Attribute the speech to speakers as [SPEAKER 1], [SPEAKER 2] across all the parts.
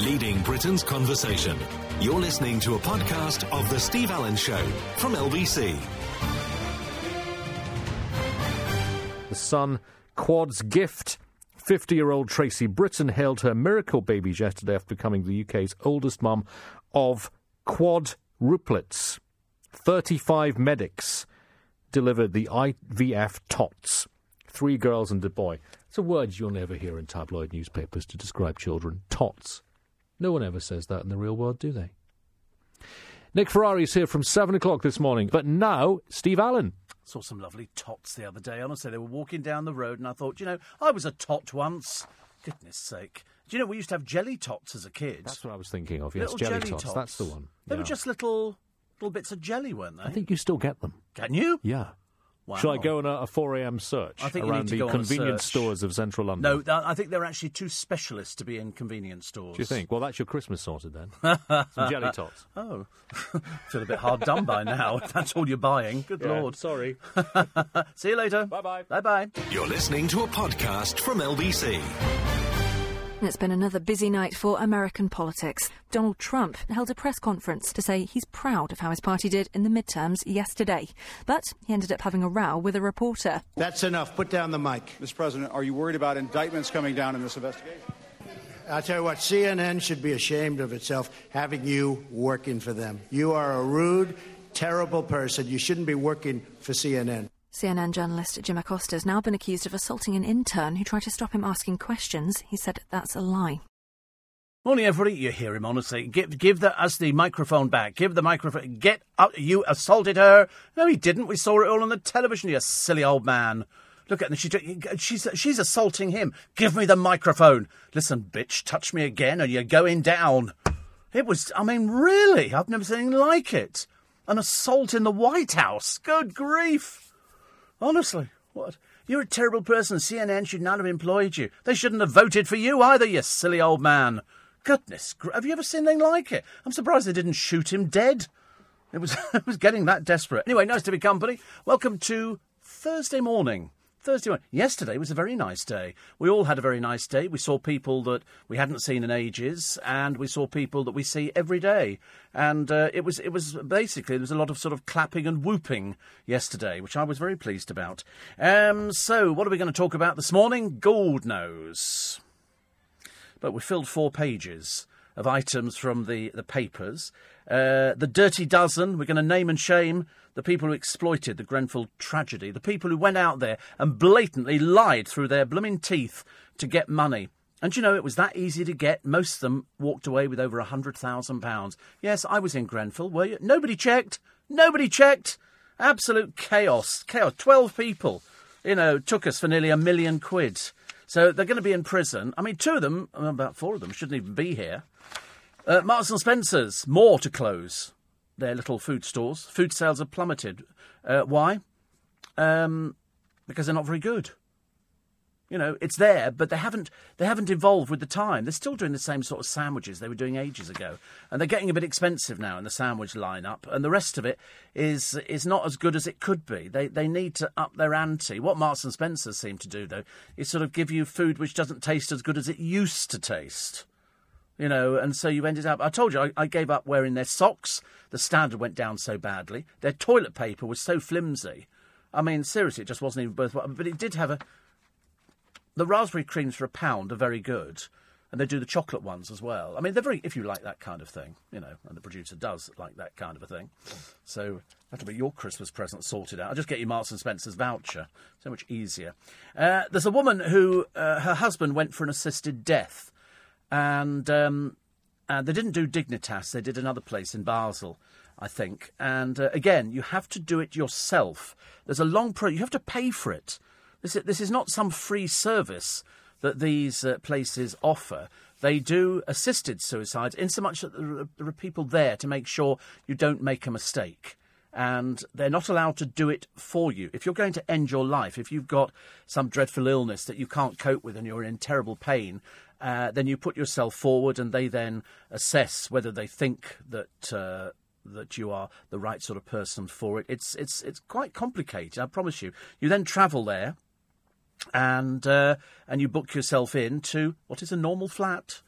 [SPEAKER 1] leading Britain's conversation. You're listening to a podcast of The Steve Allen Show from LBC.
[SPEAKER 2] The Sun Quad's gift. 50 year old Tracy Britton hailed her miracle babies yesterday after becoming the UK's oldest mum of quadruplets. 35 medics delivered the IVF tots. Three girls and a boy. It's a word you'll never hear in tabloid newspapers to describe children. Tots. No one ever says that in the real world, do they? Nick Ferrari is here from 7 o'clock this morning. But now, Steve Allen.
[SPEAKER 3] Saw some lovely tots the other day. Honestly, they were walking down the road, and I thought, you know, I was a tot once. Goodness sake. Do you know, we used to have jelly tots as a kid.
[SPEAKER 2] That's what I was thinking of, yes.
[SPEAKER 3] Little
[SPEAKER 2] jelly,
[SPEAKER 3] jelly
[SPEAKER 2] tots.
[SPEAKER 3] tots.
[SPEAKER 2] That's the one.
[SPEAKER 3] They
[SPEAKER 2] Yeah.
[SPEAKER 3] were just little little bits of jelly, weren't they?
[SPEAKER 2] I think you still get them.
[SPEAKER 3] Can you?
[SPEAKER 2] Yeah.
[SPEAKER 3] Wow.
[SPEAKER 2] Shall I go on a, a 4 a.m. search
[SPEAKER 3] I think you
[SPEAKER 2] around
[SPEAKER 3] need to
[SPEAKER 2] the
[SPEAKER 3] go
[SPEAKER 2] convenience stores of central London?
[SPEAKER 3] No, th- I think they're actually too specialist to be in convenience stores.
[SPEAKER 2] Do you think? Well, that's your Christmas sorted then. Some jelly tots.
[SPEAKER 3] Oh, feel a bit hard done by now. If that's all you're buying, good lord.
[SPEAKER 2] Sorry.
[SPEAKER 3] See you later.
[SPEAKER 2] Bye bye.
[SPEAKER 3] Bye bye.
[SPEAKER 1] You're listening to a podcast from LBC.
[SPEAKER 4] It's been another busy night for American politics. Donald Trump held a press conference to say he's proud of how his party did in the midterms yesterday. But he ended up having a row with a reporter.
[SPEAKER 5] That's enough. Put down the mic.
[SPEAKER 6] Mr. President, are you worried about indictments coming down in this investigation?
[SPEAKER 5] I'll tell you what, CNN should be ashamed of itself having you working for them. You are a rude, terrible person. You shouldn't be working for CNN.
[SPEAKER 4] CNN journalist Jim Acosta has now been accused of assaulting an intern who tried to stop him asking questions. He said that's a lie.
[SPEAKER 3] Morning, everybody. You hear him, honestly. Give, give the, us the microphone back. Give the microphone. Get up. You assaulted her. No, he didn't. We saw it all on the television, you silly old man. Look at her. She, she's, she's assaulting him. Give me the microphone. Listen, bitch, touch me again and you're going down. It was, I mean, really, I've never seen anything like it. An assault in the White House. Good grief. Honestly, what? You're a terrible person. CNN should not have employed you. They shouldn't have voted for you either, you silly old man. Goodness, have you ever seen anything like it? I'm surprised they didn't shoot him dead. It was, it was getting that desperate. Anyway, nice to be company. Welcome to Thursday morning. Thursday morning. Yesterday was a very nice day. We all had a very nice day. We saw people that we hadn't seen in ages, and we saw people that we see every day. And uh, it was it was basically there was a lot of sort of clapping and whooping yesterday, which I was very pleased about. Um, so, what are we going to talk about this morning? Gold knows but we filled four pages of items from the, the papers. Uh, the Dirty Dozen, we're going to name and shame the people who exploited the Grenfell tragedy, the people who went out there and blatantly lied through their blooming teeth to get money. And you know, it was that easy to get. Most of them walked away with over a £100,000. Yes, I was in Grenfell, were you? Nobody checked. Nobody checked. Absolute chaos. Chaos. Twelve people, you know, took us for nearly a million quid. So they're going to be in prison. I mean, two of them, about four of them, shouldn't even be here. Uh, Marks and Spencer's, more to close their little food stores. Food sales have plummeted. Uh, why? Um, because they're not very good. You know, it's there, but they haven't they haven't evolved with the time. They're still doing the same sort of sandwiches they were doing ages ago, and they're getting a bit expensive now in the sandwich lineup. And the rest of it is is not as good as it could be. They they need to up their ante. What Marks and Spencer seem to do though is sort of give you food which doesn't taste as good as it used to taste. You know, and so you ended up. I told you, I, I gave up wearing their socks. The standard went down so badly. Their toilet paper was so flimsy. I mean, seriously, it just wasn't even worthwhile. But it did have a. The raspberry creams for a pound are very good, and they do the chocolate ones as well. I mean, they're very. If you like that kind of thing, you know, and the producer does like that kind of a thing, so that'll be your Christmas present sorted out. I'll just get you Marks and Spencer's voucher. So much easier. Uh, there's a woman who uh, her husband went for an assisted death and um, and they didn't do Dignitas. They did another place in Basel, I think. And uh, again, you have to do it yourself. There's a long pro. You have to pay for it. This is, this is not some free service that these uh, places offer. They do assisted suicides in so much that there are people there to make sure you don't make a mistake and they're not allowed to do it for you. If you're going to end your life, if you've got some dreadful illness that you can't cope with and you're in terrible pain, uh, then you put yourself forward and they then assess whether they think that. Uh, that you are the right sort of person for it. It's it's it's quite complicated. I promise you. You then travel there, and uh, and you book yourself in to what is a normal flat,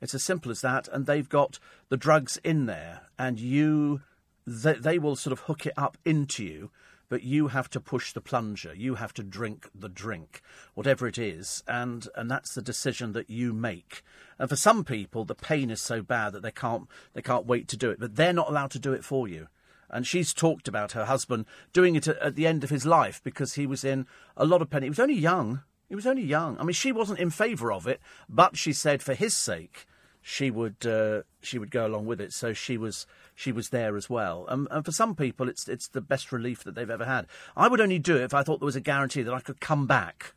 [SPEAKER 3] It's as simple as that. And they've got the drugs in there, and you, they, they will sort of hook it up into you, but you have to push the plunger. You have to drink the drink, whatever it is, and and that's the decision that you make. And for some people, the pain is so bad that they can't they can't wait to do it, but they're not allowed to do it for you. And she's talked about her husband doing it at, at the end of his life because he was in a lot of pain. He was only young. He was only young. I mean, she wasn't in favour of it, but she said for his sake, she would uh, she would go along with it. So she was she was there as well. Um, and for some people, it's it's the best relief that they've ever had. I would only do it if I thought there was a guarantee that I could come back.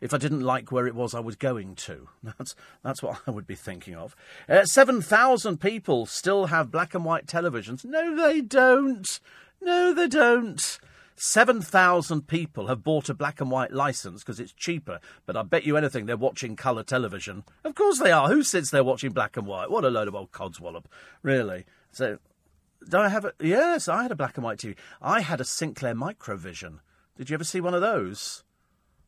[SPEAKER 3] If I didn't like where it was I was going to, that's that's what I would be thinking of. Uh, Seven thousand people still have black and white televisions. No, they don't. No, they don't. 7,000 people have bought a black and white license because it's cheaper, but I bet you anything they're watching colour television. Of course they are. Who sits there watching black and white? What a load of old codswallop, really. So, do I have a. Yes, I had a black and white TV. I had a Sinclair Microvision. Did you ever see one of those?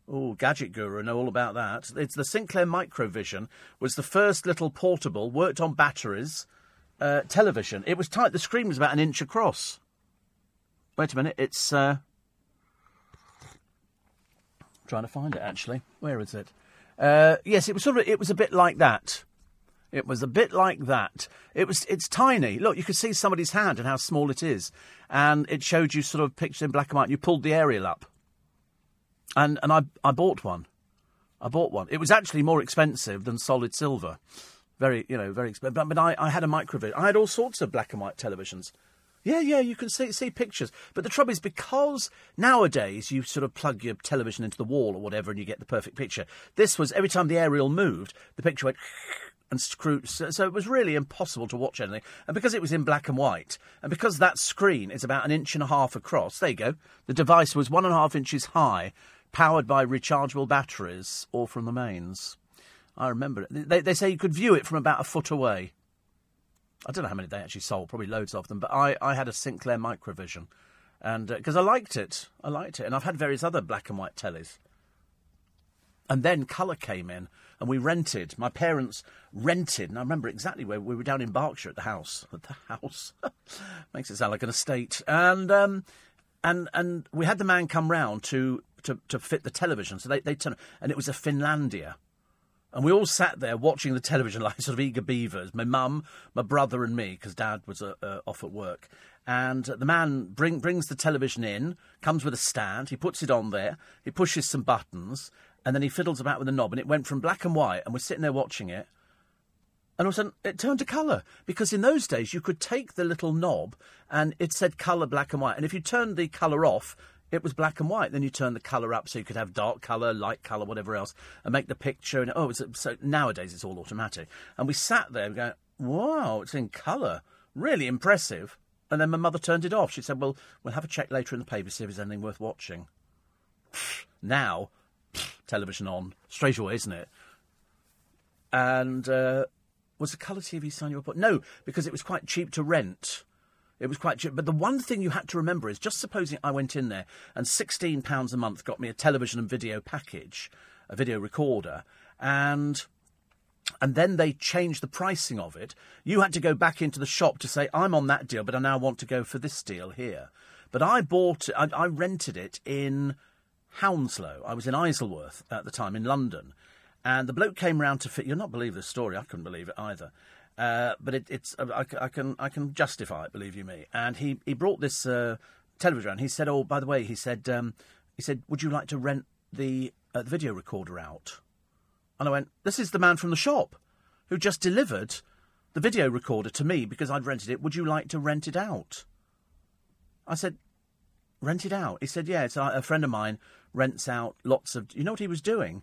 [SPEAKER 3] Oh, Gadget Guru, know all about that. It's the Sinclair Microvision was the first little portable, worked on batteries, uh, television. It was tight. The screen was about an inch across. Wait a minute. It's uh, trying to find it actually. Where is it? Uh, yes, it was sort of. It was a bit like that. It was a bit like that. It was. It's tiny. Look, you could see somebody's hand and how small it is, and it showed you sort of pictures in black and white. You pulled the aerial up, and and I I bought one. I bought one. It was actually more expensive than solid silver. Very, you know, very expensive. But, but I, I had a microvision. I had all sorts of black and white televisions. Yeah, yeah, you can see see pictures. But the trouble is because nowadays you sort of plug your television into the wall or whatever and you get the perfect picture. This was every time the aerial moved, the picture went and screwed. So, so it was really impossible to watch anything. And because it was in black and white, and because that screen is about an inch and a half across, there you go. The device was one and a half inches high, powered by rechargeable batteries or from the mains. I remember it. They, they say you could view it from about a foot away. I don't know how many they actually sold, probably loads of them. But I, I had a Sinclair Microvision, and because uh, I liked it, I liked it, and I've had various other black and white tellies. And then colour came in, and we rented. My parents rented, and I remember exactly where we were down in Berkshire at the house. At the house makes it sound like an estate, and um, and and we had the man come round to to, to fit the television. So they they turned, and it was a Finlandia. And we all sat there watching the television like sort of eager beavers. My mum, my brother, and me, because Dad was uh, uh, off at work. And the man bring, brings the television in, comes with a stand. He puts it on there. He pushes some buttons, and then he fiddles about with the knob. And it went from black and white, and we're sitting there watching it. And all of a sudden, it turned to colour. Because in those days, you could take the little knob, and it said colour black and white. And if you turned the colour off, it was black and white. Then you turned the colour up so you could have dark colour, light colour, whatever else, and make the picture. And oh, so nowadays it's all automatic. And we sat there going, "Wow, it's in colour, really impressive." And then my mother turned it off. She said, "Well, we'll have a check later in the paper see if there's anything worth watching." now, television on straight away, isn't it? And uh, was the colour TV sign you put? No, because it was quite cheap to rent. It was quite cheap. But the one thing you had to remember is just supposing I went in there and £16 a month got me a television and video package, a video recorder, and and then they changed the pricing of it. You had to go back into the shop to say, I'm on that deal, but I now want to go for this deal here. But I bought, I, I rented it in Hounslow. I was in Isleworth at the time in London. And the bloke came round to fit. You'll not believe this story. I couldn't believe it either. Uh, but it, it's I, I, can I can justify it, believe you me. And he, he brought this uh, television around. He said, "Oh, by the way," he said, um, "he said, would you like to rent the, uh, the video recorder out?" And I went, "This is the man from the shop who just delivered the video recorder to me because I'd rented it. Would you like to rent it out?" I said, "Rent it out?" He said, "Yeah, it's a, a friend of mine rents out lots of." You know what he was doing?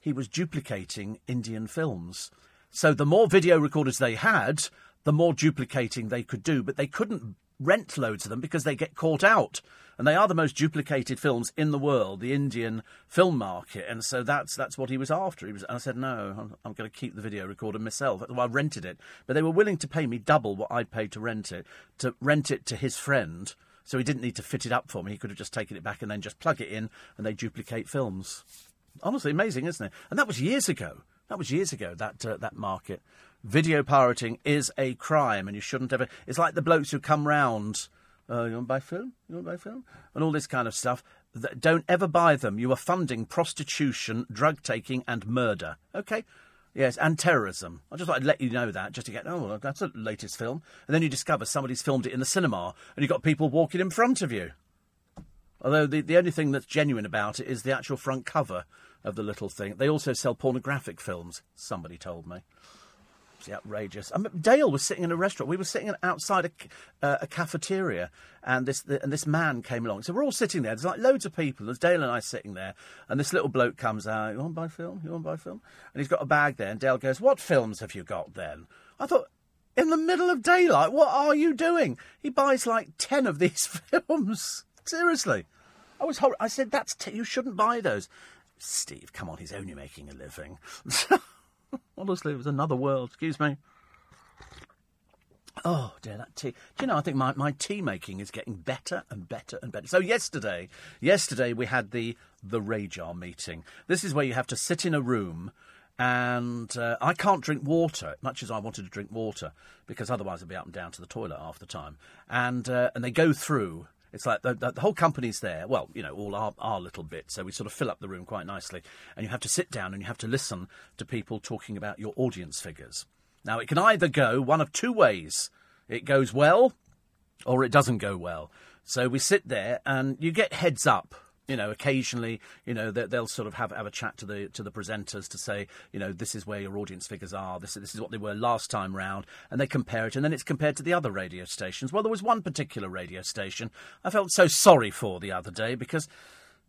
[SPEAKER 3] He was duplicating Indian films. So the more video recorders they had, the more duplicating they could do, but they couldn't rent loads of them because they get caught out. And they are the most duplicated films in the world, the Indian film market. And so that's that's what he was after. He was, and I said, no, I'm, I'm going to keep the video recorder myself. I rented it, but they were willing to pay me double what I'd paid to rent it, to rent it to his friend. So he didn't need to fit it up for me. He could have just taken it back and then just plug it in, and they duplicate films. Honestly, amazing, isn't it? And that was years ago. That was years ago. That uh, that market. Video pirating is a crime, and you shouldn't ever. It's like the blokes who come round. Uh, you want to buy film? You want to buy film? And all this kind of stuff. Th- Don't ever buy them. You are funding prostitution, drug taking, and murder. Okay. Yes, and terrorism. I just thought I'd let you know that, just to get, oh, that's the latest film. And then you discover somebody's filmed it in the cinema, and you've got people walking in front of you. Although the, the only thing that's genuine about it is the actual front cover of the little thing. They also sell pornographic films, somebody told me. It's outrageous. I mean, Dale was sitting in a restaurant. We were sitting outside a, uh, a cafeteria, and this the, and this man came along. So we're all sitting there. There's like loads of people. There's Dale and I sitting there, and this little bloke comes out. You want to buy film? You want to buy film? And he's got a bag there. And Dale goes, "What films have you got then?" I thought, in the middle of daylight, what are you doing? He buys like ten of these films. Seriously, I was. Hor- I said, "That's t- you shouldn't buy those." Steve, come on, he's only making a living. Honestly, it was another world. Excuse me. Oh dear, that tea. Do you know? I think my, my tea making is getting better and better and better. So yesterday, yesterday we had the the Rajar meeting. This is where you have to sit in a room, and uh, I can't drink water much as I wanted to drink water because otherwise I'd be up and down to the toilet half the time. And uh, and they go through. It's like the, the, the whole company's there. Well, you know, all our, our little bit. So we sort of fill up the room quite nicely. And you have to sit down and you have to listen to people talking about your audience figures. Now, it can either go one of two ways. It goes well or it doesn't go well. So we sit there and you get heads up. You know, occasionally, you know, they- they'll sort of have, have a chat to the to the presenters to say, you know, this is where your audience figures are. This this is what they were last time round, and they compare it, and then it's compared to the other radio stations. Well, there was one particular radio station I felt so sorry for the other day because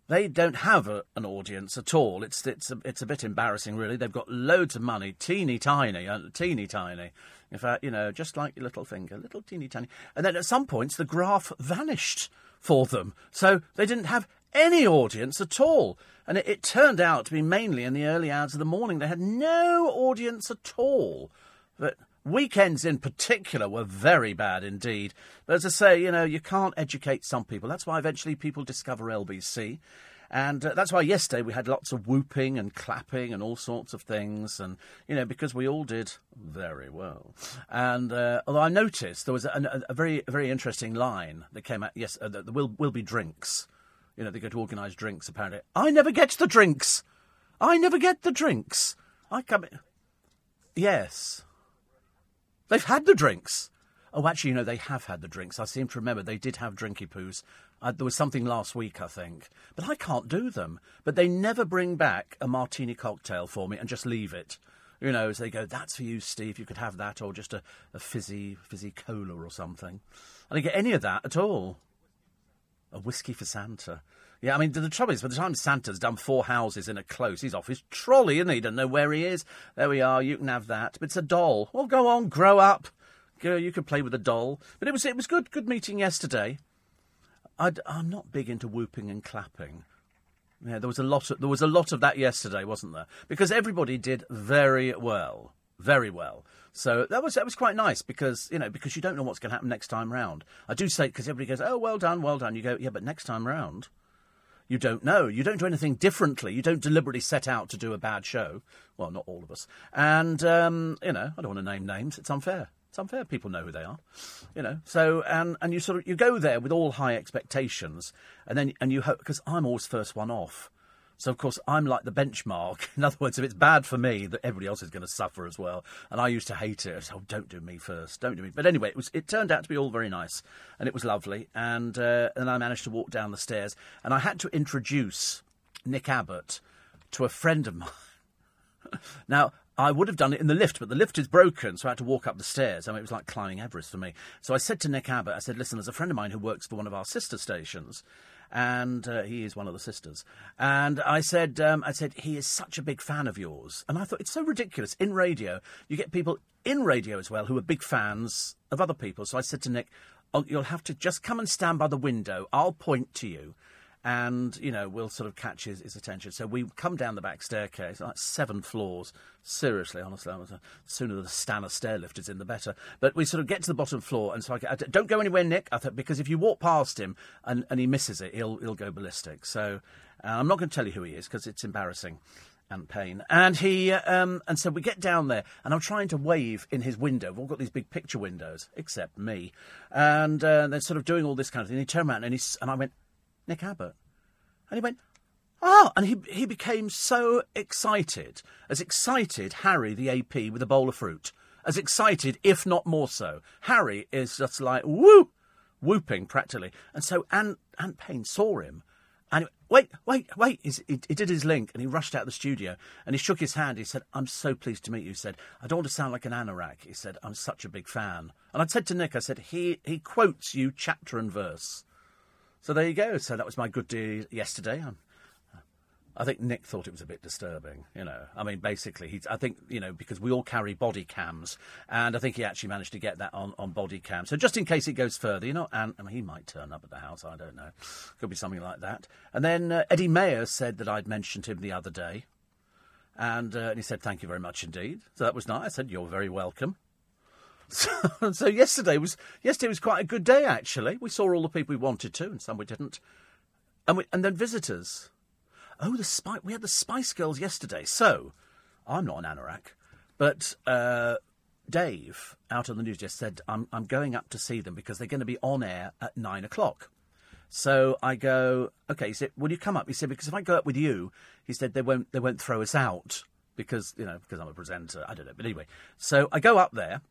[SPEAKER 3] they don't have a, an audience at all. It's it's a, it's a bit embarrassing, really. They've got loads of money, teeny tiny, uh, teeny tiny. In fact, you know, just like your little finger, little teeny tiny. And then at some points, the graph vanished for them, so they didn't have any audience at all. And it, it turned out to be mainly in the early hours of the morning. They had no audience at all. But weekends in particular were very bad indeed. But as I say, you know, you can't educate some people. That's why eventually people discover LBC. And uh, that's why yesterday we had lots of whooping and clapping and all sorts of things. And, you know, because we all did very well. And uh, although I noticed there was a, a, a very, very interesting line that came out, yes, uh, there will, will be drinks. You know, they go to organise drinks, apparently. I never get the drinks. I never get the drinks. I come. in. Yes. They've had the drinks. Oh, actually, you know, they have had the drinks. I seem to remember they did have drinky poos. Uh, there was something last week, I think. But I can't do them. But they never bring back a martini cocktail for me and just leave it. You know, as they go, that's for you, Steve. You could have that, or just a, a fizzy, fizzy cola or something. I didn't get any of that at all. A whiskey for Santa. Yeah, I mean, the, trouble is, by the time Santa's done four houses in a close, he's off his trolley, isn't he? Doesn't know where he is. There we are. You can have that. But it's a doll. Well, go on, grow up. You could play with a doll. But it was it was good. Good meeting yesterday. I'd, I'm not big into whooping and clapping. Yeah, there was a lot. Of, there was a lot of that yesterday, wasn't there? Because everybody did very well, very well. So that was that was quite nice because you know because you don't know what's going to happen next time round. I do say because everybody goes, oh, well done, well done. You go, yeah, but next time round, you don't know. You don't do anything differently. You don't deliberately set out to do a bad show. Well, not all of us. And um, you know, I don't want to name names. It's unfair. It's unfair. People know who they are, you know. So and and you sort of you go there with all high expectations, and then and you hope because I'm always first one off. So of course I'm like the benchmark. In other words, if it's bad for me, that everybody else is going to suffer as well. And I used to hate it. So don't do me first. Don't do me. But anyway, it was. It turned out to be all very nice, and it was lovely. And uh, and I managed to walk down the stairs, and I had to introduce Nick Abbott to a friend of mine. Now, I would have done it in the lift, but the lift is broken, so I had to walk up the stairs. I mean, it was like climbing Everest for me. So I said to Nick Abbott, I said, listen, there's a friend of mine who works for one of our sister stations, and uh, he is one of the sisters. And I said, um, I said, he is such a big fan of yours. And I thought, it's so ridiculous. In radio, you get people in radio as well who are big fans of other people. So I said to Nick, oh, you'll have to just come and stand by the window. I'll point to you and you know we'll sort of catch his, his attention. So we come down the back staircase, like seven floors. Seriously, honestly, I was, uh, sooner the Stannah stair lift is in, the better. But we sort of get to the bottom floor, and so I, I don't go anywhere, Nick. I thought because if you walk past him and, and he misses it, he'll he'll go ballistic. So uh, I'm not going to tell you who he is because it's embarrassing. Ant Payne, and he um, and so we get down there, and I'm trying to wave in his window. We've all got these big picture windows, except me, and uh, they're sort of doing all this kind of thing. And he turned around and he and I went, Nick Abbott, and he went, oh, and he he became so excited, as excited Harry the AP with a bowl of fruit, as excited, if not more so. Harry is just like whoop, whooping practically, and so Ant Ant Payne saw him. And wait, wait, wait. He's, he, he did his link and he rushed out of the studio and he shook his hand. He said, I'm so pleased to meet you. He said, I don't want to sound like an anorak. He said, I'm such a big fan. And I said to Nick, I said, he, he quotes you chapter and verse. So there you go. So that was my good day yesterday. I'm, I think Nick thought it was a bit disturbing, you know. I mean, basically, he, I think, you know, because we all carry body cams, and I think he actually managed to get that on, on body cam. So just in case it goes further, you know, and I mean, he might turn up at the house, I don't know. Could be something like that. And then uh, Eddie Mair said that I'd mentioned him the other day, and, uh, and he said, thank you very much indeed. So that was nice. I said, you're very welcome. So, so yesterday was yesterday was quite a good day actually. We saw all the people we wanted to, and some we didn't, and we, and then visitors. Oh, the Spice. We had the Spice Girls yesterday. So, I'm not an anorak, but uh, Dave out on the news just said I'm I'm going up to see them because they're going to be on air at nine o'clock. So I go, okay. He said, "Will you come up?" He said, "Because if I go up with you, he said they won't they won't throw us out because you know because I'm a presenter. I don't know, but anyway. So I go up there,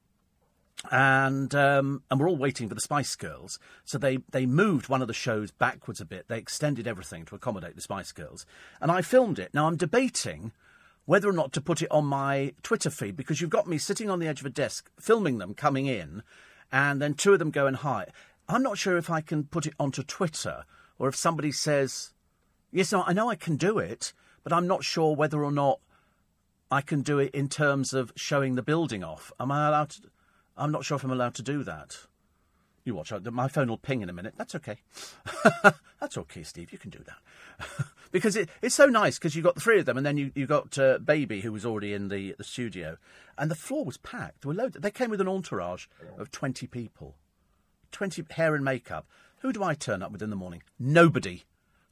[SPEAKER 3] and um, and we're all waiting for the Spice Girls. So they they moved one of the shows backwards a bit. They extended everything to accommodate the Spice Girls, and I filmed it. Now I'm debating whether or not to put it on my Twitter feed because you've got me sitting on the edge of a desk filming them coming in, and then two of them go and hi. I'm not sure if I can put it onto Twitter or if somebody says, yes, no, I know I can do it, but I'm not sure whether or not I can do it in terms of showing the building off. Am I allowed to? I'm not sure if I'm allowed to do that. You watch. out. My phone will ping in a minute. That's okay. That's okay, Steve. You can do that. because it, it's so nice because you got the three of them, and then you, you got uh, Baby, who was already in the, the studio. And the floor was packed. There were loads. They came with an entourage of 20 people. 20 hair and makeup. Who do I turn up with in the morning? Nobody.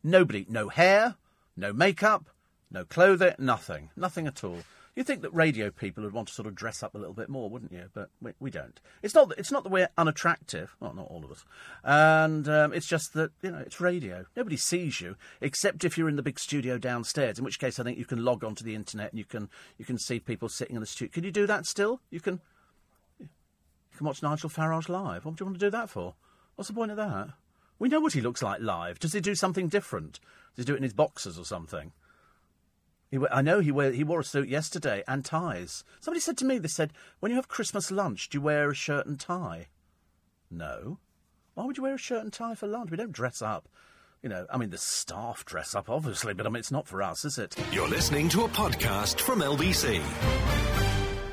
[SPEAKER 3] Nobody. No hair, no makeup, no clothing, nothing. Nothing at all. You'd think that radio people would want to sort of dress up a little bit more, wouldn't you? But we, we don't. It's not. That, it's not that we're unattractive. Well, not all of us. And um, it's just that you know it's radio. Nobody sees you except if you're in the big studio downstairs. In which case, I think you can log onto the internet and you can you can see people sitting in the studio. Can you do that still? You can. You can watch Nigel Farage live. What do you want to do that for? What's the point of that? We know what he looks like live. Does he do something different? Does he do it in his boxers or something? He, I know he, wear, he wore a suit yesterday and ties. Somebody said to me, they said, when you have Christmas lunch, do you wear a shirt and tie? No. Why would you wear a shirt and tie for lunch? We don't dress up. You know, I mean, the staff dress up, obviously, but I mean, it's not for us, is it?
[SPEAKER 1] You're listening to a podcast from LBC.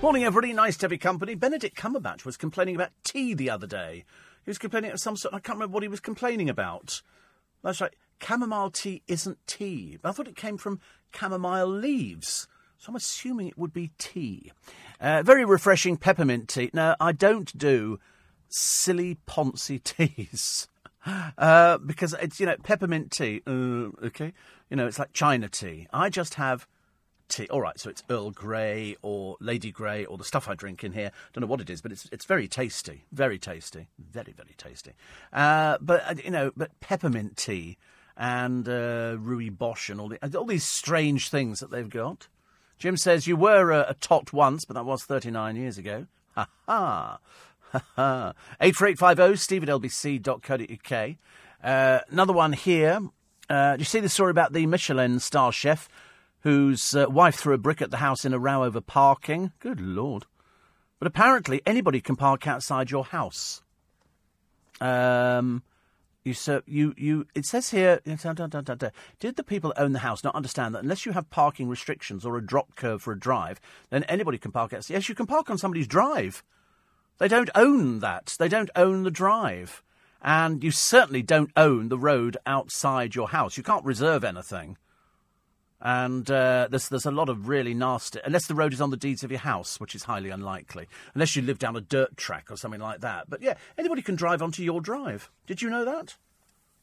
[SPEAKER 3] Morning, everybody. Nice to have your company. Benedict Cumberbatch was complaining about tea the other day. He was complaining of some sort. I can't remember what he was complaining about. That's right. Chamomile tea isn't tea. I thought it came from chamomile leaves. So I'm assuming it would be tea. Uh, very refreshing peppermint tea. Now, I don't do silly poncy teas. Uh, because it's, you know, peppermint tea, uh, okay? You know, it's like China tea. I just have tea. All right, so it's Earl Grey or Lady Grey or the stuff I drink in here. Don't know what it is, but it's it's very tasty, very tasty, very very tasty. Uh, but uh, you know, but peppermint tea and uh, Rooibos and all the, all these strange things that they've got. Jim says you were a, a tot once, but that was thirty nine years ago. Ha ha. Ha ha. 84850 steve at lbc.co.uk. Uh, another one here. Uh, you see the story about the Michelin star chef whose uh, wife threw a brick at the house in a row over parking? Good lord. But apparently, anybody can park outside your house. Um, you, so you, you. It says here. Did the people own the house not understand that unless you have parking restrictions or a drop curve for a drive, then anybody can park outside? Yes, you can park on somebody's drive. They don't own that. They don't own the drive. And you certainly don't own the road outside your house. You can't reserve anything. And uh, there's, there's a lot of really nasty, unless the road is on the deeds of your house, which is highly unlikely, unless you live down a dirt track or something like that. But yeah, anybody can drive onto your drive. Did you know that?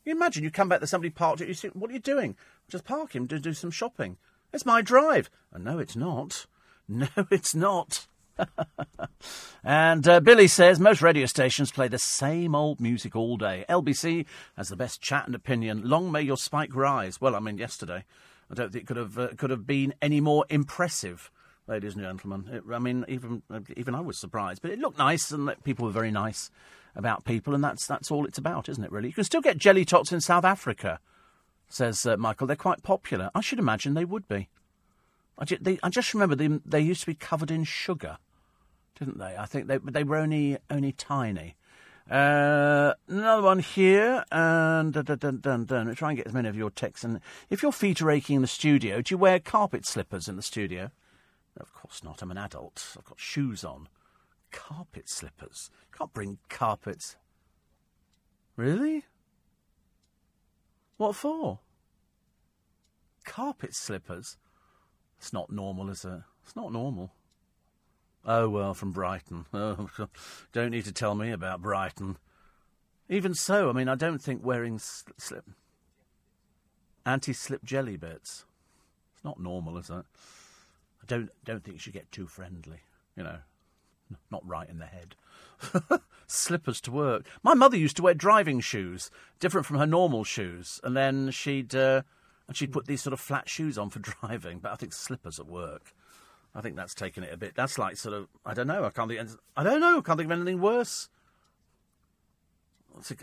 [SPEAKER 3] You imagine you come back, there's somebody parked it, you think, what are you doing? Just park him to do some shopping. It's my drive. And no, it's not. No, it's not. and uh, Billy says most radio stations play the same old music all day. LBC has the best chat and opinion. Long may your spike rise. Well, I mean, yesterday, I don't think it could have uh, could have been any more impressive, ladies and gentlemen. It, I mean, even even I was surprised, but it looked nice, and people were very nice about people, and that's that's all it's about, isn't it? Really, you can still get jelly tots in South Africa, says uh, Michael. They're quite popular. I should imagine they would be. I just, they, I just remember they, they used to be covered in sugar, didn't they? I think they they were only only tiny. Uh, another one here, and dun, dun, dun, dun, try and get as many of your texts. And if your feet are aching in the studio, do you wear carpet slippers in the studio? Of course not. I'm an adult. I've got shoes on. Carpet slippers. Can't bring carpets. Really? What for? Carpet slippers. It's not normal, is it? It's not normal. Oh, well, from Brighton. Oh, don't need to tell me about Brighton. Even so, I mean, I don't think wearing slip. Anti slip jelly bits. It's not normal, is it? I don't, don't think you should get too friendly, you know. Not right in the head. Slippers to work. My mother used to wear driving shoes, different from her normal shoes, and then she'd. Uh, and she'd put these sort of flat shoes on for driving, but I think slippers at work. I think that's taken it a bit. That's like sort of I don't know. I can't think. I don't know. I can't think of anything worse.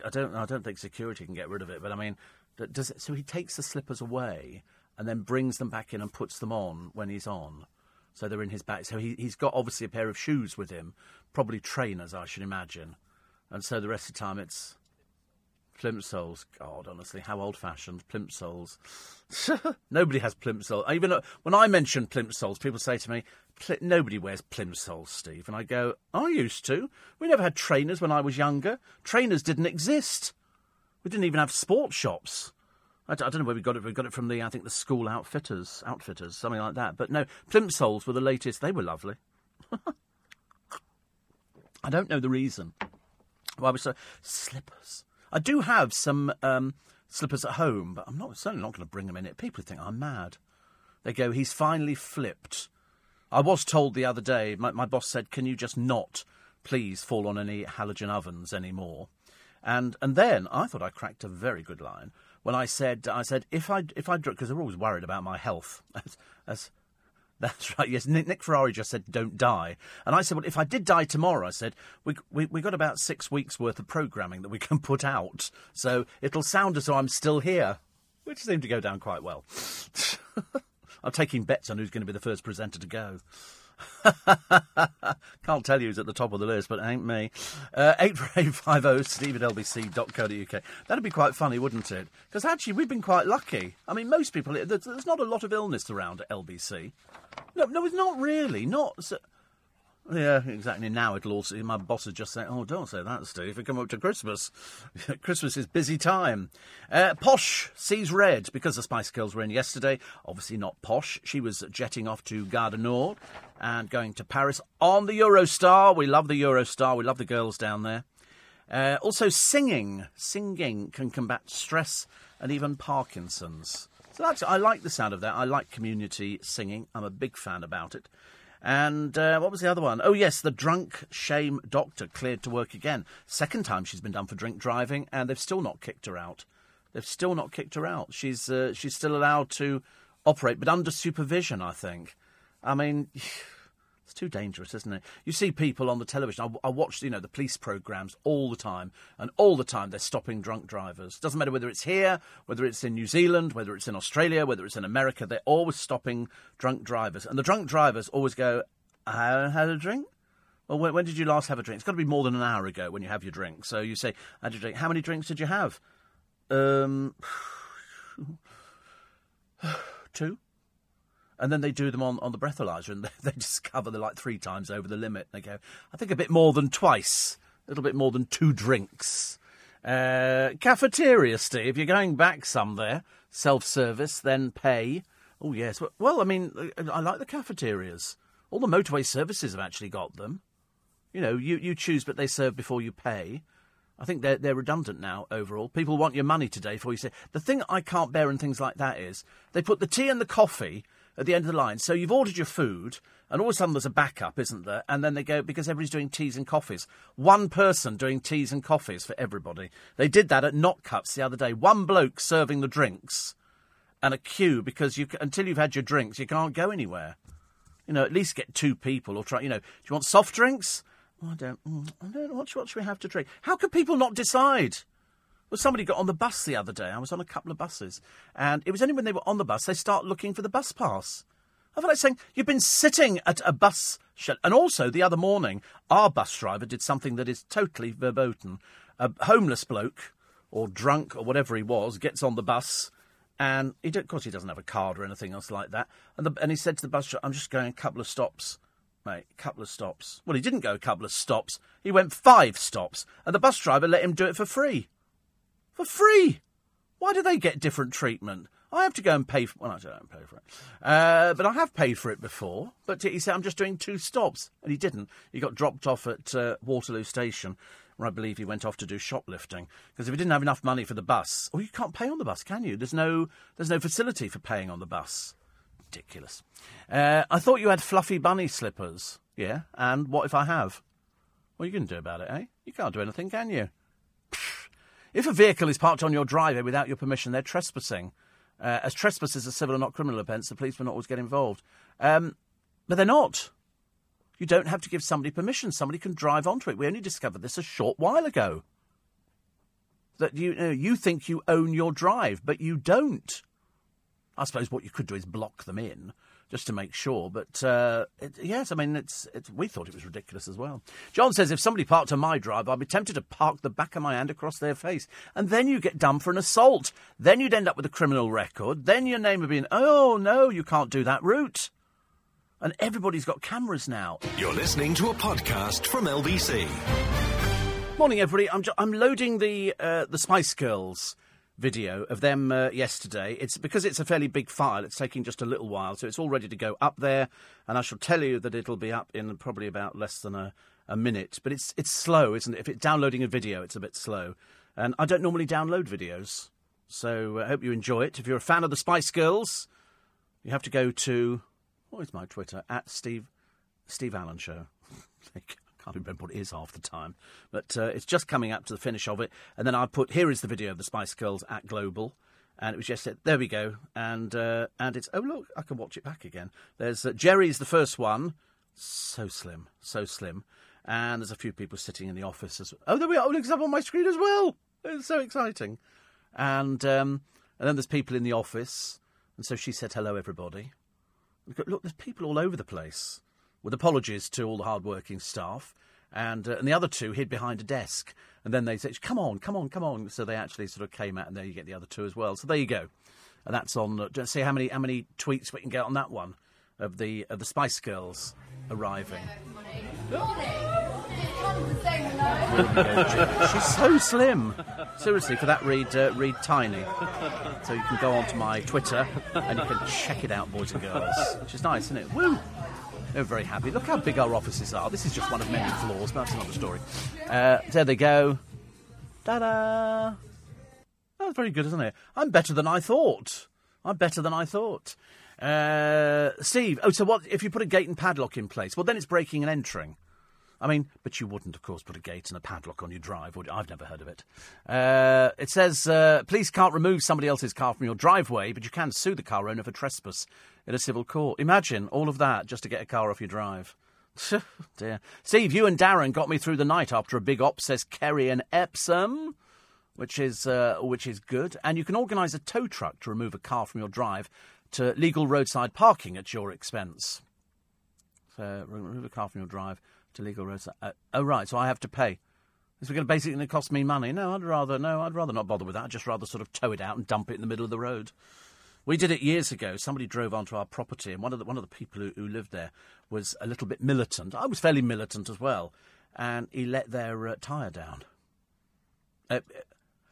[SPEAKER 3] I don't. I don't think security can get rid of it. But I mean, does it, so he takes the slippers away and then brings them back in and puts them on when he's on. So they're in his bag. So he, he's got obviously a pair of shoes with him, probably trainers, I should imagine. And so the rest of the time it's Plimsolls. God, honestly, how old-fashioned Plimsolls. nobody has Plimsolls. Even uh, when I mention Plimsolls, people say to me, "Nobody wears Plimsolls, Steve." And I go, "I used to. We never had trainers when I was younger. Trainers didn't exist. We didn't even have sports shops." I, don't know where we got it. We got it from the, I think, the school outfitters, outfitters, something like that. But no, Plimsolls were the latest. They were lovely. I don't know the reason. Why was so slippers? I do have some um, slippers at home, but I'm not certainly not going to bring them in it. People think I'm mad. They go, he's finally flipped. I was told the other day, my, my boss said, can you just not please fall on any halogen ovens anymore? And and then I thought I cracked a very good line when I said I said if I if I because they're always worried about my health as, as that's right. Yes, Nick, Nick, Ferrari just said, "Don't die," and I said, "Well, if I did die tomorrow," I said, "We we we got about six weeks worth of programming that we can put out, so it'll sound as though I'm still here," which seemed to go down quite well. I'm taking bets on who's going to be the first presenter to go. Can't tell you who's at the top of the list, but it ain't me. Uh, 84850 steve at lbc.co.uk. That'd be quite funny, wouldn't it? Because actually, we've been quite lucky. I mean, most people, there's not a lot of illness around at LBC. No, no, it's not really. Not. So, yeah, exactly. Now it'll also. My boss has just said, "Oh, don't say that, Steve. We come up to Christmas. Christmas is busy time." Uh, posh sees red because the Spice Girls were in yesterday. Obviously not posh. She was jetting off to Gare du Nord and going to Paris on the Eurostar. We love the Eurostar. We love the girls down there. Uh, also, singing. Singing can combat stress and even Parkinson's. So that's, I like the sound of that. I like community singing. I'm a big fan about it. And uh, what was the other one? Oh, yes, the drunk shame doctor cleared to work again. Second time she's been done for drink driving, and they've still not kicked her out. They've still not kicked her out. She's uh, she's still allowed to operate, but under supervision, I think. I mean. It's too dangerous, isn't it? You see people on the television. I, I watch, you know, the police programs all the time, and all the time they're stopping drunk drivers. Doesn't matter whether it's here, whether it's in New Zealand, whether it's in Australia, whether it's in America. They're always stopping drunk drivers, and the drunk drivers always go, "I haven't had a drink." Well, when, when, did you last have a drink? It's got to be more than an hour ago when you have your drink. So you say, "I had a drink." How many drinks did you have? Um, two and then they do them on, on the breathalyzer and they, they discover they're like three times over the limit. They go, I think a bit more than twice, a little bit more than two drinks. Uh, cafeteria, Steve, you're going back some there. Self service, then pay. Oh, yes. Well, I mean, I like the cafeterias. All the motorway services have actually got them. You know, you, you choose, but they serve before you pay. I think they're, they're redundant now overall. People want your money today before you say. The thing I can't bear in things like that is they put the tea and the coffee at the end of the line. So you've ordered your food, and all of a sudden there's a backup, isn't there? And then they go, because everybody's doing teas and coffees. One person doing teas and coffees for everybody. They did that at Not Cuts the other day. One bloke serving the drinks and a queue because you, until you've had your drinks, you can't go anywhere. You know, at least get two people or try, you know, do you want soft drinks? Oh, I don't, mm, I don't. What, what should we have to drink? How can people not decide? Well, somebody got on the bus the other day. I was on a couple of buses. And it was only when they were on the bus they start looking for the bus pass. I feel like saying, you've been sitting at a bus shed. And also, the other morning, our bus driver did something that is totally verboten. A homeless bloke, or drunk, or whatever he was, gets on the bus. And he of course, he doesn't have a card or anything else like that. And, the, and he said to the bus driver, I'm just going a couple of stops mate, a couple of stops. Well, he didn't go a couple of stops. He went five stops, and the bus driver let him do it for free. For free! Why do they get different treatment? I have to go and pay for. Well, I don't pay for it, uh, but I have paid for it before. But he said I'm just doing two stops, and he didn't. He got dropped off at uh, Waterloo Station, where I believe he went off to do shoplifting. Because if he didn't have enough money for the bus, well, you can't pay on the bus, can you? There's no, there's no facility for paying on the bus. Ridiculous. Uh, I thought you had fluffy bunny slippers. Yeah, and what if I have? What are you going to do about it, eh? You can't do anything, can you? If a vehicle is parked on your driveway without your permission, they're trespassing. Uh, as trespass is a civil and not criminal offence, the police will not always get involved. Um, but they're not. You don't have to give somebody permission. Somebody can drive onto it. We only discovered this a short while ago. That you, you, know, you think you own your drive, but you don't. I suppose what you could do is block them in just to make sure. But uh, it, yes, I mean, it's, it's, we thought it was ridiculous as well. John says if somebody parked on my drive, I'd be tempted to park the back of my hand across their face. And then you get done for an assault. Then you'd end up with a criminal record. Then your name would be in, oh, no, you can't do that route. And everybody's got cameras now.
[SPEAKER 1] You're listening to a podcast from LBC.
[SPEAKER 3] Morning, everybody. I'm, ju- I'm loading the uh, the Spice Girls video of them uh, yesterday. It's because it's a fairly big file. It's taking just a little while, so it's all ready to go up there. And I shall tell you that it'll be up in probably about less than a, a minute. But it's it's slow, isn't it? If it's downloading a video, it's a bit slow. And I don't normally download videos, so I hope you enjoy it. If you're a fan of the Spice Girls, you have to go to what is my Twitter at Steve Steve Allen Show. can't remember what it is half the time, but uh, it's just coming up to the finish of it. And then I put here is the video of the Spice Girls at Global, and it was just there we go, and uh, and it's oh look, I can watch it back again. There's uh, Geri's the first one, so slim, so slim, and there's a few people sitting in the office as oh there we are, oh, it's up on my screen as well. It's so exciting, and um, and then there's people in the office, and so she said hello everybody. Look, there's people all over the place with apologies to all the hard-working staff. And, uh, and the other two hid behind a desk. And then they said, come on, come on, come on. So they actually sort of came out, and there you get the other two as well. So there you go. And that's on. Uh, see how many how many tweets we can get on that one of the of the Spice Girls arriving. She's so slim. Seriously, for that, read uh, read tiny. So you can go onto my Twitter and you can check it out, boys and girls. Which is nice, isn't it? Woo! They're very happy. Look how big our offices are. This is just one of many floors, but that's another story. Uh, there they go. Ta da! That's very good, isn't it? I'm better than I thought. I'm better than I thought. Uh, Steve, oh, so what if you put a gate and padlock in place? Well, then it's breaking and entering. I mean, but you wouldn't, of course, put a gate and a padlock on your drive, would? I've never heard of it. Uh, it says uh, police can't remove somebody else's car from your driveway, but you can sue the car owner for trespass in a civil court. Imagine all of that just to get a car off your drive. Dear. Steve, you and Darren got me through the night after a big op, says Kerry and Epsom, which is, uh, which is good. And you can organise a tow truck to remove a car from your drive to legal roadside parking at your expense. So, remove a car from your drive to legal roadside. Uh, oh, right, so I have to pay. Is it going to basically cost me money? No, I'd rather no, I'd rather not bother with that. I'd just rather sort of tow it out and dump it in the middle of the road. We did it years ago. Somebody drove onto our property, and one of the one of the people who, who lived there was a little bit militant. I was fairly militant as well, and he let their uh, tyre down. Uh,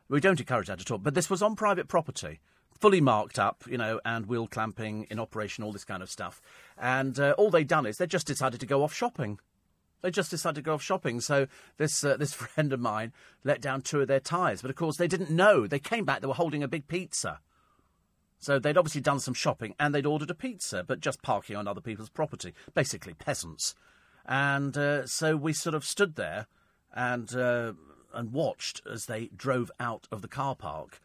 [SPEAKER 3] we don't encourage that at all, but this was on private property, fully marked up, you know, and wheel clamping in operation, all this kind of stuff. And uh, all they'd done is they just decided to go off shopping. They just decided to go off shopping. So this uh, this friend of mine let down two of their tyres, but of course they didn't know. They came back. They were holding a big pizza. So they'd obviously done some shopping and they'd ordered a pizza, but just parking on other people's property. Basically, peasants. And uh, so we sort of stood there and uh, and watched as they drove out of the car park.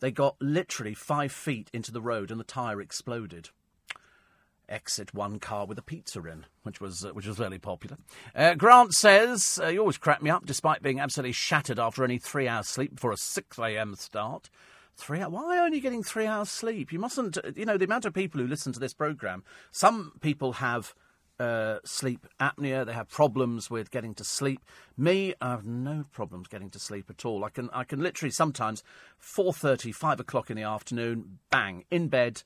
[SPEAKER 3] They got literally five feet into the road and the tyre exploded. Exit one car with a pizza in, which was uh, which was fairly popular. Uh, Grant says uh, you always crack me up, despite being absolutely shattered after only three hours sleep before a six a.m. start. Three hours? Why only getting three hours sleep? You mustn't. You know the amount of people who listen to this program. Some people have uh, sleep apnea. They have problems with getting to sleep. Me, I have no problems getting to sleep at all. I can I can literally sometimes 4:30, 5 o'clock in the afternoon, bang in bed.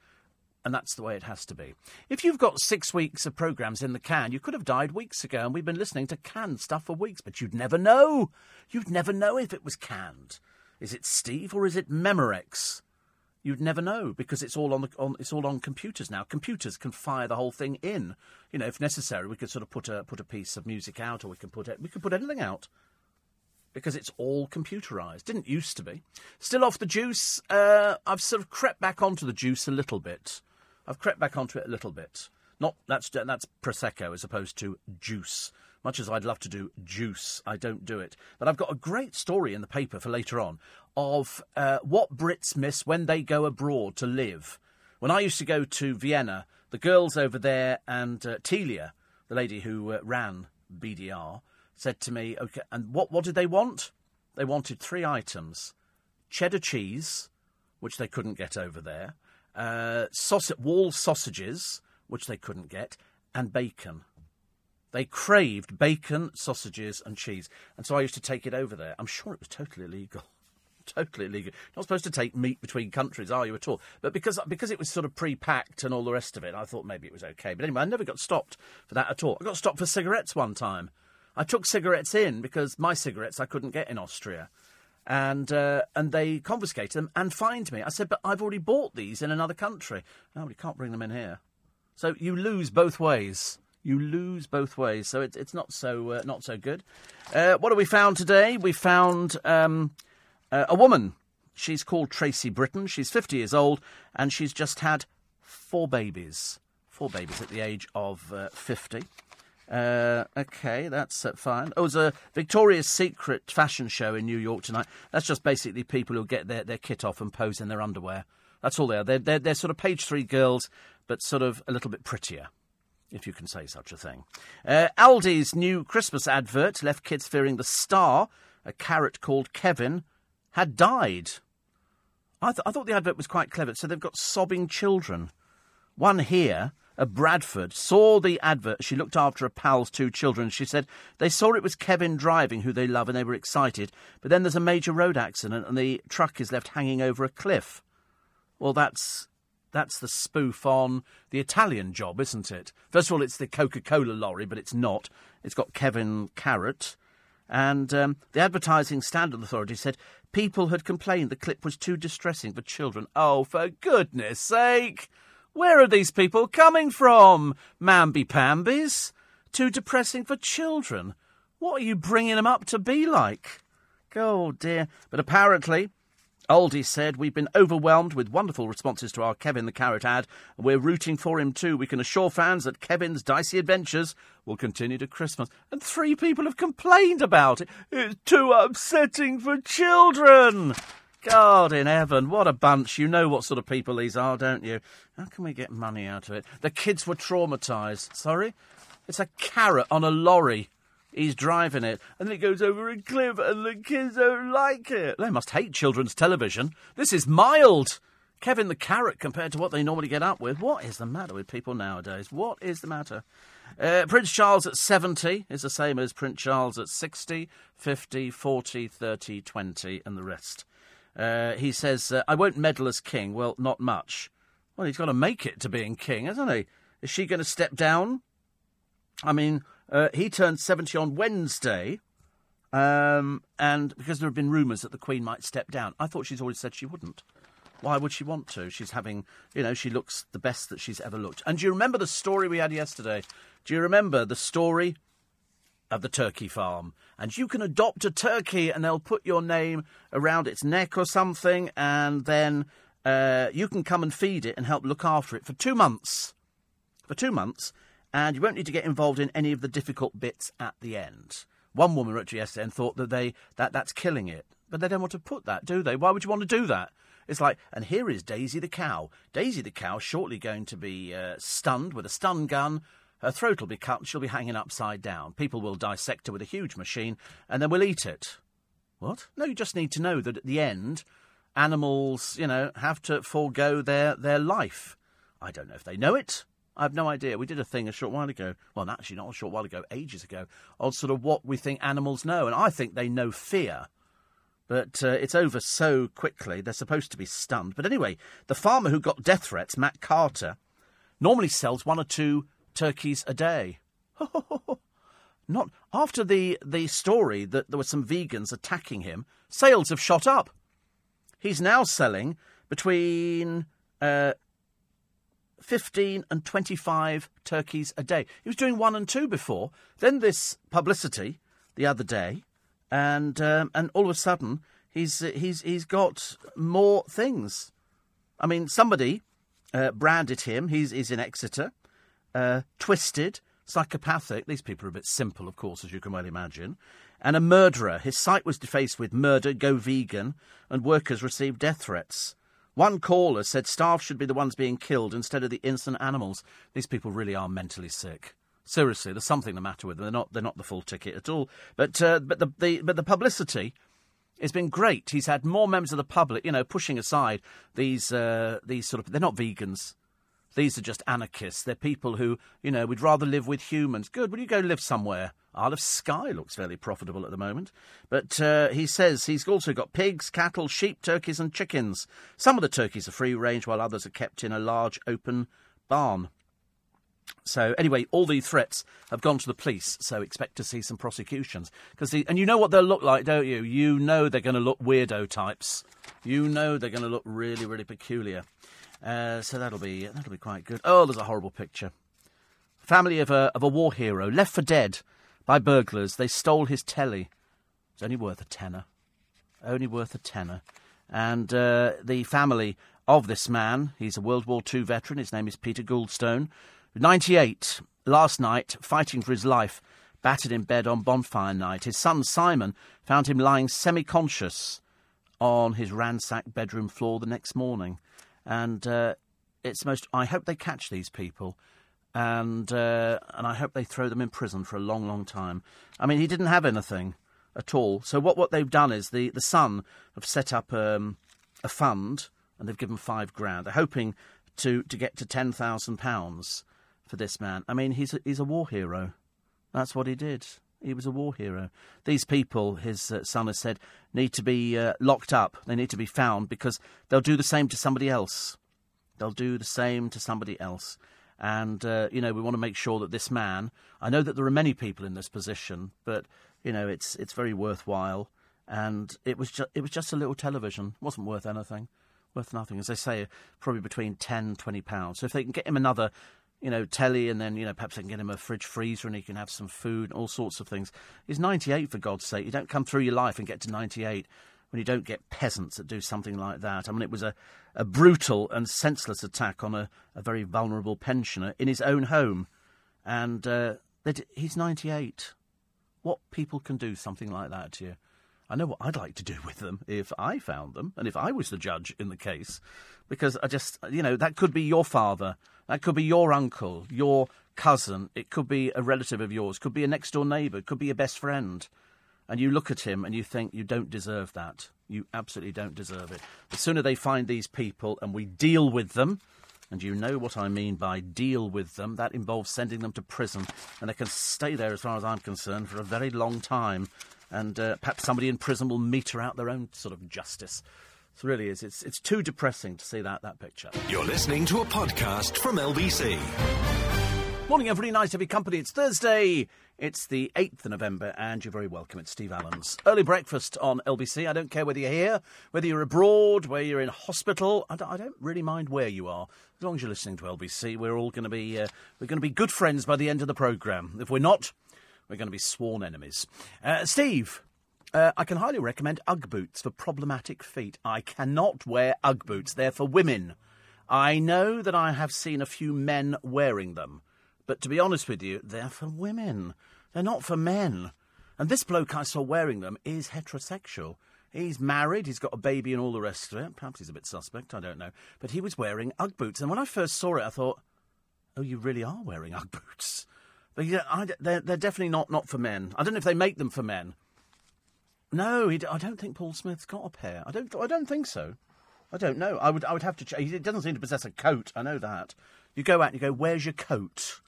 [SPEAKER 3] And that's the way it has to be. If you've got six weeks of programs in the can, you could have died weeks ago, and we've been listening to canned stuff for weeks, but you'd never know. You'd never know if it was canned. Is it Steve or is it Memorex? You'd never know because it's all on the on it's all on computers now. Computers can fire the whole thing in. You know, if necessary, we could sort of put a put a piece of music out, or we can put it, we could put anything out because it's all computerized. Didn't used to be. Still off the juice. Uh, I've sort of crept back onto the juice a little bit. I've crept back onto it a little bit. Not that's that's prosecco as opposed to juice. Much as I'd love to do juice, I don't do it. But I've got a great story in the paper for later on of uh, what Brits miss when they go abroad to live. When I used to go to Vienna, the girls over there and uh, Telia, the lady who uh, ran BDR, said to me, "Okay, and what what did they want? They wanted three items: cheddar cheese, which they couldn't get over there, uh, wall sausages, which they couldn't get, and bacon." They craved bacon, sausages, and cheese. And so I used to take it over there. I'm sure it was totally illegal. totally illegal. You're not supposed to take meat between countries, are you at all? But because because it was sort of pre-packed and all the rest of it, I thought maybe it was okay. But anyway, I never got stopped for that at all. I got stopped for cigarettes one time. I took cigarettes in because my cigarettes I couldn't get in Austria. And uh, and they confiscated them and fined me. I said, but I've already bought these in another country. No, you can't bring them in here. So you lose both ways. You lose both ways. So it's it's not so uh, not so good. Uh, what have we found today? We found um, uh, a woman. She's called Tracy Britton. She's 50 years old and she's just had four babies. Four babies at the age of uh, 50. Uh, okay, that's uh, fine. Oh, there's a Victoria's Secret fashion show in New York tonight. That's just basically people who get their, their kit off and pose in their underwear. That's all they are. They're, they're, they're sort of page three girls, but sort of a little bit prettier if you can say such a thing. Uh, Aldi's new Christmas advert left kids fearing the star, a carrot called Kevin, had died. I, th- I thought the advert was quite clever. So they've got sobbing children. One here, Bradford, saw the advert. She looked after a pal's two children. She said they saw it was Kevin driving, who they love, and they were excited. But then there's a major road accident, and the truck is left hanging over a cliff. Well, that's that's the spoof on the Italian job, isn't it? First of all, it's the Coca Cola lorry, but it's not. It's got Kevin Carrot. And um, the Advertising Standard Authority said people had complained the clip was too distressing for children. Oh, for goodness sake! Where are these people coming from? Mamby Pambies? Too depressing for children? What are you bringing them up to be like? Oh dear. But apparently, Aldi said, We've been overwhelmed with wonderful responses to our Kevin the Carrot ad, and we're rooting for him too. We can assure fans that Kevin's dicey adventures will continue to Christmas. And three people have complained about it. It's too upsetting for children. God in heaven, what a bunch. You know what sort of people these are, don't you? How can we get money out of it? The kids were traumatised. Sorry? It's a carrot on a lorry. He's driving it, and then it goes over a cliff, and the kids don't like it. They must hate children's television. This is mild. Kevin the Carrot compared to what they normally get up with. What is the matter with people nowadays? What is the matter? Uh, Prince Charles at 70 is the same as Prince Charles at 60, 50, 40, 30, 20, and the rest. Uh, he says, uh, I won't meddle as king. Well, not much. Well, he's got to make it to being king, hasn't he? Is she going to step down? I mean, uh, he turned 70 on Wednesday, um, and because there have been rumours that the Queen might step down, I thought she's always said she wouldn't. Why would she want to? She's having, you know, she looks the best that she's ever looked. And do you remember the story we had yesterday? Do you remember the story of the turkey farm? And you can adopt a turkey and they'll put your name around its neck or something, and then uh, you can come and feed it and help look after it for two months. For two months, and you won't need to get involved in any of the difficult bits at the end. One woman wrote to yesterday and thought that they that that's killing it, but they don't want to put that, do they? Why would you want to do that? It's like, and here is Daisy the cow. Daisy the cow shortly going to be uh, stunned with a stun gun. Her throat will be cut and she'll be hanging upside down. People will dissect her with a huge machine and then we'll eat it. What? No, you just need to know that at the end, animals, you know, have to forego their, their life. I don't know if they know it. I have no idea. We did a thing a short while ago. Well, actually, not a short while ago, ages ago, on sort of what we think animals know. And I think they know fear. But uh, it's over so quickly, they're supposed to be stunned. But anyway, the farmer who got death threats, Matt Carter, normally sells one or two turkeys a day. Not after the, the story that there were some vegans attacking him, sales have shot up. He's now selling between uh, 15 and 25 turkeys a day. He was doing one and two before. Then this publicity the other day, and um, and all of a sudden he's he's he's got more things. I mean, somebody uh, branded him. He's he's in Exeter, uh, twisted, psychopathic. These people are a bit simple, of course, as you can well imagine. And a murderer. His site was defaced with murder, go vegan, and workers received death threats. One caller said staff should be the ones being killed instead of the innocent animals. These people really are mentally sick. Seriously, there's something the matter with them. They're not. They're not the full ticket at all. But uh, but the, the but the publicity has been great. He's had more members of the public, you know, pushing aside these uh, these sort of. They're not vegans. These are just anarchists. They're people who, you know, we'd rather live with humans. Good. Will you go live somewhere? Isle of Skye looks fairly profitable at the moment. But uh, he says he's also got pigs, cattle, sheep, turkeys, and chickens. Some of the turkeys are free range, while others are kept in a large open barn. So anyway, all these threats have gone to the police. So expect to see some prosecutions because and you know what they'll look like, don't you? You know they're going to look weirdo types. You know they're going to look really, really peculiar. Uh, so that'll be that'll be quite good. Oh, there's a horrible picture. Family of a of a war hero left for dead by burglars. They stole his telly. It's only worth a tenner. Only worth a tenner. And uh, the family of this man, he's a World War II veteran. His name is Peter Gouldstone. 98, last night, fighting for his life, battered in bed on bonfire night. His son Simon found him lying semi conscious on his ransacked bedroom floor the next morning. And uh, it's most. I hope they catch these people. And uh, and I hope they throw them in prison for a long, long time. I mean, he didn't have anything at all. So what, what they've done is the, the son have set up um, a fund and they've given five grand. They're hoping to, to get to ten thousand pounds for this man. I mean, he's a, he's a war hero. That's what he did. He was a war hero. These people, his uh, son has said, need to be uh, locked up. They need to be found because they'll do the same to somebody else. They'll do the same to somebody else. And, uh, you know, we want to make sure that this man, I know that there are many people in this position, but, you know, it's, it's very worthwhile. And it was, ju- it was just a little television. It wasn't worth anything. Worth nothing. As they say, probably between 10 20 pounds. So if they can get him another you know, telly, and then, you know, perhaps I can get him a fridge freezer and he can have some food, all sorts of things. He's 98, for God's sake. You don't come through your life and get to 98 when you don't get peasants that do something like that. I mean, it was a, a brutal and senseless attack on a, a very vulnerable pensioner in his own home. And uh, he's 98. What people can do something like that to you? I know what I'd like to do with them if I found them and if I was the judge in the case. Because I just, you know, that could be your father that could be your uncle, your cousin. It could be a relative of yours. Could be a next door neighbour. Could be a best friend. And you look at him and you think you don't deserve that. You absolutely don't deserve it. The sooner they find these people and we deal with them, and you know what I mean by deal with them, that involves sending them to prison, and they can stay there, as far as I'm concerned, for a very long time. And uh, perhaps somebody in prison will meter out their own sort of justice. It really is. It's, it's too depressing to see that, that picture.
[SPEAKER 1] You're listening to a podcast from LBC.
[SPEAKER 3] Morning, everybody. Nice to be company. It's Thursday. It's the 8th of November, and you're very welcome. It's Steve Allen's early breakfast on LBC. I don't care whether you're here, whether you're abroad, whether you're in hospital. I don't, I don't really mind where you are, as long as you're listening to LBC. We're all going to be uh, we're going to be good friends by the end of the programme. If we're not, we're going to be sworn enemies. Uh, Steve, Uh, I can highly recommend Ugg boots for problematic feet. I cannot wear Ugg boots. They're for women. I know that I have seen a few men wearing them, but to be honest with you, they're for women. They're not for men. And this bloke I saw wearing them is heterosexual. He's married, he's got a baby and all the rest of it. Perhaps he's a bit suspect, I don't know. But he was wearing Ugg boots. And when I first saw it, I thought, oh, you really are wearing Ugg boots. Yeah, I, they're, they're definitely not, not for men. I don't know if they make them for men. No, he, I don't think Paul Smith's got a pair. I don't. I don't think so. I don't know. I would. I would have to. Ch- he doesn't seem to possess a coat. I know that. You go out and you go, "Where's your coat?"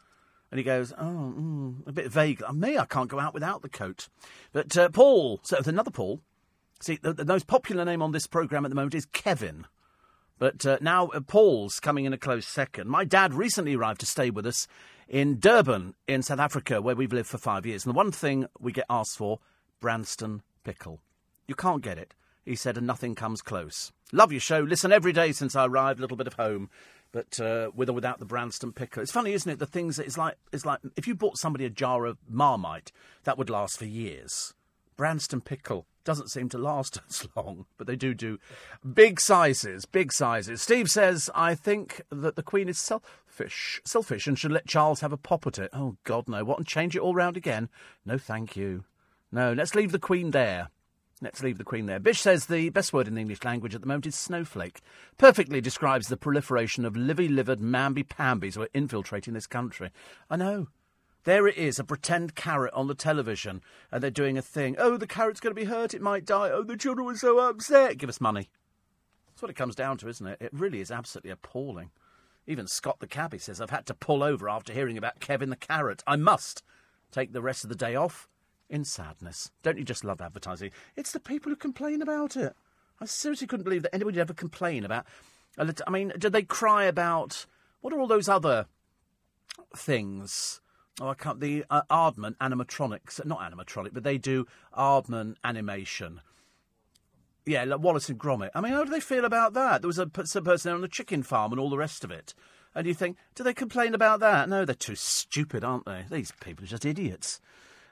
[SPEAKER 3] And he goes, "Oh, mm, a bit vague. Uh, me, I can't go out without the coat." But uh, Paul. So another Paul. See, the, the, most popular name on this program at the moment is Kevin. But uh, now uh, Paul's coming in a close second. My dad recently arrived to stay with us in Durban, in South Africa, where we've lived for five years. And the one thing we get asked for, Branston pickle. You can't get it, he said, and nothing comes close. Love your show. Listen every day since I arrived. A little bit of home, but uh, with or without the Branston pickle. It's funny, isn't it? The things that it's like. It's like if you bought somebody a jar of Marmite, that would last for years. Branston pickle doesn't seem to last as long, but they do do big sizes, big sizes. Steve says, I think that the Queen is selfish, selfish, and should let Charles have a pop at it. Oh God, no! What and change it all round again? No, thank you. No, let's leave the Queen there. Let's leave the Queen there. Bish says the best word in the English language at the moment is snowflake. Perfectly describes the proliferation of livy livered mamby pambies who are infiltrating this country. I know. There it is, a pretend carrot on the television, and they're doing a thing. Oh, the carrot's going to be hurt, it might die. Oh, the children were so upset. Give us money. That's what it comes down to, isn't it? It really is absolutely appalling. Even Scott the cabbie says, I've had to pull over after hearing about Kevin the carrot. I must take the rest of the day off in sadness. Don't you just love advertising? It's the people who complain about it. I seriously couldn't believe that anybody would ever complain about. I mean, did they cry about what are all those other things? Oh, I can't. The uh, Aardman animatronics, not animatronic, but they do Aardman animation. Yeah, like Wallace and Gromit. I mean, how do they feel about that? There was a person there on the chicken farm and all the rest of it. And you think, do they complain about that? No, they're too stupid, aren't they? These people are just idiots.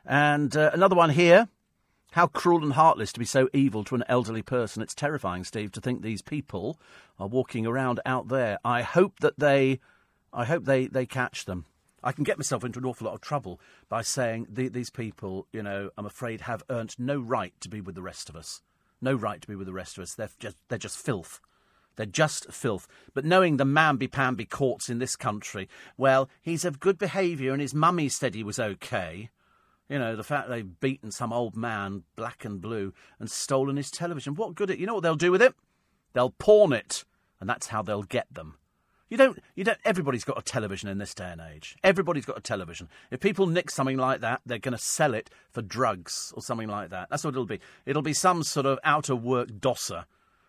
[SPEAKER 3] And uh, another one here. How cruel and heartless to be so evil to an elderly person. It's terrifying, Steve, to think these people are walking around out there. I hope that they, I hope they, they catch them. I can get myself into an awful lot of trouble by saying the, these people, you know, I'm afraid have earned no right to be with the rest of us. No right to be with the rest of us. They're just, they're just filth. They're just filth. But knowing the mamby-pamby courts in this country, well, he's of good behaviour and his mummy said he was okay. You know, the fact they've beaten some old man, black and blue, and stolen his television. What good it? You know what they'll do with it? They'll pawn it, and that's how they'll get them. You don't, you don't, everybody's got a television in this day and age. Everybody's got a television. If people nick something like that, they're going to sell it for drugs or something like that. That's what it'll be. It'll be some sort of out of work dosser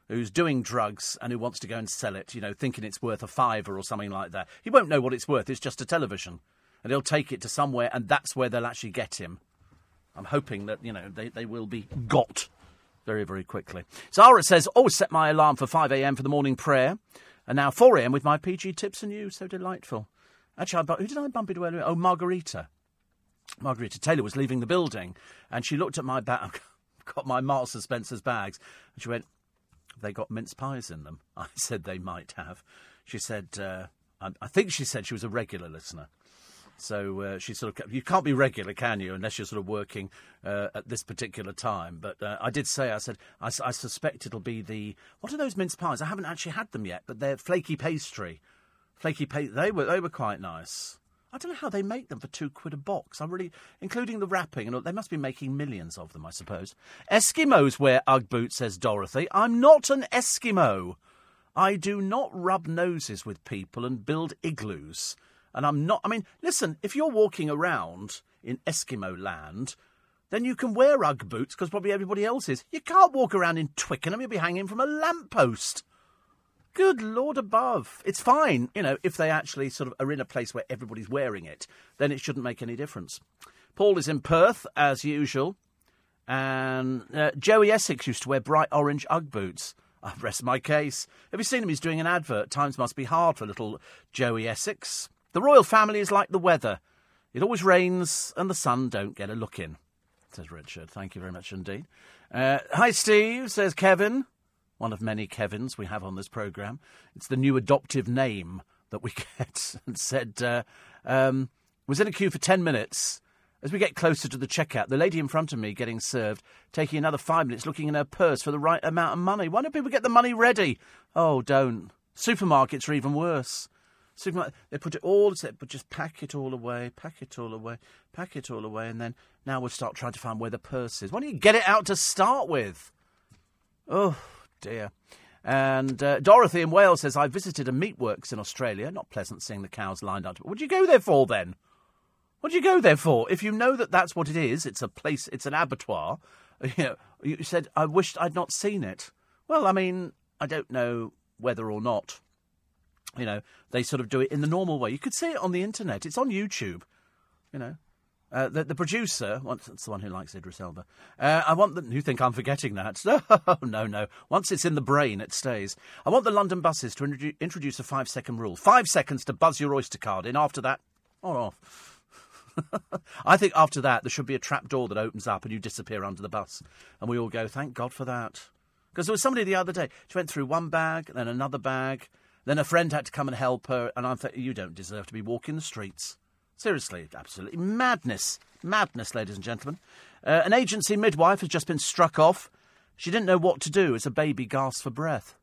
[SPEAKER 3] who's doing drugs and who wants to go and sell it, you know, thinking it's worth a fiver or something like that. He won't know what it's worth. It's just a television and he'll take it to somewhere, and that's where they'll actually get him. I'm hoping that, you know, they, they will be got very, very quickly. Zara says, always set my alarm for 5am for the morning prayer, and now 4am with my PG tips and you. So delightful. Actually, I, who did I bump into earlier? Oh, Margherita. Margherita Taylor was leaving the building, and she looked at my bag. Got my Marks and Spencer's bags, and she went, they got mince pies in them? I said they might have. She said, uh, I, I think she said she was a regular listener. So uh, she sort of you can't be regular, can you, unless you're sort of working uh, at this particular time. But uh, I did say I said I, I, suspect it'll be the what are those mince pies? I haven't actually had them yet, but they're flaky pastry, flaky pastry. They were they were quite nice. I don't know how they make them for two quid a box. I'm really, including the wrapping, and they must be making millions of them, I suppose. Eskimos wear UGG boots, says Dorothy. I'm not an Eskimo. I do not rub noses with people and build igloos. And I'm not, I mean, listen, if you're walking around in Eskimo land, then you can wear Ugg boots because probably everybody else is. You can't walk around in Twickenham, you'll be hanging from a lamppost. Good Lord above. It's fine, you know, if they actually sort of are in a place where everybody's wearing it, then it shouldn't make any difference. Paul is in Perth, as usual. And uh, Joey Essex used to wear bright orange Ugg boots. I rest my case. Have you seen him? He's doing an advert. Times must be hard for little Joey Essex. The royal family is like the weather. It always rains and the sun don't get a look in. says Richard. Thank you very much indeed. Uh, hi, Steve, says Kevin. One of many Kevins we have on this programme. It's the new adoptive name that we get. and said, uh, um, was in a queue for 10 minutes. As we get closer to the checkout, the lady in front of me getting served, taking another five minutes looking in her purse for the right amount of money. Why don't people get the money ready? Oh, don't. Supermarkets are even worse. Supermarket, they put it all, but just pack it all away, pack it all away, pack it all away, and then now we'll start trying to find where the purse is. Why don't you get it out to start with? Oh, dear. And uh, Dorothy in Wales says, I visited a meatworks in Australia. Not pleasant seeing the cows lined up. What would you go there for then? What do you go there for? If you know that that's what it is, it's a place, it's an abattoir. You, know, you said, I wished I'd not seen it. Well, I mean, I don't know whether or not, you know, they sort of do it in the normal way. You could see it on the internet. It's on YouTube, you know. Uh, the, the, producer, once it's the one who likes Idris Elba. Uh, I want the. You think I'm forgetting that? No, no, no. Once it's in the brain, it stays. I want the London buses to introdu- introduce a five-second rule. Five seconds to buzz your Oyster card in. After that, on off. I think after that there should be a trap door that opens up and you disappear under the bus, and we all go, "Thank God for that." Because there was somebody the other day. She went through one bag, then another bag, then a friend had to come and help her, and I thought, "You don't deserve to be walking the streets." Seriously, absolutely madness. Madness, ladies and gentlemen. Uh, an agency midwife has just been struck off. She didn't know what to do as a baby gasped for breath.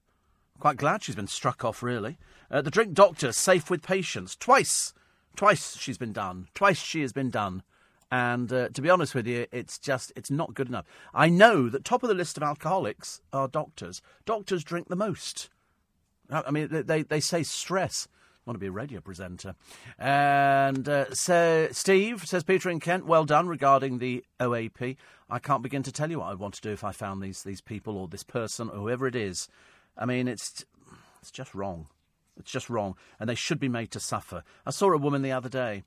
[SPEAKER 3] Quite glad she's been struck off, really. Uh, the drink doctor safe with patients. Twice. Twice she's been done. Twice she has been done. And uh, to be honest with you, it's just, it's not good enough. I know that top of the list of alcoholics are doctors. Doctors drink the most. I mean, they, they say stress I want to be a radio presenter. And uh, so, Steve says Peter in Kent, well done regarding the OAP. I can't begin to tell you what I'd want to do if I found these these people or this person or whoever it is. I mean, it's it's just wrong. It's just wrong, and they should be made to suffer. I saw a woman the other day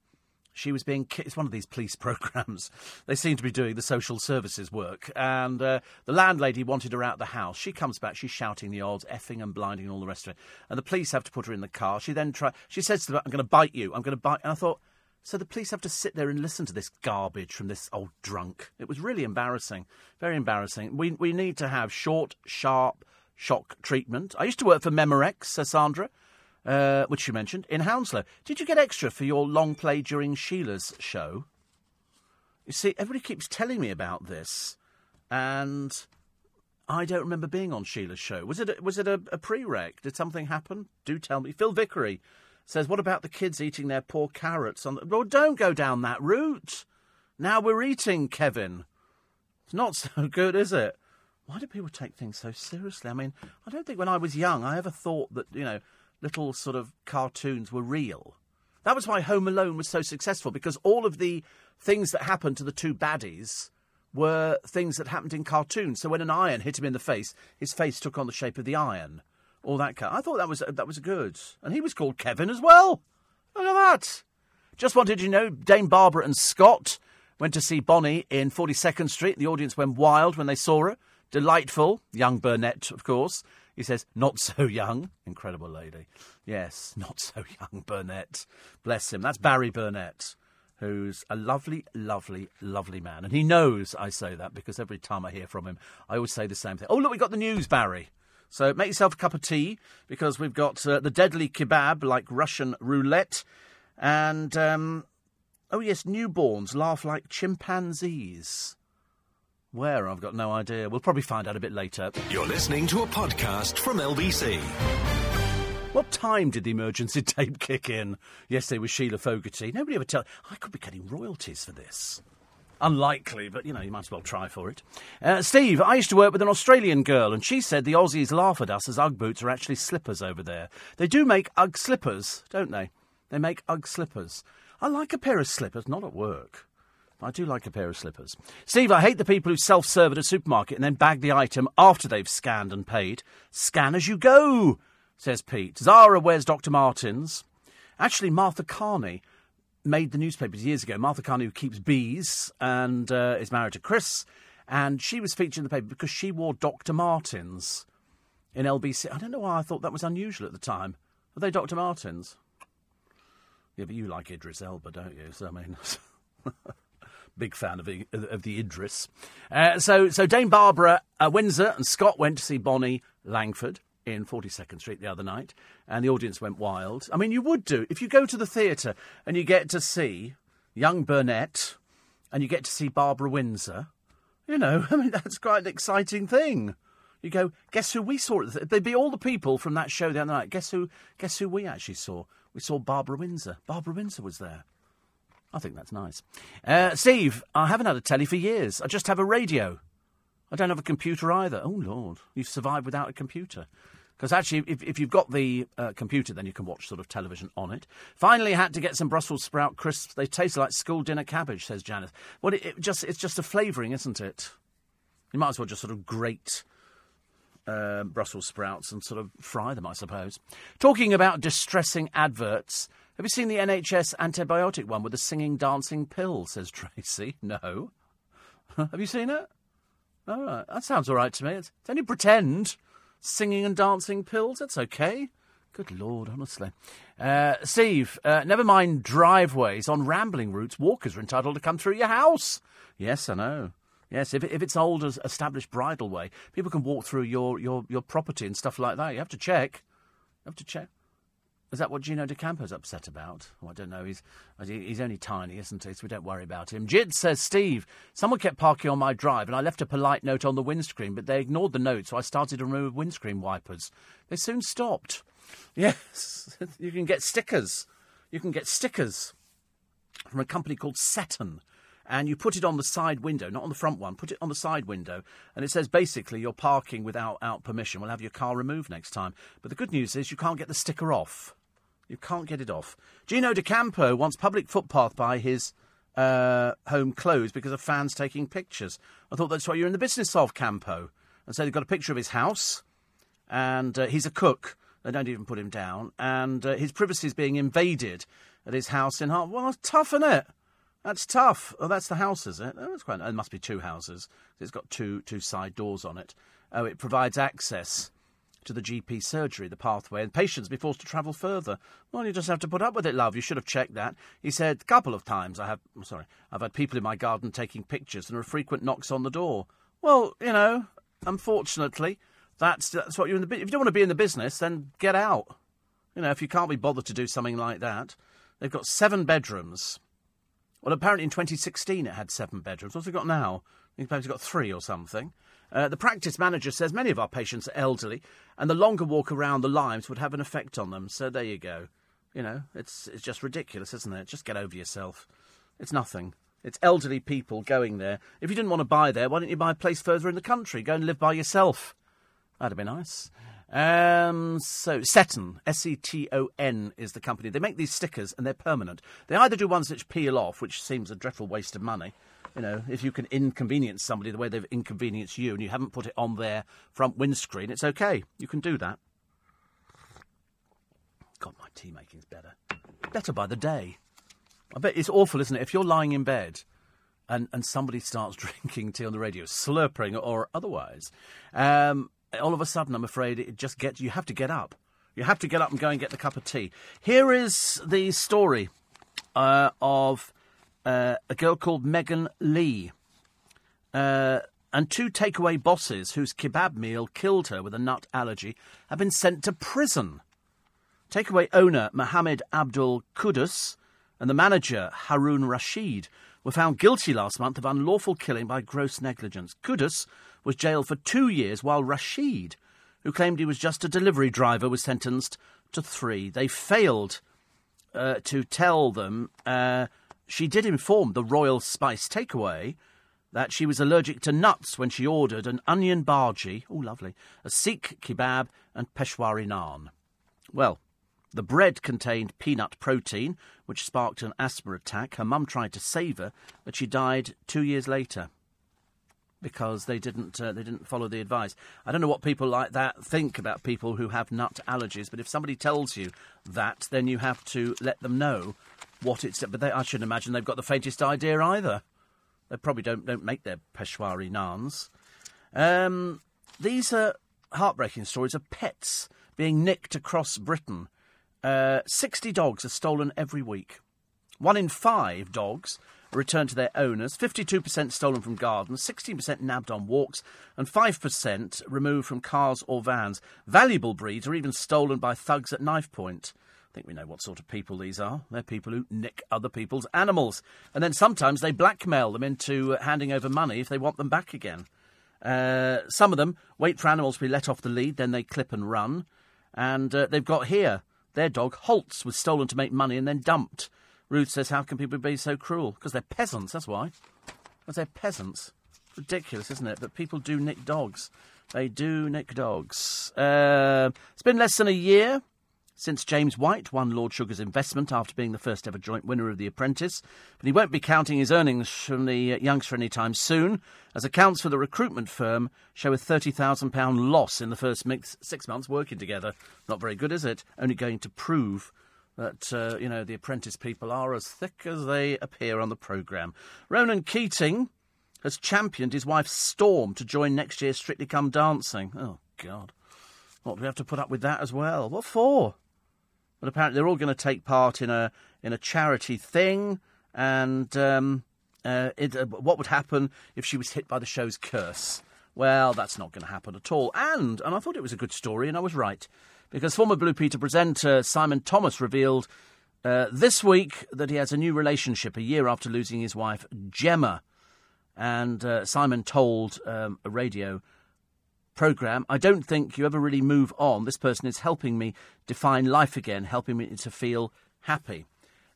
[SPEAKER 3] she was being ki- it's one of these police programs. They seem to be doing the social services work. And uh, the landlady wanted her out of the house. She comes back. She's shouting the odds effing and blinding and all the rest of it. And the police have to put her in the car. She then try she says to them i'm going to bite you. I'm going to bite and i thought so the police have to sit there and listen to this garbage from this old drunk? It was really embarrassing. Very embarrassing. We, we need to have short sharp shock treatment. I used to work for memorex says sandra uh, which you mentioned, in Hounslow. Did you get extra for your long play during Sheila's show? You see, everybody keeps telling me about this, and I don't remember being on Sheila's show. Was it a, was it a, a prerec? Did something happen? Do tell me. Phil Vickery says, "What about the kids eating their poor carrots on the?" Well, don't go down that route. Now we're eating, Kevin. It's not so good, is it? Why do people take things so seriously? I mean, I don't think when I was young I ever thought that you know little sort of cartoons were real. That was why Home Alone was so successful because all of the things that happened to the two baddies were things that happened in cartoons. So when an iron hit him in the face, his face took on the shape of the iron. All that kind. I thought that was that was good, and he was called Kevin as well. Look at that. Just wanted you to know, Dame Barbara and Scott went to see Bonnie in 42nd Street. The audience went wild when they saw her. Delightful, young Burnett, of course. He says, not so young. Incredible lady. Yes, not so young, Burnett. Bless him. That's Barry Burnett, who's a lovely, lovely, lovely man. And he knows I say that because every time I hear from him, I always say the same thing. Oh, look, we got the news, Barry. So make yourself a cup of tea because we've got uh, the deadly kebab like Russian roulette. And, um, oh, yes, newborns laugh like chimpanzees. Where? I've got no idea. We'll probably find out a bit later.
[SPEAKER 1] You're listening to a podcast from LBC.
[SPEAKER 3] What time did the emergency tape kick in? Yesterday was Sheila Fogarty. Nobody ever tell. I could be getting royalties for this. Unlikely, but you know, you might as well try for it. Uh, Steve, I used to work with an Australian girl, and she said the Aussies laugh at us as Ugg boots are actually slippers over there. They do make Ugg slippers, don't they? They make Ugg slippers. I like a pair of slippers, not at work. I do like a pair of slippers. Steve, I hate the people who self serve at a supermarket and then bag the item after they've scanned and paid. Scan as you go, says Pete. Zara wears Dr. Martens. Actually, Martha Kearney made the newspapers years ago. Martha Kearney, who keeps bees and uh, is married to Chris, and she was featured in the paper because she wore Dr. Martens in LBC. I don't know why I thought that was unusual at the time. Are they Dr. Martens? Yeah, but you like Idris Elba, don't you? So, I mean. Big fan of the, of the Idris. Uh, so, so Dame Barbara uh, Windsor and Scott went to see Bonnie Langford in 42nd Street the other night, and the audience went wild. I mean, you would do if you go to the theatre and you get to see young Burnett and you get to see Barbara Windsor. You know, I mean, that's quite an exciting thing. You go, guess who we saw? They'd be all the people from that show the other night. Guess who? Guess who we actually saw? We saw Barbara Windsor. Barbara Windsor was there. I think that's nice. Uh, Steve, I haven't had a telly for years. I just have a radio. I don't have a computer either. Oh, Lord. You've survived without a computer. Because actually, if, if you've got the uh, computer, then you can watch sort of television on it. Finally, had to get some Brussels sprout crisps. They taste like school dinner cabbage, says Janice. Well, it, it just it's just a flavouring, isn't it? You might as well just sort of grate uh, Brussels sprouts and sort of fry them, I suppose. Talking about distressing adverts, have you seen the NHS antibiotic one with the singing, dancing pill? Says Tracy. No. have you seen it? All right, that sounds all right to me. It's, it's only pretend singing and dancing pills. That's okay. Good Lord, honestly. Uh, Steve, uh, never mind driveways. On rambling routes, walkers are entitled to come through your house. Yes, I know. Yes, if, if it's old as established bridleway, people can walk through your, your, your property and stuff like that. You have to check. You have to check. Is that what Gino D'Acampo's upset about? Oh, I don't know. He's he's only tiny, isn't he? So we don't worry about him. Jid says, Steve, someone kept parking on my drive and I left a polite note on the windscreen, but they ignored the note, so I started to remove windscreen wipers. They soon stopped. Yes, you can get stickers. You can get stickers from a company called Seton and you put it on the side window, not on the front one, put it on the side window, and it says basically you're parking without out permission. We'll have your car removed next time. But the good news is you can't get the sticker off. You can't get it off. Gino D'Acampo wants public footpath by his uh, home closed because of fans taking pictures. I thought that's what you're in the business of, Campo. And so they've got a picture of his house, and uh, he's a cook. They don't even put him down, and uh, his privacy is being invaded at his house in Hart. Well, tough, isn't it? That's tough. Oh, that's the house, is it? Oh, that's quite. It must be two houses. It's got two two side doors on it. Oh, it provides access to the GP surgery, the pathway, and patients be forced to travel further. Well, you just have to put up with it, love. You should have checked that. He said a couple of times. I have. I'm sorry. I've had people in my garden taking pictures, and there are frequent knocks on the door. Well, you know, unfortunately, that's that's what you're in the. If you don't want to be in the business, then get out. You know, if you can't be bothered to do something like that, they've got seven bedrooms. Well, apparently in 2016 it had seven bedrooms. What's it got now? I think it's got three or something. Uh, the practice manager says many of our patients are elderly, and the longer walk around the limes would have an effect on them. So there you go. You know, it's it's just ridiculous, isn't it? Just get over yourself. It's nothing. It's elderly people going there. If you didn't want to buy there, why don't you buy a place further in the country? Go and live by yourself. That'd be nice. Um, so Seton, S E T O N, is the company. They make these stickers and they're permanent. They either do ones which peel off, which seems a dreadful waste of money. You know, if you can inconvenience somebody the way they've inconvenienced you, and you haven't put it on their front windscreen, it's okay. You can do that. God, my tea making's better. Better by the day. I bet it's awful, isn't it? If you're lying in bed and, and somebody starts drinking tea on the radio, slurping or otherwise, um, all of a sudden, I'm afraid it just gets you have to get up. You have to get up and go and get the cup of tea. Here is the story uh, of uh, a girl called Megan Lee. Uh, and two takeaway bosses whose kebab meal killed her with a nut allergy have been sent to prison. Takeaway owner Mohammed Abdul Kuddus and the manager Harun Rashid were found guilty last month of unlawful killing by gross negligence. Kuddus was jailed for two years, while Rashid, who claimed he was just a delivery driver, was sentenced to three. They failed uh, to tell them. Uh, she did inform the Royal Spice Takeaway that she was allergic to nuts when she ordered an onion bhaji, oh lovely, a seekh kebab, and Peshwari naan. Well, the bread contained peanut protein, which sparked an asthma attack. Her mum tried to save her, but she died two years later because they didn't uh, they didn't follow the advice. I don't know what people like that think about people who have nut allergies, but if somebody tells you that, then you have to let them know what it's. But they, I shouldn't imagine they've got the faintest idea either. They probably don't don't make their Peshwari naans. Um, these are heartbreaking stories of pets being nicked across Britain. Uh, Sixty dogs are stolen every week. One in five dogs returned to their owners, 52% stolen from gardens, 16% nabbed on walks, and 5% removed from cars or vans. Valuable breeds are even stolen by thugs at knife point. I think we know what sort of people these are. They're people who nick other people's animals. And then sometimes they blackmail them into handing over money if they want them back again. Uh, some of them wait for animals to be let off the lead, then they clip and run. And uh, they've got here their dog, Holtz, was stolen to make money and then dumped. Ruth says, How can people be so cruel? Because they're peasants, that's why. Because they're peasants. Ridiculous, isn't it? But people do nick dogs. They do nick dogs. Uh, it's been less than a year since James White won Lord Sugar's investment after being the first ever joint winner of The Apprentice. But he won't be counting his earnings from the youngster anytime soon, as accounts for the recruitment firm show a £30,000 loss in the first six months working together. Not very good, is it? Only going to prove that, uh, you know, the apprentice people are as thick as they appear on the programme. Ronan Keating has championed his wife Storm to join next year's Strictly Come Dancing. Oh, God. What, do we have to put up with that as well? What for? But apparently they're all going to take part in a in a charity thing. And um, uh, it, uh, what would happen if she was hit by the show's curse? Well, that's not going to happen at all. And and I thought it was a good story, and I was right because former Blue Peter presenter Simon Thomas revealed uh, this week that he has a new relationship a year after losing his wife Gemma. And uh, Simon told um, a radio program, I don't think you ever really move on. This person is helping me define life again, helping me to feel happy.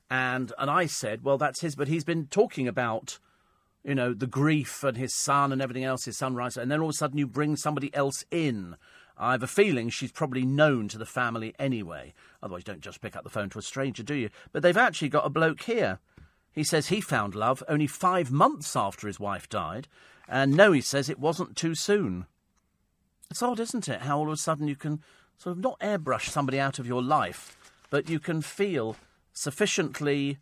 [SPEAKER 3] And and I said, well, that's his, but he's been talking about, you know, the grief and his son and everything else, his son writes, and then all of a sudden you bring somebody else in. I have a feeling she's probably known to the family anyway. Otherwise, you don't just pick up the phone to a stranger, do you? But they've actually got a bloke here. He says he found love only five months after his wife died. And no, he says it wasn't too soon. It's odd, isn't it? How all of a sudden you can sort of not airbrush somebody out of your life, but you can feel sufficiently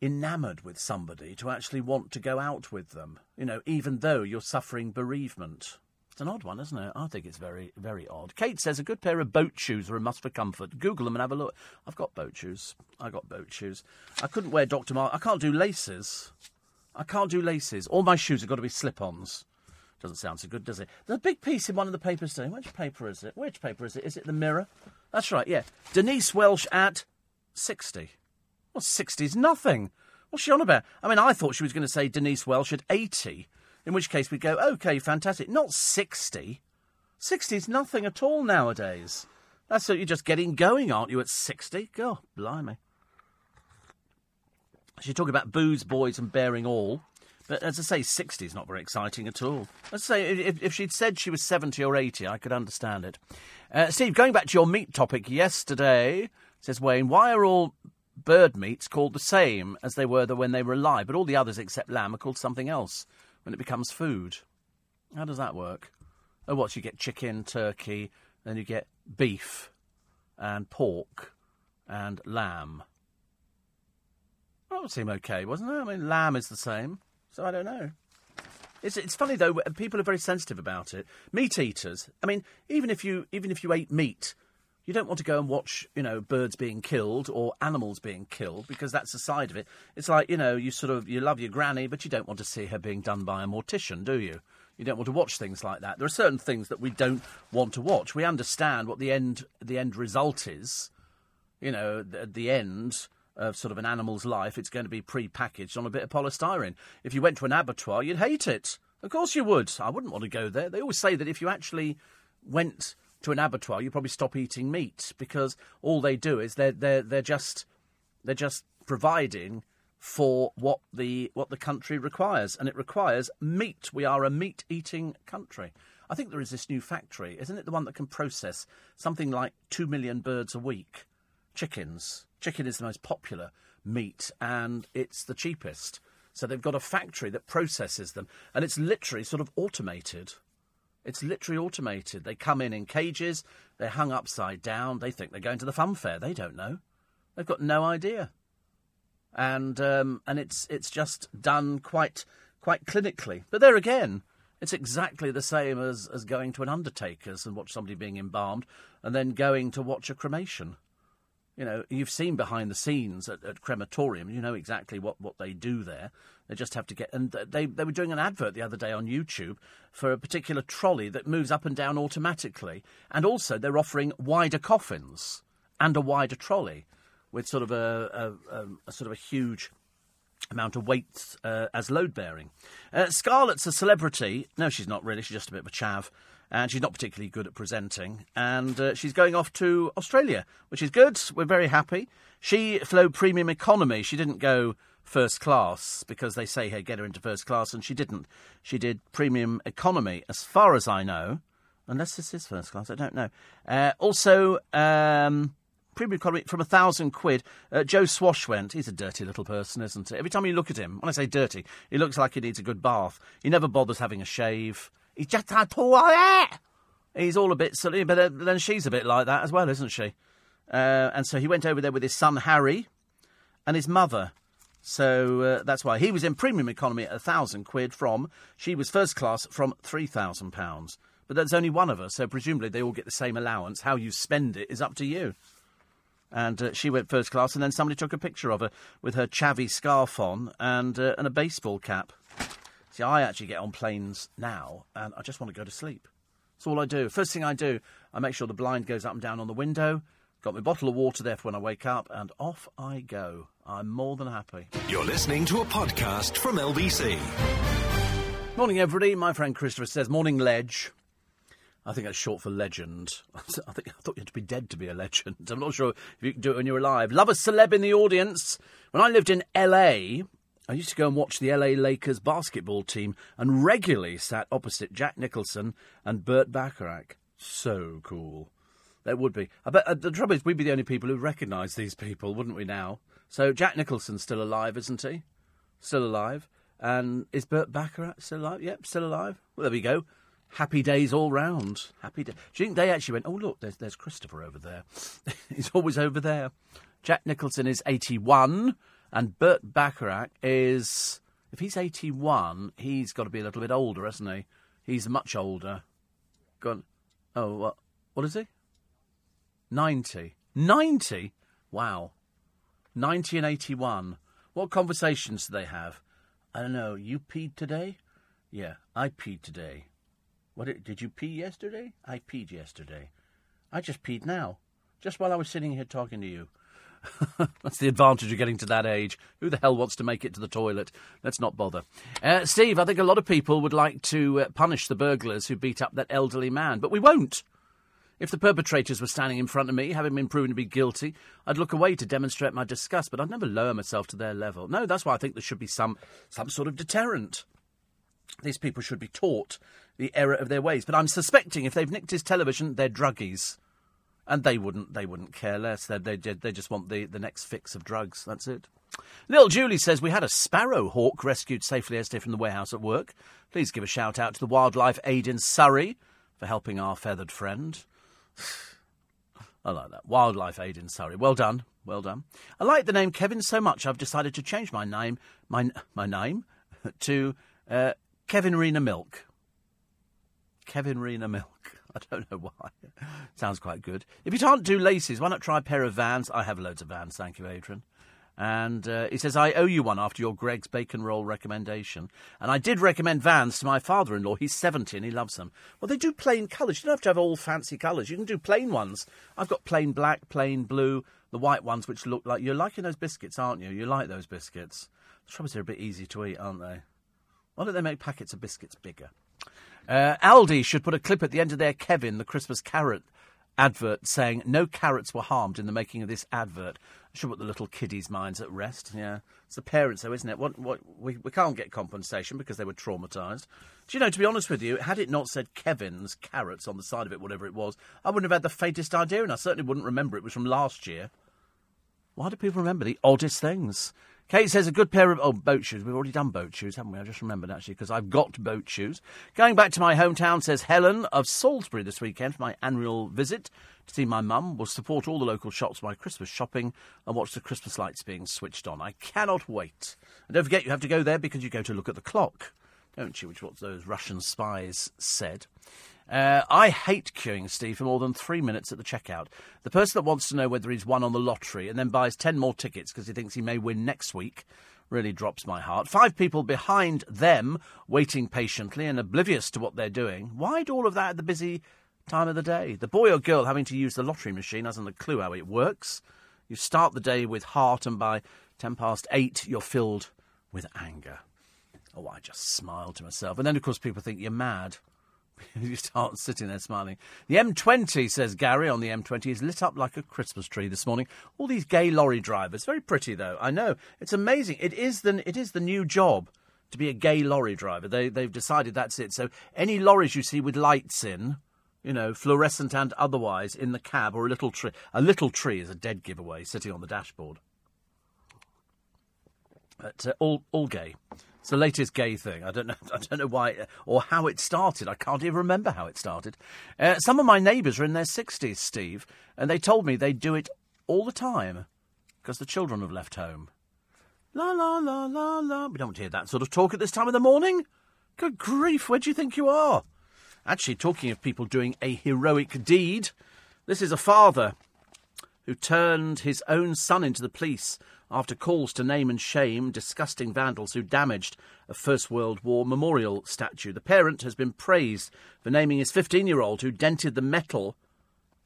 [SPEAKER 3] enamoured with somebody to actually want to go out with them, you know, even though you're suffering bereavement. It's an odd one, isn't it? I think it's very, very odd. Kate says a good pair of boat shoes are a must for comfort. Google them and have a look. I've got boat shoes. I got boat shoes. I couldn't wear Dr. Mark. I can't do laces. I can't do laces. All my shoes have got to be slip-ons. Doesn't sound so good, does it? There's a big piece in one of the papers today. Which paper is it? Which paper is it? Is it the Mirror? That's right, yeah. Denise Welch at 60. Well, 60's nothing. What's she on about? I mean, I thought she was going to say Denise Welch at 80, in which case we'd go, OK, fantastic. Not 60. 60's nothing at all nowadays. That's what you're just getting going, aren't you, at 60? God, blimey. She's talking about booze, boys, and bearing all. But as I say, 60 is not very exciting at all. Let's say if, if, she'd said she was 70 or 80, I could understand it. Uh, Steve, going back to your meat topic yesterday, says Wayne, why are all bird meats called the same as they were when they were alive, but all the others except lamb are called something else when it becomes food? How does that work? Oh, what? You get chicken, turkey, then you get beef and pork and lamb. That would seem okay, wasn't it? I mean, lamb is the same. So I don't know. It's, it's funny though. People are very sensitive about it. Meat eaters. I mean, even if you even if you ate meat, you don't want to go and watch you know birds being killed or animals being killed because that's the side of it. It's like you know you sort of you love your granny, but you don't want to see her being done by a mortician, do you? You don't want to watch things like that. There are certain things that we don't want to watch. We understand what the end the end result is. You know, at the end of sort of an animal's life, it's going to be pre-packaged on a bit of polystyrene. If you went to an abattoir, you'd hate it. Of course you would. I wouldn't want to go there. They always say that if you actually went to an abattoir, you'd probably stop eating meat because all they do is they're they're they're just they're just providing for what the what the country requires, and it requires meat. We are a meat eating country. I think there is this new factory, isn't it? The one that can process something like two million birds a week, chickens. Chicken is the most popular meat and it's the cheapest. So they've got a factory that processes them and it's literally sort of automated. It's literally automated. They come in in cages, they're hung upside down, they think they're going to the fun fair. They don't know. They've got no idea. And um, and it's it's just done quite quite clinically. But there again, it's exactly the same as, as going to an undertaker's and watch somebody being embalmed and then going to watch a cremation. You know, you've seen behind the scenes at, at crematorium. You know exactly what, what they do there. They just have to get. And they they were doing an advert the other day on YouTube for a particular trolley that moves up and down automatically, and also they're offering wider coffins and a wider trolley with sort of a, a, a, a sort of a huge amount of weight uh, as load bearing. Uh, Scarlett's a celebrity. No, she's not really. She's just a bit of a chav. And she's not particularly good at presenting. And uh, she's going off to Australia, which is good. We're very happy. She flew premium economy. She didn't go first class because they say, hey, get her into first class. And she didn't. She did premium economy, as far as I know. Unless this is first class, I don't know. Uh, also, um, premium economy from a thousand quid. Uh, Joe Swash went. He's a dirty little person, isn't he? Every time you look at him, when I say dirty, he looks like he needs a good bath. He never bothers having a shave. He's just a toilet. He's all a bit silly, but then she's a bit like that as well, isn't she? Uh, and so he went over there with his son Harry and his mother. So uh, that's why he was in premium economy at a thousand quid from. She was first class from three thousand pounds. But there's only one of us, so presumably they all get the same allowance. How you spend it is up to you and uh, she went first class, and then somebody took a picture of her with her chavvy scarf on and uh, and a baseball cap. See, I actually get on planes now, and I just want to go to sleep. That's all I do. First thing I do, I make sure the blind goes up and down on the window. Got my bottle of water there for when I wake up, and off I go. I'm more than happy.
[SPEAKER 1] You're listening to a podcast from LBC.
[SPEAKER 3] Morning, everybody. My friend Christopher says, Morning, Ledge. I think that's short for legend. I think I thought you had to be dead to be a legend. I'm not sure if you can do it when you're alive. Love a celeb in the audience. When I lived in LA, I used to go and watch the LA Lakers basketball team and regularly sat opposite Jack Nicholson and Burt Bacharach. So cool. There would be. I bet uh, the trouble is we'd be the only people who recognise these people, wouldn't we? Now, so Jack Nicholson's still alive, isn't he? Still alive. And is Burt Bacharach still alive? Yep, still alive. Well, there we go. Happy days all round. Happy day. Do you think they actually went, oh, look, there's, there's Christopher over there. He's always over there. Jack Nicholson is 81, and Burt Bacharach is. If he's 81, he's got to be a little bit older, hasn't he? He's much older. Gone. Oh, what? What is he? 90. 90? Wow. 90 and 81. What conversations do they have? I don't know. You peed today? Yeah, I peed today. What did you pee yesterday? I peed yesterday. I just peed now, just while I was sitting here talking to you. That's the advantage of getting to that age. Who the hell wants to make it to the toilet? Let's not bother. Uh, Steve, I think a lot of people would like to uh, punish the burglars who beat up that elderly man, but we won't. If the perpetrators were standing in front of me, having been proven to be guilty, I'd look away to demonstrate my disgust, but I'd never lower myself to their level. No, that's why I think there should be some, some sort of deterrent. These people should be taught the error of their ways. But I'm suspecting if they've nicked his television, they're druggies. And they wouldn't, they wouldn't care less. They, they, they just want the, the next fix of drugs. That's it. Little Julie says we had a sparrow hawk rescued safely yesterday from the warehouse at work. Please give a shout out to the Wildlife Aid in Surrey for helping our feathered friend. I like that. Wildlife Aid in Surrey. Well done. Well done. I like the name Kevin so much I've decided to change my name my my name to uh, Kevin Rena Milk. Kevin Rena Milk. I don't know why. Sounds quite good. If you can't do laces, why not try a pair of vans? I have loads of vans, thank you, Adrian. And uh, he says, I owe you one after your Greggs bacon roll recommendation. And I did recommend Vans to my father in law. He's 70 and he loves them. Well, they do plain colours. You don't have to have all fancy colours. You can do plain ones. I've got plain black, plain blue, the white ones which look like. You're liking those biscuits, aren't you? You like those biscuits. The trouble is they're a bit easy to eat, aren't they? Why don't they make packets of biscuits bigger? Uh, Aldi should put a clip at the end of their Kevin, the Christmas carrot advert, saying no carrots were harmed in the making of this advert. Should put the little kiddies' minds at rest. Yeah, it's the parents, though, isn't it? What, what, we, we can't get compensation because they were traumatised. Do you know? To be honest with you, had it not said Kevin's carrots on the side of it, whatever it was, I wouldn't have had the faintest idea, and I certainly wouldn't remember it was from last year. Why do people remember the oddest things? Kate says a good pair of oh boat shoes. We've already done boat shoes, haven't we? I just remembered actually because I've got boat shoes. Going back to my hometown, says Helen of Salisbury this weekend for my annual visit to see my mum. Will support all the local shops my Christmas shopping and watch the Christmas lights being switched on. I cannot wait. And don't forget, you have to go there because you go to look at the clock, don't you? Which what those Russian spies said. Uh, I hate queuing, Steve, for more than three minutes at the checkout. The person that wants to know whether he's won on the lottery and then buys 10 more tickets because he thinks he may win next week really drops my heart. Five people behind them, waiting patiently and oblivious to what they're doing. Why do all of that at the busy time of the day? The boy or girl having to use the lottery machine hasn't a clue how it works. You start the day with heart, and by 10 past 8, you're filled with anger. Oh, I just smiled to myself. And then, of course, people think you're mad. you start sitting there smiling. The M20, says Gary, on the M20 is lit up like a Christmas tree this morning. All these gay lorry drivers. Very pretty, though. I know. It's amazing. It is the, it is the new job to be a gay lorry driver. They, they've decided that's it. So any lorries you see with lights in, you know, fluorescent and otherwise, in the cab or a little tree. A little tree is a dead giveaway sitting on the dashboard. But uh, all, all gay. It's the latest gay thing. I don't know. I don't know why or how it started. I can't even remember how it started. Uh, some of my neighbours are in their sixties, Steve, and they told me they do it all the time because the children have left home. La la la la la. We don't hear that sort of talk at this time of the morning. Good grief! Where do you think you are? Actually, talking of people doing a heroic deed, this is a father who turned his own son into the police after calls to name and shame disgusting vandals who damaged a First World War memorial statue. The parent has been praised for naming his 15 year old who dented the metal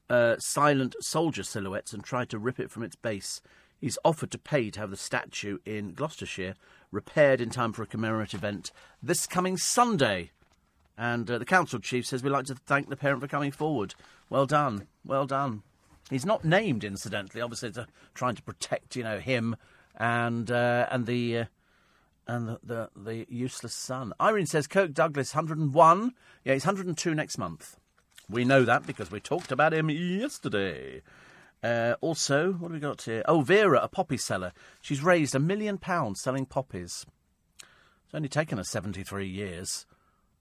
[SPEAKER 3] uh, silent soldier silhouettes and tried to rip it from its base. He's offered to pay to have the statue in Gloucestershire repaired in time for a commemorative event this coming Sunday. And uh, the council chief says we'd like to thank the parent for coming forward. Well done, well done. He's not named, incidentally. Obviously, to, trying to protect, you know, him and uh, and the uh, and the, the, the useless son. Irene says Kirk Douglas 101. Yeah, he's 102 next month. We know that because we talked about him yesterday. Uh, also, what have we got here? Oh, Vera, a poppy seller. She's raised a million pounds selling poppies. It's only taken her 73 years.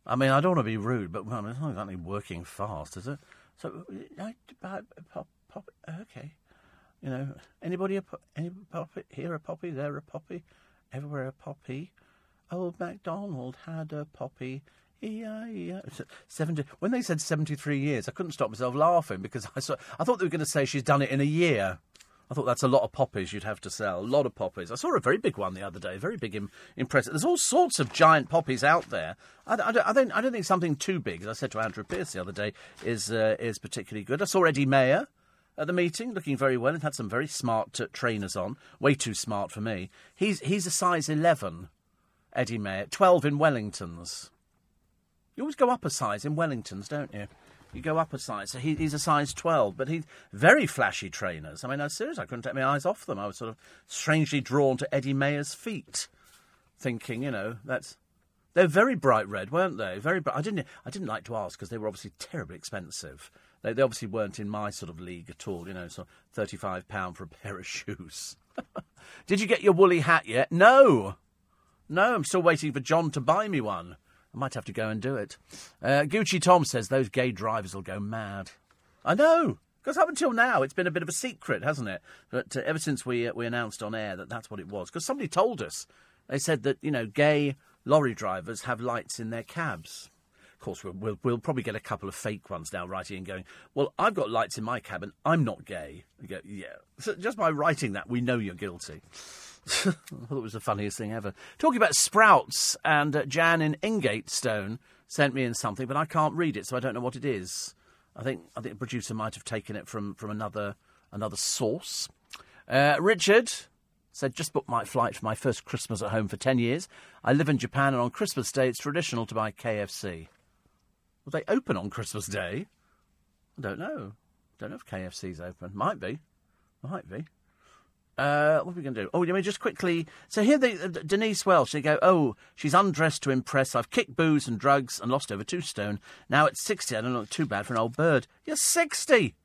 [SPEAKER 3] I mean, I don't want to be rude, but well, it's not exactly working fast, is it? So, uh, pop, poppy. Okay, you know, anybody a any poppy here a poppy, there a poppy, everywhere a poppy. Old MacDonald had a poppy. Yeah, Seventy. When they said seventy-three years, I couldn't stop myself laughing because I saw. I thought they were going to say she's done it in a year. I thought that's a lot of poppies you'd have to sell. A lot of poppies. I saw a very big one the other day. Very big, Im- impressive. There's all sorts of giant poppies out there. I, I, don't, I, don't, I don't think something too big, as I said to Andrew Pierce the other day, is uh, is particularly good. I saw Eddie Mair at the meeting, looking very well, and had some very smart uh, trainers on. Way too smart for me. He's he's a size eleven, Eddie Mair. Twelve in Wellingtons. You always go up a size in Wellingtons, don't you? You go up a size. So he, he's a size 12, but he's very flashy trainers. I mean, I seriously, I couldn't take my eyes off them. I was sort of strangely drawn to Eddie Mair's feet, thinking, you know, that's. They're very bright red, weren't they? Very bright. I didn't. I didn't like to ask because they were obviously terribly expensive. They, they obviously weren't in my sort of league at all. You know, so thirty-five pound for a pair of shoes. Did you get your woolly hat yet? No, no. I'm still waiting for John to buy me one. I might have to go and do it. Uh, Gucci Tom says those gay drivers will go mad. I know. Because up until now, it's been a bit of a secret, hasn't it? But uh, ever since we uh, we announced on air that that's what it was, because somebody told us, they said that you know gay lorry drivers have lights in their cabs. Of course, we'll, we'll, we'll probably get a couple of fake ones now writing and going, well, I've got lights in my cabin. I'm not gay. You go, yeah. So just by writing that, we know you're guilty. I thought it was the funniest thing ever. Talking about sprouts, and uh, Jan in Ingatestone sent me in something, but I can't read it, so I don't know what it is. I think I think the producer might have taken it from, from another another source. Uh, Richard said, just booked my flight for my first Christmas at home for 10 years. I live in Japan, and on Christmas Day, it's traditional to buy KFC. Will they open on Christmas Day? I don't know. Don't know if KFC's open. Might be. Might be. Uh, what are we going to do? Oh, let me just quickly. So here, uh, Denise Welch. They go, oh, she's undressed to impress. I've kicked booze and drugs and lost over two stone. Now at sixty, I don't look too bad for an old bird. You're sixty.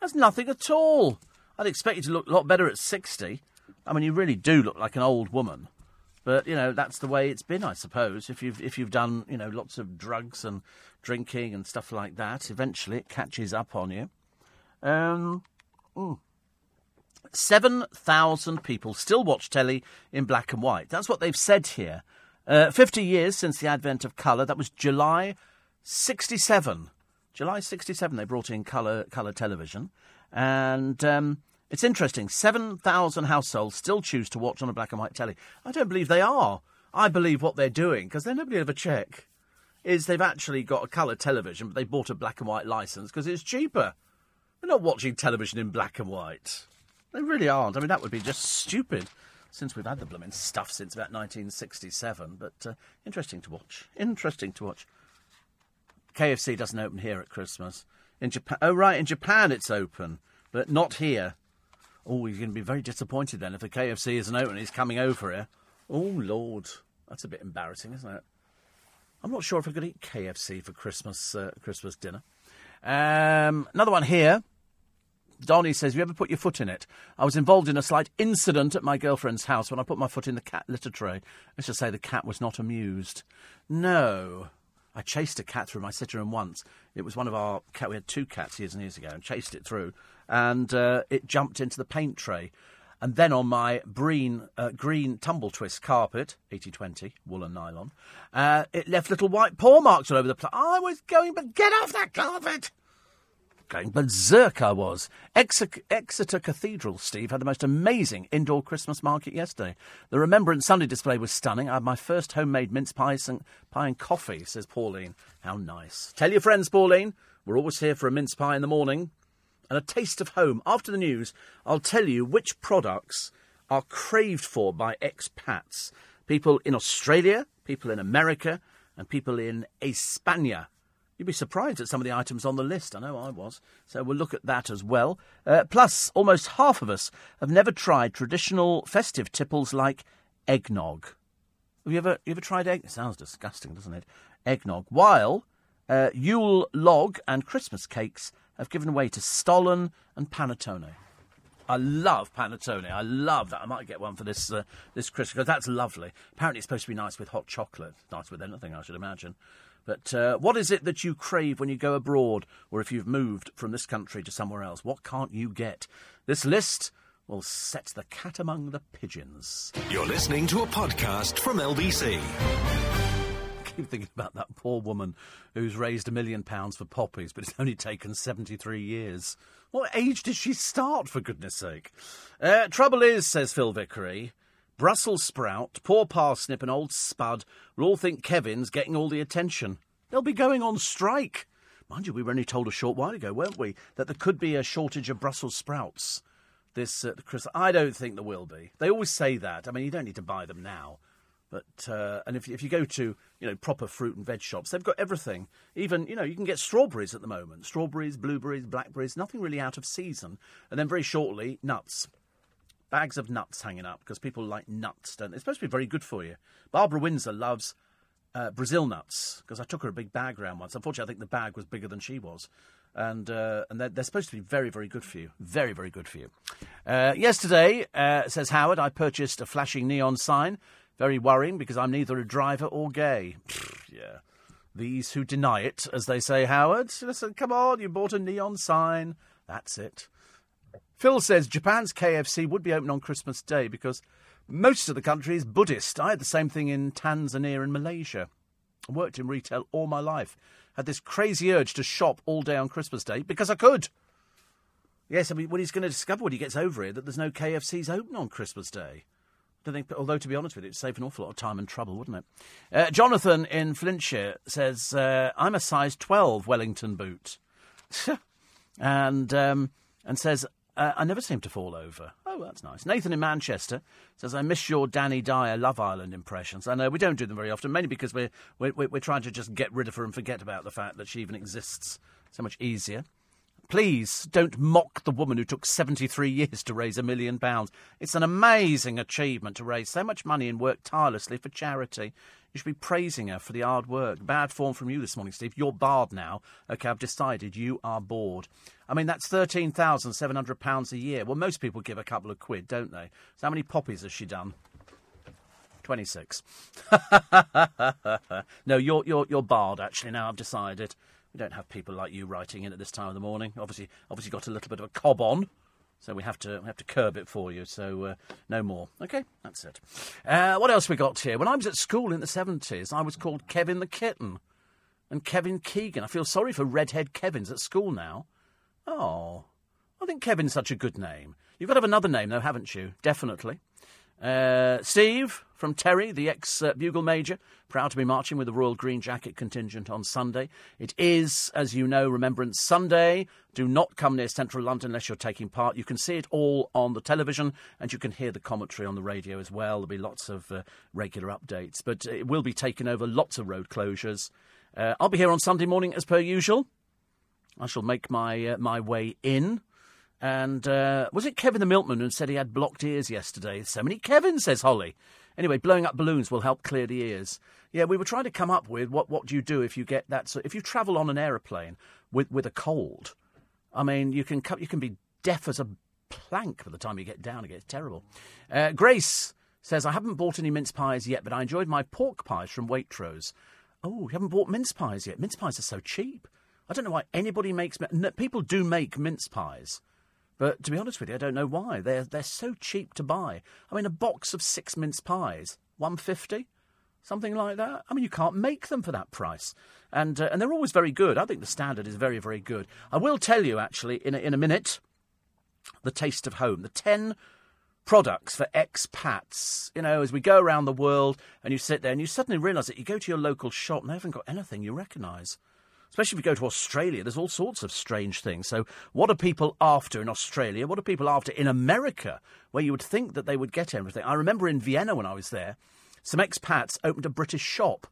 [SPEAKER 3] That's nothing at all. I'd expect you to look a lot better at sixty. I mean, you really do look like an old woman. But you know, that's the way it's been, I suppose. If you've if you've done you know lots of drugs and drinking and stuff like that, eventually it catches up on you. Um. mm. 7,000 people still watch telly in black and white. That's what they've said here. Uh, 50 years since the advent of colour. That was July 67. July 67, they brought in colour, colour television. And um, it's interesting 7,000 households still choose to watch on a black and white telly. I don't believe they are. I believe what they're doing, because then nobody ever check, is they've actually got a colour television, but they bought a black and white licence because it's cheaper. They're not watching television in black and white. They really aren't. I mean, that would be just stupid since we've had the blooming stuff since about 1967. But uh, interesting to watch. Interesting to watch. KFC doesn't open here at Christmas. In Japan, oh right, in Japan it's open, but not here. Oh, you're going to be very disappointed then if the KFC isn't open. And he's coming over here. Oh Lord, that's a bit embarrassing, isn't it? I'm not sure if I could eat KFC for Christmas uh, Christmas dinner. Um, another one here. Donnie says, "You ever put your foot in it?" I was involved in a slight incident at my girlfriend's house when I put my foot in the cat litter tray. Let's just say the cat was not amused. No, I chased a cat through my sitter room once. It was one of our cat. We had two cats years and years ago, and chased it through, and uh, it jumped into the paint tray. And then on my green, uh, green tumble twist carpet, 80-20, wool and nylon, uh, it left little white paw marks all over the place. I was going, but get off that carpet! Going berserk, I was. Exeter, Exeter Cathedral, Steve, had the most amazing indoor Christmas market yesterday. The Remembrance Sunday display was stunning. I had my first homemade mince pies and, pie and coffee, says Pauline. How nice. Tell your friends, Pauline. We're always here for a mince pie in the morning and a taste of home. After the news, I'll tell you which products are craved for by expats. People in Australia, people in America, and people in España. You'd be surprised at some of the items on the list. I know I was. So we'll look at that as well. Uh, plus, almost half of us have never tried traditional festive tipples like eggnog. Have you ever you ever tried egg? It sounds disgusting, doesn't it? Eggnog. While uh, Yule log and Christmas cakes have given way to Stollen and Panettone. I love panettone. I love that. I might get one for this uh, this Christmas because that's lovely. Apparently, it's supposed to be nice with hot chocolate. Nice with anything, I should imagine. But uh, what is it that you crave when you go abroad, or if you've moved from this country to somewhere else? What can't you get? This list will set the cat among the pigeons.
[SPEAKER 1] You're listening to a podcast from LBC.
[SPEAKER 3] keep thinking about that poor woman who's raised a million pounds for poppies, but it's only taken 73 years. What age did she start, for goodness sake? Uh, trouble is, says Phil Vickery, Brussels sprout, poor parsnip, and old spud will all think Kevin's getting all the attention. They'll be going on strike. Mind you, we were only told a short while ago, weren't we, that there could be a shortage of Brussels sprouts this uh, Christmas. I don't think there will be. They always say that. I mean, you don't need to buy them now. Uh, and if if you go to you know proper fruit and veg shops, they've got everything. Even you know you can get strawberries at the moment, strawberries, blueberries, blackberries, nothing really out of season. And then very shortly, nuts, bags of nuts hanging up because people like nuts. Don't they? It's supposed to be very good for you. Barbara Windsor loves uh, Brazil nuts because I took her a big bag round once. Unfortunately, I think the bag was bigger than she was. And uh, and they're, they're, supposed to be very, very good for you. Very, very good for you. Uh, yesterday, uh, says Howard, I purchased a flashing neon sign very worrying because I'm neither a driver or gay. yeah. These who deny it, as they say, Howard. Listen, come on, you bought a neon sign. That's it. Phil says Japan's KFC would be open on Christmas Day because most of the country is Buddhist. I had the same thing in Tanzania and Malaysia. I worked in retail all my life. Had this crazy urge to shop all day on Christmas Day because I could. Yes, I mean, what he's going to discover when he gets over here that there's no KFCs open on Christmas Day think, although to be honest with you, it'd save an awful lot of time and trouble, wouldn't it? Uh, Jonathan in Flintshire says, uh, "I'm a size 12 Wellington boot," and um, and says, uh, "I never seem to fall over." Oh, that's nice. Nathan in Manchester says, "I miss your Danny Dyer Love Island impressions." I know we don't do them very often, mainly because we're we're, we're trying to just get rid of her and forget about the fact that she even exists. So much easier. Please don't mock the woman who took 73 years to raise a million pounds. It's an amazing achievement to raise so much money and work tirelessly for charity. You should be praising her for the hard work. Bad form from you this morning, Steve. You're barred now. OK, I've decided you are bored. I mean, that's £13,700 a year. Well, most people give a couple of quid, don't they? So how many poppies has she done? 26. no, you're, you're, you're barred, actually, now I've decided. We don't have people like you writing in at this time of the morning. Obviously, obviously got a little bit of a cob on, so we have to we have to curb it for you. So uh, no more. Okay, that's it. Uh, what else we got here? When I was at school in the seventies, I was called Kevin the Kitten. and Kevin Keegan. I feel sorry for redhead Kevins at school now. Oh, I think Kevin's such a good name. You've got to have another name, though, haven't you? Definitely. Uh, Steve from Terry, the ex uh, bugle major, proud to be marching with the Royal Green Jacket contingent on Sunday. It is, as you know, Remembrance Sunday. Do not come near central London unless you're taking part. You can see it all on the television and you can hear the commentary on the radio as well. There'll be lots of uh, regular updates, but it will be taking over, lots of road closures. Uh, I'll be here on Sunday morning as per usual. I shall make my uh, my way in. And uh, was it Kevin the Milkman who said he had blocked ears yesterday? So many Kevin, says Holly. Anyway, blowing up balloons will help clear the ears. Yeah, we were trying to come up with what, what do you do if you get that. So if you travel on an aeroplane with, with a cold, I mean, you can, you can be deaf as a plank by the time you get down. It gets terrible. Uh, Grace says, I haven't bought any mince pies yet, but I enjoyed my pork pies from Waitrose. Oh, you haven't bought mince pies yet? Mince pies are so cheap. I don't know why anybody makes. People do make mince pies. But to be honest with you, I don't know why. They're, they're so cheap to buy. I mean, a box of six mince pies, 150 something like that. I mean, you can't make them for that price. And, uh, and they're always very good. I think the standard is very, very good. I will tell you, actually, in a, in a minute, the taste of home. The 10 products for expats. You know, as we go around the world and you sit there and you suddenly realise that you go to your local shop and they haven't got anything you recognise. Especially if you go to Australia, there's all sorts of strange things. So, what are people after in Australia? What are people after in America, where you would think that they would get everything? I remember in Vienna when I was there, some expats opened a British shop,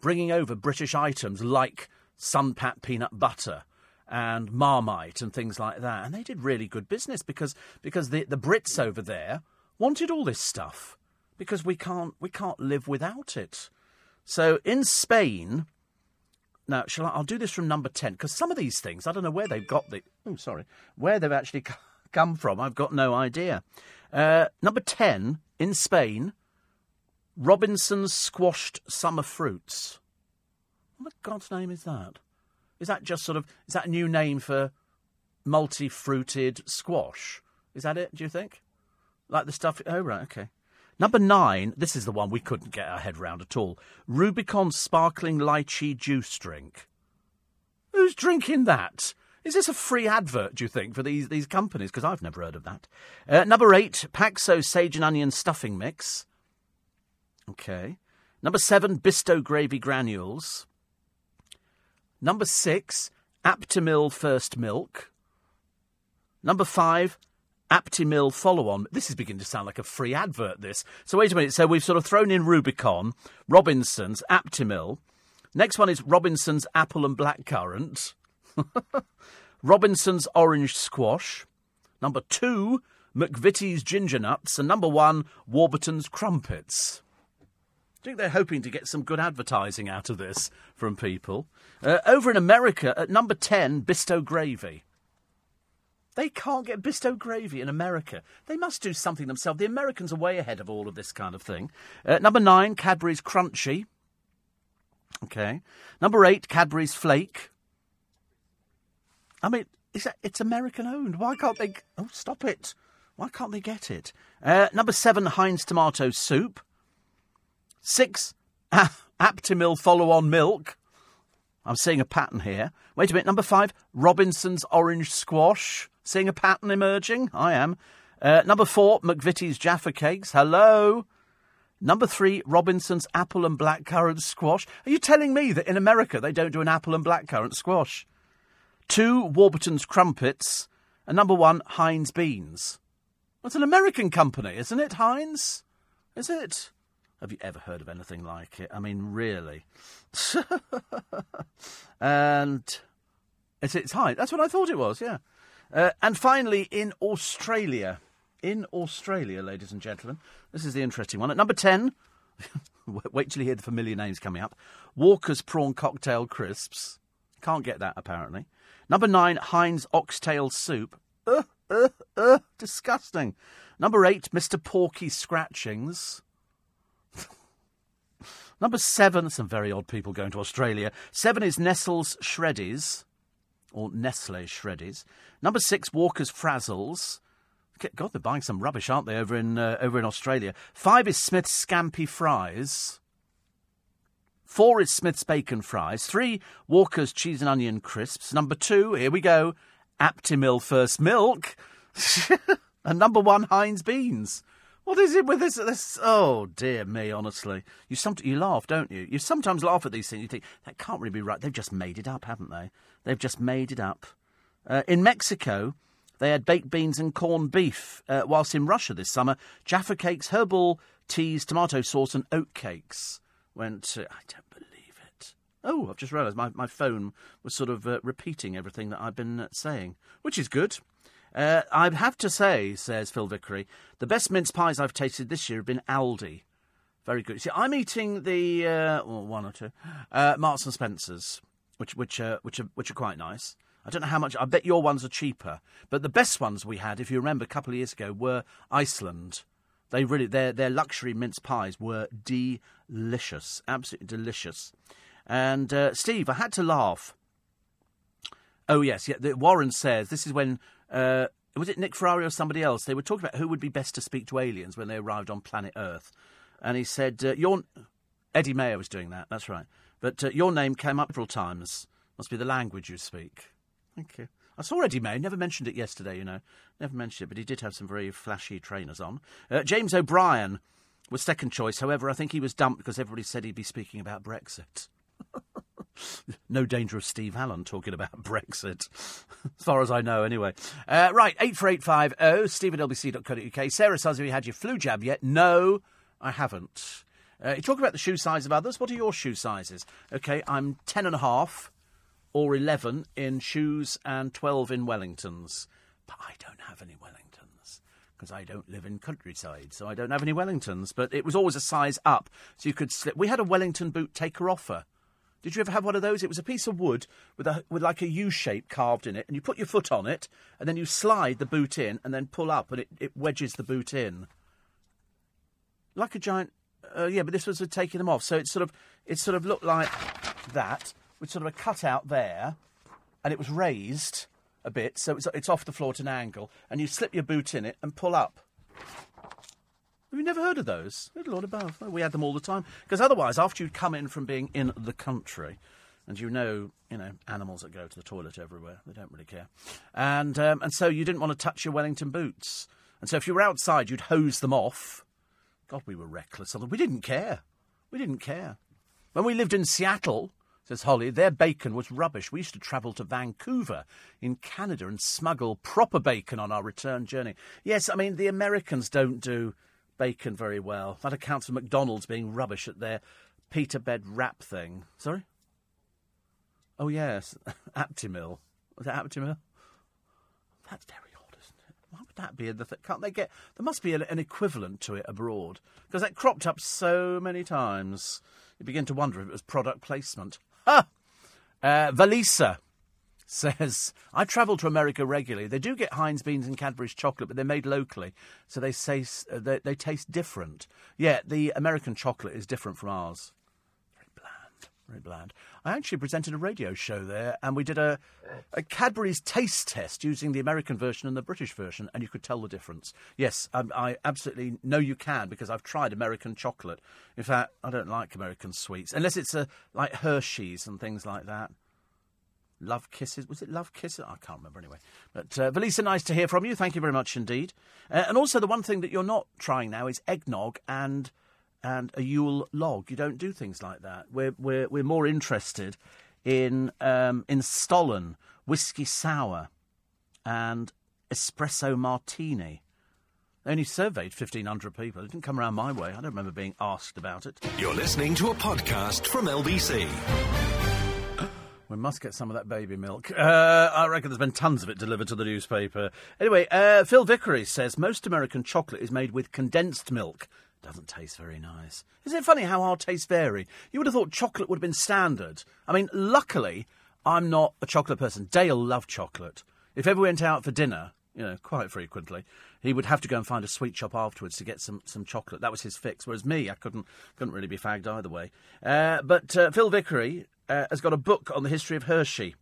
[SPEAKER 3] bringing over British items like Sunpat peanut butter and Marmite and things like that. And they did really good business because because the, the Brits over there wanted all this stuff because we can't we can't live without it. So in Spain, now, shall I? I'll do this from number 10, because some of these things, I don't know where they've got the. Oh, sorry. Where they've actually come from, I've got no idea. Uh, number 10, in Spain, Robinson's squashed summer fruits. What the God's name is that? Is that just sort of. Is that a new name for multi fruited squash? Is that it, do you think? Like the stuff. Oh, right, okay. Number nine, this is the one we couldn't get our head round at all. Rubicon sparkling lychee juice drink. Who's drinking that? Is this a free advert, do you think, for these, these companies? Because I've never heard of that. Uh, number eight, Paxo sage and onion stuffing mix. Okay. Number seven, Bisto gravy granules. Number six, Aptamil first milk. Number five, Aptamil follow on. This is beginning to sound like a free advert, this. So, wait a minute. So, we've sort of thrown in Rubicon, Robinson's, Aptamil. Next one is Robinson's Apple and Blackcurrant. Robinson's Orange Squash. Number two, McVitie's Ginger Nuts. And number one, Warburton's Crumpets. I think they're hoping to get some good advertising out of this from people. Uh, over in America, at number 10, Bisto Gravy. They can't get Bisto gravy in America. They must do something themselves. The Americans are way ahead of all of this kind of thing. Uh, number nine, Cadbury's Crunchy. Okay. Number eight, Cadbury's Flake. I mean, that, it's American owned. Why can't they? Oh, stop it. Why can't they get it? Uh, number seven, Heinz Tomato Soup. Six, Aptamil Follow On Milk. I'm seeing a pattern here. Wait a minute. Number five, Robinson's Orange Squash. Seeing a pattern emerging? I am. Uh, number four, McVitie's Jaffa Cakes. Hello. Number three, Robinson's Apple and Blackcurrant Squash. Are you telling me that in America they don't do an apple and blackcurrant squash? Two, Warburton's Crumpets. And number one, Heinz Beans. That's an American company, isn't it, Heinz? Is it? Have you ever heard of anything like it? I mean, really. and it's, it's Heinz. That's what I thought it was, yeah. Uh, and finally, in Australia. In Australia, ladies and gentlemen. This is the interesting one. At number 10, wait till you hear the familiar names coming up Walker's Prawn Cocktail Crisps. Can't get that, apparently. Number 9, Heinz Oxtail Soup. Uh, uh, uh, disgusting. Number 8, Mr. Porky Scratchings. Number 7, some very odd people going to Australia. 7 is Nestle's Shreddies or Nestle Shreddies. Number six, Walker's Frazzles. God, they're buying some rubbish, aren't they, over in uh, over in Australia? Five is Smith's Scampi Fries. Four is Smith's bacon fries. Three, Walker's cheese and onion crisps. Number two, here we go, Aptamil first milk. and number one, Heinz beans. What is it with this? this oh dear me, honestly. You some, you laugh, don't you? You sometimes laugh at these things. You think that can't really be right. They've just made it up, haven't they? They've just made it up. Uh, in Mexico, they had baked beans and corned beef, uh, whilst in Russia this summer, Jaffa cakes, herbal teas, tomato sauce, and oat cakes went. Uh, I don't believe it. Oh, I've just realised my, my phone was sort of uh, repeating everything that I've been uh, saying, which is good. Uh, I'd have to say, says Phil Vickery, the best mince pies I've tasted this year have been Aldi. Very good. See, I'm eating the uh, well, one or two uh, Marks and Spencers, which which uh, which are which are quite nice. I don't know how much. I bet your ones are cheaper, but the best ones we had, if you remember, a couple of years ago, were Iceland. They really their their luxury mince pies were delicious, absolutely delicious. And uh, Steve, I had to laugh. Oh yes, yeah. Warren says this is when uh, was it Nick Ferrari or somebody else? They were talking about who would be best to speak to aliens when they arrived on planet Earth, and he said uh, your Eddie Mair was doing that. That's right. But uh, your name came up several times. Must be the language you speak. Thank you. I saw Eddie Mair. Never mentioned it yesterday, you know. Never mentioned it, but he did have some very flashy trainers on. Uh, James O'Brien was second choice. However, I think he was dumped because everybody said he'd be speaking about Brexit. no danger of Steve Allen talking about Brexit, as far as I know, anyway. Uh, right, 84850, steve at lbc.co.uk. Sarah you had your flu jab yet? No, I haven't. Uh, you talk about the shoe size of others. What are your shoe sizes? Okay, I'm ten and a half or 11 in shoes and 12 in Wellingtons. But I don't have any Wellingtons because I don't live in countryside, so I don't have any Wellingtons. But it was always a size up, so you could slip. We had a Wellington boot taker offer. Did you ever have one of those? It was a piece of wood with a with like a U shape carved in it, and you put your foot on it, and then you slide the boot in, and then pull up, and it, it wedges the boot in, like a giant. Uh, yeah, but this was for taking them off, so it sort of it sort of looked like that, with sort of a cutout there, and it was raised a bit, so it's, it's off the floor at an angle, and you slip your boot in it and pull up. Have you never heard of those? Good Lord above. We had them all the time. Because otherwise, after you'd come in from being in the country, and you know, you know, animals that go to the toilet everywhere, they don't really care. And, um, and so you didn't want to touch your Wellington boots. And so if you were outside, you'd hose them off. God, we were reckless. We didn't care. We didn't care. When we lived in Seattle, says Holly, their bacon was rubbish. We used to travel to Vancouver in Canada and smuggle proper bacon on our return journey. Yes, I mean, the Americans don't do bacon very well. That accounts for McDonald's being rubbish at their Peter bed wrap thing. Sorry? Oh, yes. Aptamil. Was it Aptamil? That's very odd, isn't it? Why would that be in the thing? Can't they get. There must be an, an equivalent to it abroad. Because that cropped up so many times. You begin to wonder if it was product placement. Ha! Uh, Valisa says, I travel to America regularly. They do get Heinz beans and Cadbury's chocolate, but they're made locally, so they, say, uh, they, they taste different. Yeah, the American chocolate is different from ours. Very bland, very bland. I actually presented a radio show there, and we did a, a Cadbury's taste test using the American version and the British version, and you could tell the difference. Yes, I, I absolutely know you can because I've tried American chocolate. In fact, I don't like American sweets unless it's a, like Hershey's and things like that. Love Kisses. Was it Love Kisses? I can't remember anyway. But uh, Valisa, nice to hear from you. Thank you very much indeed. Uh, and also, the one thing that you're not trying now is eggnog and and a Yule log. You don't do things like that. We're we're we're more interested in um, in Stollen whiskey sour and espresso martini. They only surveyed 1,500 people. It didn't come around my way. I don't remember being asked about it.
[SPEAKER 1] You're listening to a podcast from LBC.
[SPEAKER 3] We must get some of that baby milk. Uh, I reckon there's been tons of it delivered to the newspaper. Anyway, uh, Phil Vickery says most American chocolate is made with condensed milk. Doesn't taste very nice. Isn't it funny how our tastes vary? You would have thought chocolate would have been standard. I mean, luckily, I'm not a chocolate person. Dale loved chocolate. If ever we went out for dinner, you know, quite frequently, he would have to go and find a sweet shop afterwards to get some, some chocolate. That was his fix. Whereas me, I couldn't couldn't really be fagged either way. Uh, but uh, Phil Vickery uh, has got a book on the history of Hershey.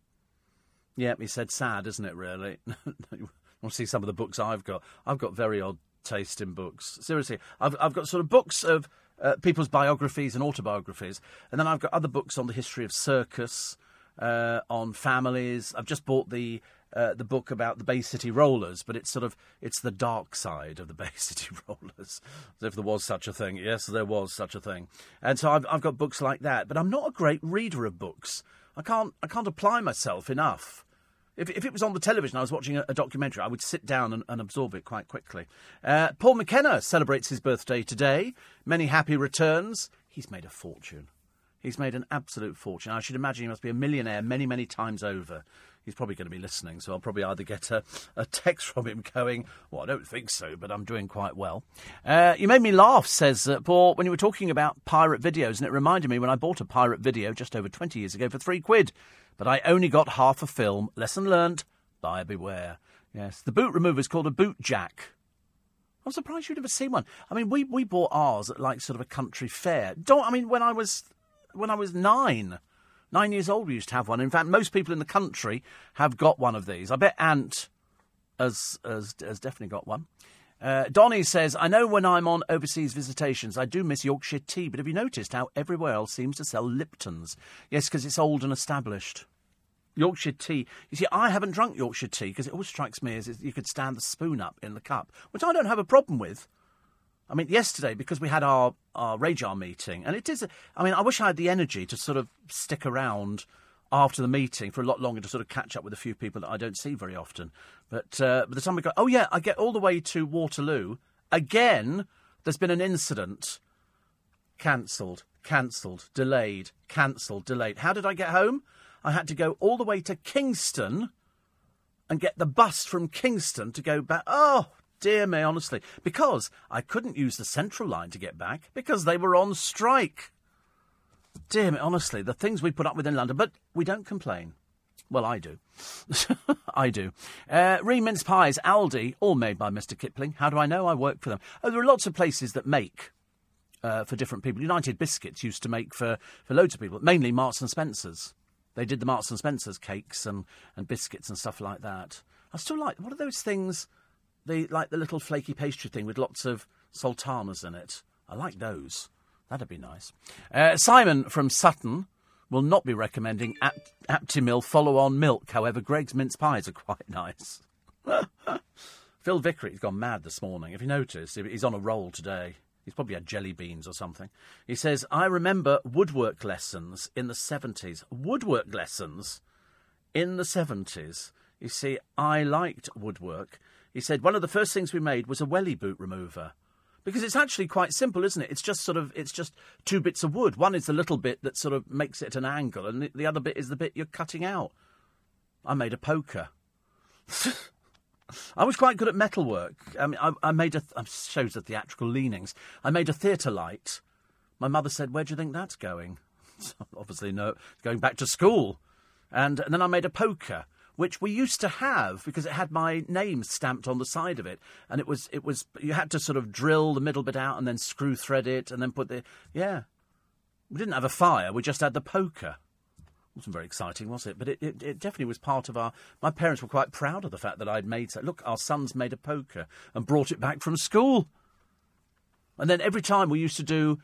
[SPEAKER 3] Yeah, he said sad, isn't it, really? you want to see some of the books I've got? I've got very odd taste in books. Seriously, I've, I've got sort of books of uh, people's biographies and autobiographies, and then I've got other books on the history of circus, uh, on families. I've just bought the uh, the book about the Bay City Rollers, but it's sort of it's the dark side of the Bay City Rollers, as if there was such a thing. Yes, there was such a thing, and so I've, I've got books like that. But I'm not a great reader of books. I can't I can't apply myself enough. If, if it was on the television, I was watching a, a documentary, I would sit down and, and absorb it quite quickly. Uh, Paul McKenna celebrates his birthday today. Many happy returns. He's made a fortune. He's made an absolute fortune. I should imagine he must be a millionaire many, many times over. He's probably going to be listening, so I'll probably either get a, a text from him going, Well, I don't think so, but I'm doing quite well. Uh, you made me laugh, says uh, Paul, when you were talking about pirate videos, and it reminded me when I bought a pirate video just over 20 years ago for three quid, but I only got half a film. Lesson learnt, buyer beware. Yes, the boot remover is called a boot jack. I'm surprised you'd never seen one. I mean, we, we bought ours at like sort of a country fair. Don't I mean when I was when I was nine. Nine years old, we used to have one. In fact, most people in the country have got one of these. I bet Ant has, has, has definitely got one. Uh, Donny says, I know when I'm on overseas visitations, I do miss Yorkshire tea, but have you noticed how everywhere else seems to sell Lipton's? Yes, because it's old and established. Yorkshire tea. You see, I haven't drunk Yorkshire tea because it always strikes me as you could stand the spoon up in the cup, which I don't have a problem with. I mean, yesterday, because we had our, our Rajar meeting, and it is, I mean, I wish I had the energy to sort of stick around after the meeting for a lot longer to sort of catch up with a few people that I don't see very often. But uh, by the time we go, oh yeah, I get all the way to Waterloo. Again, there's been an incident. Cancelled, cancelled, delayed, cancelled, delayed. How did I get home? I had to go all the way to Kingston and get the bus from Kingston to go back. Oh, dear me, honestly. Because I couldn't use the Central line to get back because they were on strike. Dear me, honestly, the things we put up with in London, but we don't complain. Well, I do. I do. Uh, mince pies, Aldi, all made by Mr. Kipling. How do I know? I work for them. Oh, there are lots of places that make uh, for different people. United Biscuits used to make for, for loads of people, mainly Marks and Spencers. They did the Marks and Spencers cakes and, and biscuits and stuff like that. I still like, what are those things, the, like the little flaky pastry thing with lots of sultanas in it? I like those. That'd be nice. Uh, Simon from Sutton will not be recommending Apt- Aptamil follow on milk. However, Greggs mince pies are quite nice. Phil Vickery's gone mad this morning. If you notice, He's on a roll today. He's probably had jelly beans or something. He says, I remember woodwork lessons in the 70s. Woodwork lessons in the 70s. You see, I liked woodwork. He said, one of the first things we made was a welly boot remover because it's actually quite simple, isn't it? It's just sort of it's just two bits of wood. One is the little bit that sort of makes it an angle, and the, the other bit is the bit you're cutting out. I made a poker. I was quite good at metalwork. I mean, I, I made a th- shows the theatrical leanings. I made a theatre light. My mother said, "Where do you think that's going?" Obviously, no, going back to school. And, and then I made a poker which we used to have because it had my name stamped on the side of it, and it was it was you had to sort of drill the middle bit out and then screw thread it and then put the yeah. We didn't have a fire; we just had the poker. It wasn't very exciting, was it? But it, it, it, definitely was part of our. My parents were quite proud of the fact that I'd made. Look, our son's made a poker and brought it back from school. And then every time we used to do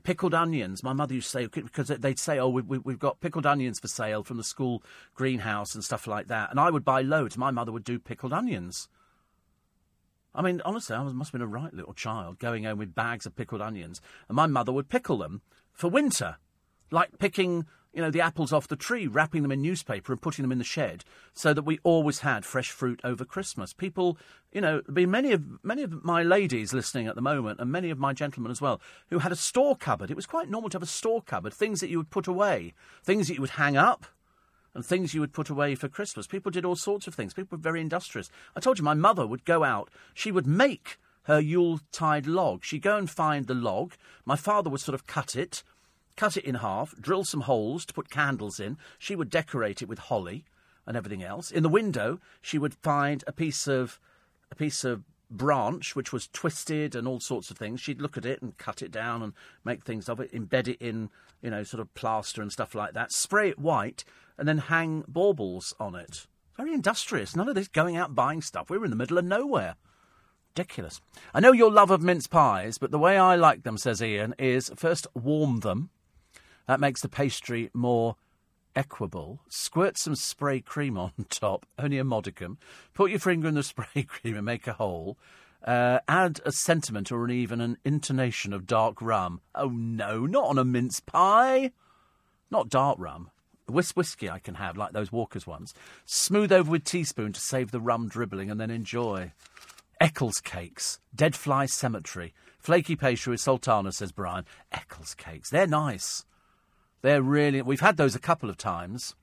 [SPEAKER 3] pickled onions. My mother used to say because they'd say, "Oh, we, we, have got pickled onions for sale from the school greenhouse and stuff like that," and I would buy loads. My mother would do pickled onions. I mean, honestly, I must have been a right little child going home with bags of pickled onions, and my mother would pickle them for winter, like picking you know, the apples off the tree, wrapping them in newspaper and putting them in the shed, so that we always had fresh fruit over Christmas. People, you know, be many of many of my ladies listening at the moment, and many of my gentlemen as well, who had a store cupboard. It was quite normal to have a store cupboard, things that you would put away, things that you would hang up. And things you would put away for Christmas. People did all sorts of things. People were very industrious. I told you my mother would go out. She would make her Yule tide log. She'd go and find the log. My father would sort of cut it cut it in half, drill some holes to put candles in. She would decorate it with holly and everything else. In the window, she would find a piece of a piece of branch which was twisted and all sorts of things. She'd look at it and cut it down and make things of it, embed it in, you know, sort of plaster and stuff like that, spray it white, and then hang baubles on it. Very industrious. None of this going out buying stuff. We were in the middle of nowhere. Ridiculous. I know your love of mince pies, but the way I like them, says Ian, is first warm them. That makes the pastry more equable. Squirt some spray cream on top, only a modicum. Put your finger in the spray cream and make a hole. Uh, add a sentiment or an even an intonation of dark rum. Oh no, not on a mince pie. Not dark rum. Whisk whiskey I can have, like those Walker's ones. Smooth over with teaspoon to save the rum dribbling and then enjoy. Eccles cakes, Dead Fly Cemetery, flaky pastry with sultana, says Brian. Eccles cakes, they're nice. They're really. We've had those a couple of times.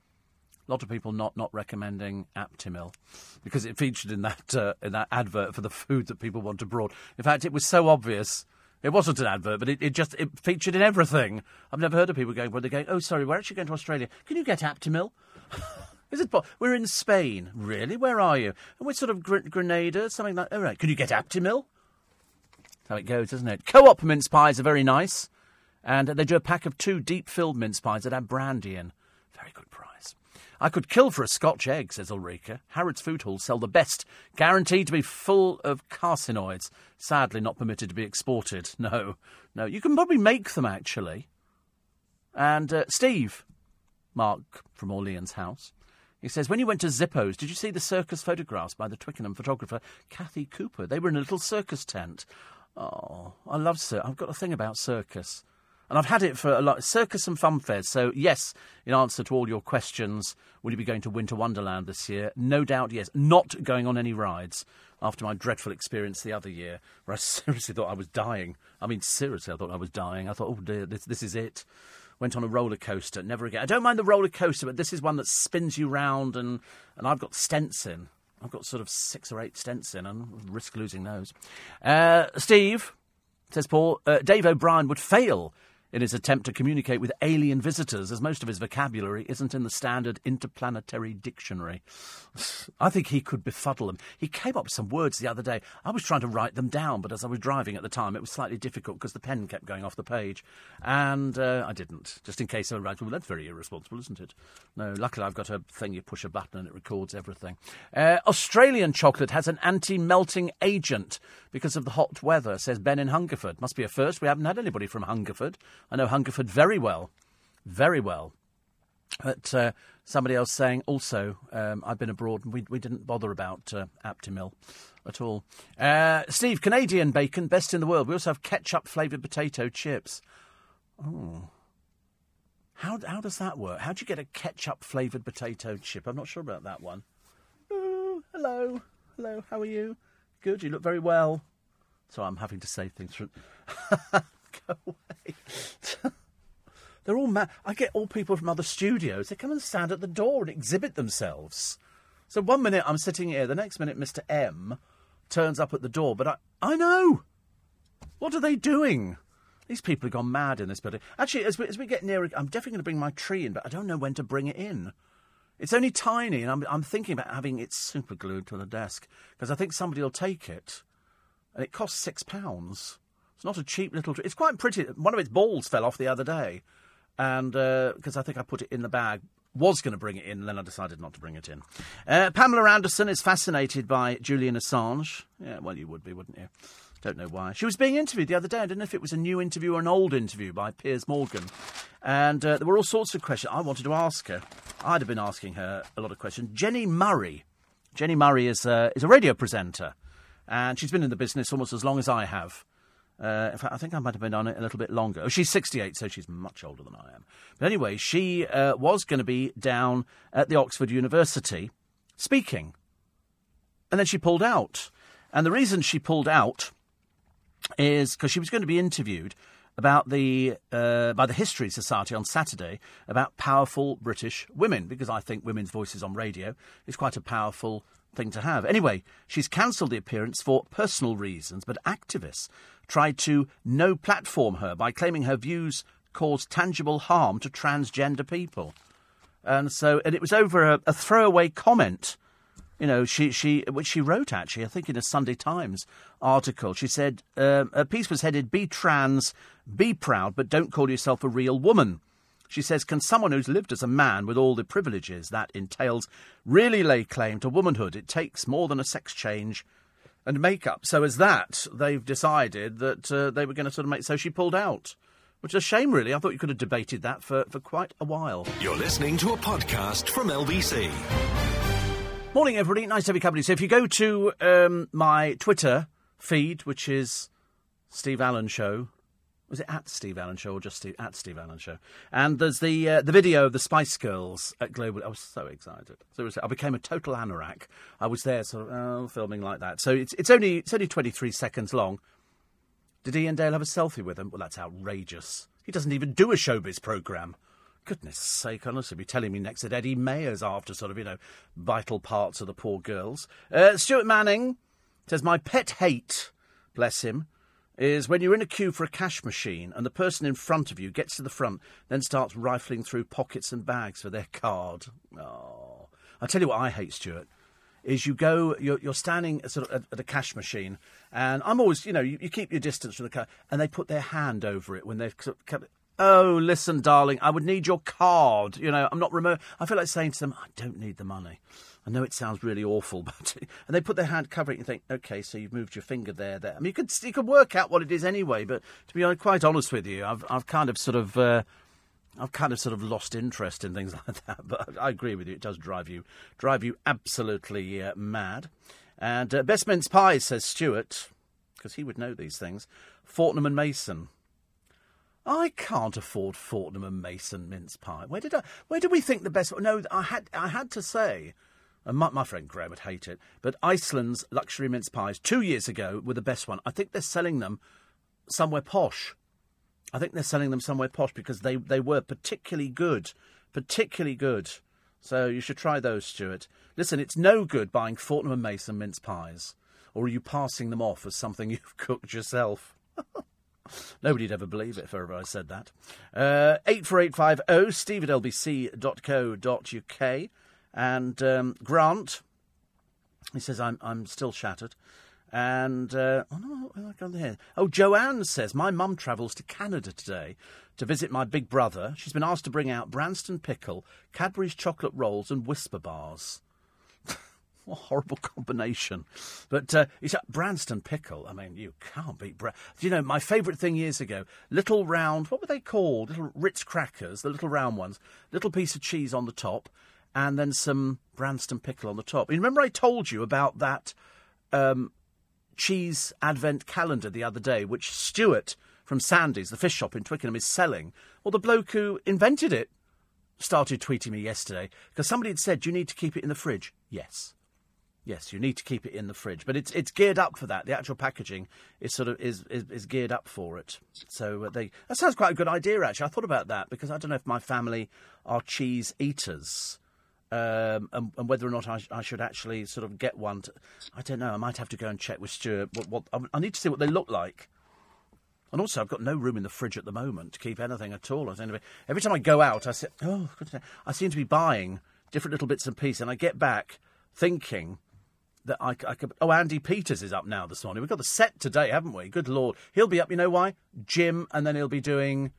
[SPEAKER 3] A lot of people not, not recommending Aptamil because it featured in that uh, in that advert for the food that people want abroad. In fact, it was so obvious. It wasn't an advert, but it, it just it featured in everything. I've never heard of people going where they're going. Oh, sorry, we're actually going to Australia. Can you get Aptamil? Is it? We're in Spain. Really? Where are you? And we're sort of Gr- Grenada, something like. All right. Can you get Aptamil? That's how it goes, isn't it? Co-op mince pies are very nice, and they do a pack of two deep-filled mince pies that have brandy in. Very good price. I could kill for a Scotch egg, says Ulrika. Harrods Food Hall sell the best, guaranteed to be full of carcinoids. Sadly, not permitted to be exported. No, no. You can probably make them actually. And uh, Steve, Mark from Orleans House. He says, when you went to Zippo's, did you see the circus photographs by the Twickenham photographer Kathy Cooper? They were in a little circus tent. Oh, I love circus. I've got a thing about circus. And I've had it for a lot. Circus and fun fairs. So, yes, in answer to all your questions, will you be going to Winter Wonderland this year? No doubt, yes. Not going on any rides after my dreadful experience the other year, where I seriously thought I was dying. I mean, seriously, I thought I was dying. I thought, oh dear, this, this is it went on a roller coaster. Never again. I don't mind the roller coaster, but this is one that spins you round, and and I've got stents in. I've got sort of six or eight stents in, and risk losing those. Uh, Steve says Paul uh, Dave O'Brien would fail in his attempt to communicate with alien visitors, as most of his vocabulary isn't in the standard interplanetary dictionary. I think he could befuddle them. He came up with some words the other day. I was trying to write them down, but as I was driving at the time, it was slightly difficult because the pen kept going off the page. And uh, I didn't, just in case someone writes, well, that's very irresponsible, isn't it? No, luckily I've got a thing you push a button and it records everything. Uh, Australian chocolate has an anti melting agent because of the hot weather, says Ben in Hungerford. Must be a first. We haven't had anybody from Hungerford. I know Hungerford very well. Very well. But uh, somebody else saying also, um, I've been abroad and we, we didn't bother about uh, Aptamil at all. Uh, Steve, Canadian bacon, best in the world. We also have ketchup flavoured potato chips. Oh. How, how does that work? How do you get a ketchup flavoured potato chip? I'm not sure about that one. Oh, hello. Hello, how are you? Good, you look very well. So I'm having to say things from. Go. They're all mad. I get all people from other studios. They come and stand at the door and exhibit themselves. So one minute I'm sitting here, the next minute Mr. M turns up at the door. But I, I know. What are they doing? These people have gone mad in this building. Actually, as we, as we get nearer, I'm definitely going to bring my tree in, but I don't know when to bring it in. It's only tiny, and I'm, I'm thinking about having it super glued to the desk because I think somebody will take it, and it costs six pounds. It's not a cheap little tree. It's quite pretty. One of its balls fell off the other day, and because I think I put it in the bag, was going to bring it in, and then I decided not to bring it in. Uh, Pamela Anderson is fascinated by Julian Assange. Yeah, well, you would be, wouldn't you? Don't know why. She was being interviewed the other day. I don't know if it was a new interview or an old interview by Piers Morgan. And uh, there were all sorts of questions I wanted to ask her. I'd have been asking her a lot of questions. Jenny Murray. Jenny Murray is, uh, is a radio presenter. And she's been in the business almost as long as I have. Uh, in fact, I think I might have been on it a little bit longer. Oh, she's 68, so she's much older than I am. But anyway, she uh, was going to be down at the Oxford University speaking. And then she pulled out. And the reason she pulled out is because she was going to be interviewed about the uh, by the History Society on Saturday about powerful British women because I think women's voices on radio is quite a powerful thing to have. Anyway, she's cancelled the appearance for personal reasons, but activists tried to no platform her by claiming her views caused tangible harm to transgender people. And so, and it was over a, a throwaway comment you know, she she which she wrote actually, I think in a Sunday Times article. She said um, a piece was headed "Be trans, be proud, but don't call yourself a real woman." She says, "Can someone who's lived as a man with all the privileges that entails really lay claim to womanhood? It takes more than a sex change." and makeup. So as that, they've decided that uh, they were going to sort of make. So she pulled out, which is a shame, really. I thought you could have debated that for, for quite a while.
[SPEAKER 1] You're listening to a podcast from LBC.
[SPEAKER 3] Morning, everybody. Nice to have you company. So if you go to um, my Twitter feed, which is Steve Allen Show. Was it at Steve Allen Show or just Steve, at Steve Allen Show? And there's the uh, the video of the Spice Girls at Global. I was so excited. I became a total anorak. I was there, sort of oh, filming like that. So it's it's only it's only 23 seconds long. Did Iain Dale have a selfie with him? Well, that's outrageous. He doesn't even do a showbiz program. Goodness sake, honestly, be telling me next that Eddie Mair's after sort of, you know, vital parts of the poor girls. Uh, Stuart Manning says, My pet hate, bless him, is when you're in a queue for a cash machine and the person in front of you gets to the front, then starts rifling through pockets and bags for their card. Oh. I'll tell you what I hate, Stuart. Is you go, you're, you're standing at, sort of at, at a cash machine, and I'm always, you know, you, you keep your distance from the car, and they put their hand over it when they've sort of Oh, listen, darling, I would need your card. You know, I'm not remote. I feel like saying to them, I don't need the money. I know it sounds really awful, but and they put their hand covering it and think, okay, so you've moved your finger there, there. I mean, you could you could work out what it is anyway. But to be quite honest with you, I've I've kind of sort of uh, I've kind of sort of lost interest in things like that. But I agree with you; it does drive you drive you absolutely uh, mad. And uh, best mince pies says Stuart, because he would know these things. Fortnum and Mason. I can't afford Fortnum and Mason mince pie. Where did I? Where did we think the best? No, I had I had to say, and my, my friend Graham would hate it, but Iceland's luxury mince pies two years ago were the best one. I think they're selling them somewhere posh. I think they're selling them somewhere posh because they, they were particularly good, particularly good. So you should try those, Stuart. Listen, it's no good buying Fortnum and Mason mince pies, or are you passing them off as something you've cooked yourself? Nobody'd ever believe it if ever I said that. Uh, 84850 steve at lbc.co.uk. And um, Grant, he says, I'm, I'm still shattered. And, uh, oh no, I got here? Oh, Joanne says, My mum travels to Canada today to visit my big brother. She's been asked to bring out Branston Pickle, Cadbury's chocolate rolls, and Wispa bars. What a horrible combination. But uh, it's Branston pickle. I mean, you can't beat Bra- Do you know, my favourite thing years ago, little round, what were they called? Little Ritz crackers, the little round ones, little piece of cheese on the top, and then some Branston pickle on the top. You remember I told you about that um, cheese advent calendar the other day, which Stuart from Sandy's, the fish shop in Twickenham, is selling? Well, the bloke who invented it started tweeting me yesterday because somebody had said, you need to keep it in the fridge? Yes. Yes, you need to keep it in the fridge, but it's it's geared up for that. The actual packaging is sort of is is, is geared up for it. So uh, they that sounds quite a good idea. Actually, I thought about that because I don't know if my family are cheese eaters, um, and, and whether or not I, I should actually sort of get one. To, I don't know. I might have to go and check with Stuart. What, what I, I need to see what they look like. And also, I've got no room in the fridge at the moment to keep anything at all. Every time I go out, I say, "Oh, goodness, I seem to be buying different little bits and pieces," and I get back thinking that I, I could. Oh, Andy Peters is up now this morning. We've got the set today, haven't we? Good lord, he'll be up. You know why? Jim, and then he'll be doing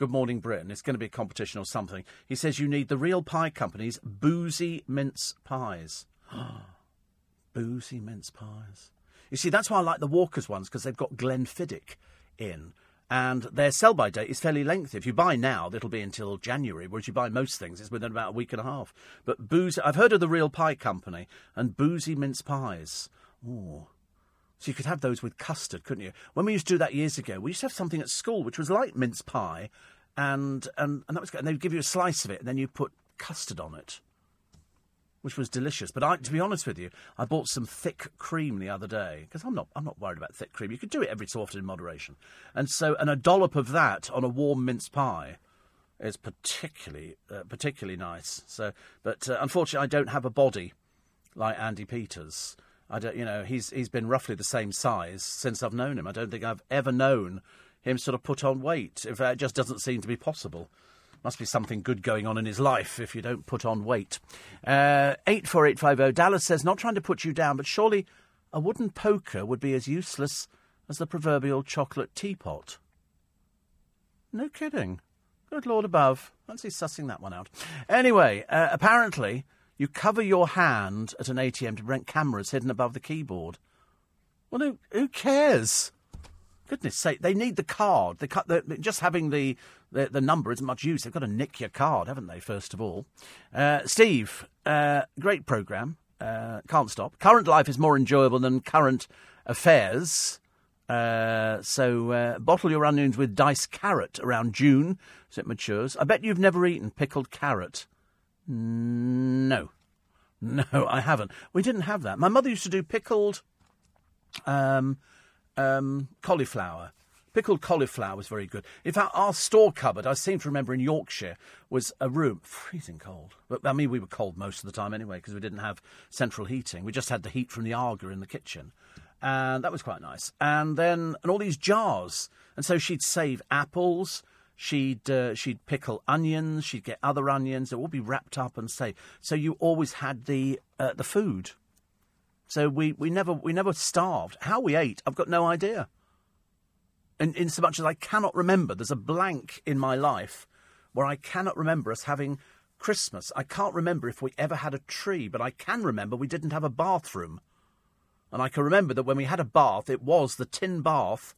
[SPEAKER 3] Good Morning Britain. It's going to be a competition or something. He says you need the Real Pie Company's boozy mince pies. boozy mince pies. You see, that's why I like the Walkers ones because they've got Glenfiddich in. And their sell by date is fairly lengthy. If you buy now, it'll be until January, whereas you buy most things, it's within about a week and a half. But boozy, I've heard of the Real Pie Company and boozy mince pies. Ooh. So you could have those with custard, couldn't you? When we used to do that years ago, we used to have something at school which was like mince pie, and and, and that was good. And they'd give you a slice of it, and then you put custard on it, which was delicious. But I, to be honest with you, I bought some thick cream the other day because I'm not I'm not worried about thick cream. You could do it every so often in moderation, and so and a dollop of that on a warm mince pie is particularly uh, particularly nice. So, but uh, unfortunately, I don't have a body like Andy Peters. I don't, you know, he's he's been roughly the same size since I've known him. I don't think I've ever known him sort of put on weight. In fact, it just doesn't seem to be possible. Must be something good going on in his life if you don't put on weight. Uh, 84850 Dallas says, not trying to put you down, but surely a wooden poker would be as useless as the proverbial chocolate teapot. No kidding. Good Lord above. Fancy sussing that one out. Anyway, uh, apparently you cover your hand at an ATM to prevent cameras hidden above the keyboard. Well, who, who cares? Goodness sake, they need the card. They cut the, just having the, the, the number isn't much use. They've got to nick your card, haven't they? First of all, uh, Steve, uh, great program. Uh, can't stop. Current life is more enjoyable than current affairs. Uh, so uh, bottle your onions with diced carrot around June as it matures. I bet you've never eaten pickled carrot. No, no, I haven't. We didn't have that. My mother used to do pickled um, um, cauliflower. Pickled cauliflower was very good. In fact, our store cupboard, I seem to remember in Yorkshire, was a room freezing cold. But I mean, we were cold most of the time anyway because we didn't have central heating. We just had the heat from the Aga in the kitchen, and that was quite nice. And then and all these jars, and so she'd save apples. She'd uh, she'd pickle onions. She'd get other onions. It would be wrapped up and saved. So you always had the uh, the food. So we, we never we never starved. How we ate, I've got no idea. In, in so much as I cannot remember, there's a blank in my life where I cannot remember us having Christmas. I can't remember if we ever had a tree, but I can remember we didn't have a bathroom. And I can remember that when we had a bath, it was the tin bath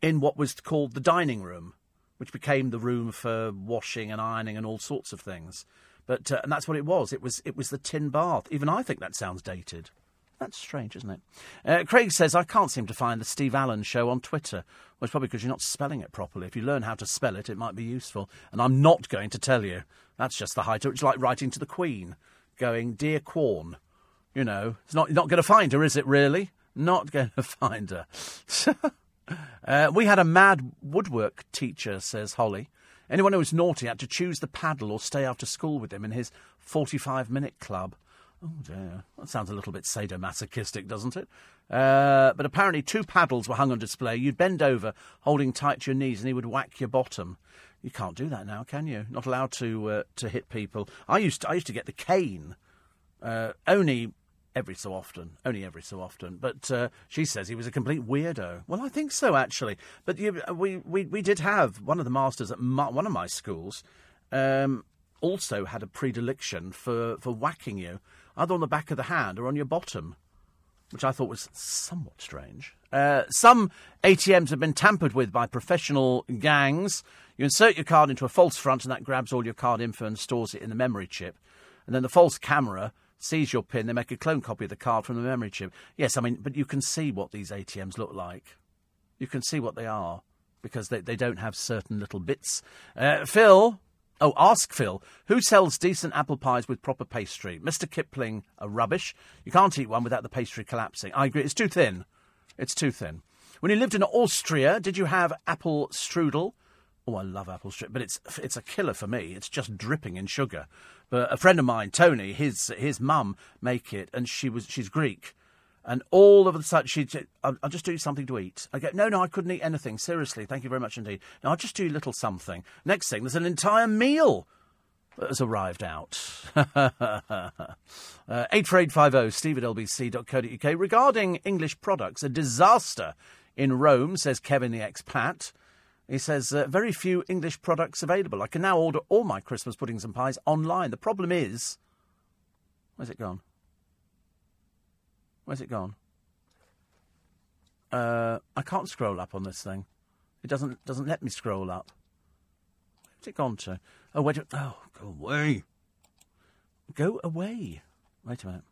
[SPEAKER 3] in what was called the dining room, which became the room for washing and ironing and all sorts of things. But uh, and that's what it was. It was it was the tin bath. Even I think that sounds dated. That's strange, isn't it? Uh, Craig says, I can't seem to find the Steve Allen show on Twitter. Well, it's probably because you're not spelling it properly. If you learn how to spell it, it might be useful. And I'm not going to tell you. That's just the height. It's like writing to the Queen, going, Dear Quorn. You know, it's not, you're not going to find her, is it really? Not going to find her. uh, we had a mad woodwork teacher, says Holly. Anyone who was naughty had to choose the paddle or stay after school with him in his 45 minute club. Oh dear, that sounds a little bit sadomasochistic, doesn't it? Uh, but apparently, two paddles were hung on display. You'd bend over, holding tight to your knees, and he would whack your bottom. You can't do that now, can you? Not allowed to uh, to hit people. I used to, I used to get the cane, uh, only every so often, only every so often. But uh, she says he was a complete weirdo. Well, I think so actually. But you, we, we we did have one of the masters at my, one of my schools. Um, also had a predilection for, for whacking you, either on the back of the hand or on your bottom, which I thought was somewhat strange. Uh, some ATMs have been tampered with by professional gangs. You insert your card into a false front, and that grabs all your card info and stores it in the memory chip. And then the false camera sees your PIN, they make a clone copy of the card from the memory chip. Yes, I mean, but you can see what these ATMs look like. You can see what they are because they, they don't have certain little bits. Uh, Phil, Oh, ask Phil, who sells decent apple pies with proper pastry? Mr. Kipling a rubbish. You can't eat one without the pastry collapsing. I agree, it's too thin. It's too thin. When you lived in Austria, did you have apple strudel? Oh, I love apple strudel, but it's it's a killer for me. It's just dripping in sugar. But a friend of mine, Tony, his his mum make it, and she was she's Greek, and all of a sudden, say, I'll, I'll, just do something to eat. I go, no, no, I couldn't eat anything. Seriously, thank you very much indeed. No, I'll just do a little something. Next thing, there's an entire meal that has arrived out. uh, 84850 steve at lbc.co.uk. Regarding English products, a disaster in Rome, says Kevin the expat. He says, uh, very few English products available. I can now order all my Christmas puddings and pies online. The problem is, where's it gone? Where's it gone? Uh, I can't scroll up on this thing. It doesn't doesn't let me scroll up. Where's it gone to? Oh, wait. Oh, go away. Go away. Wait a minute.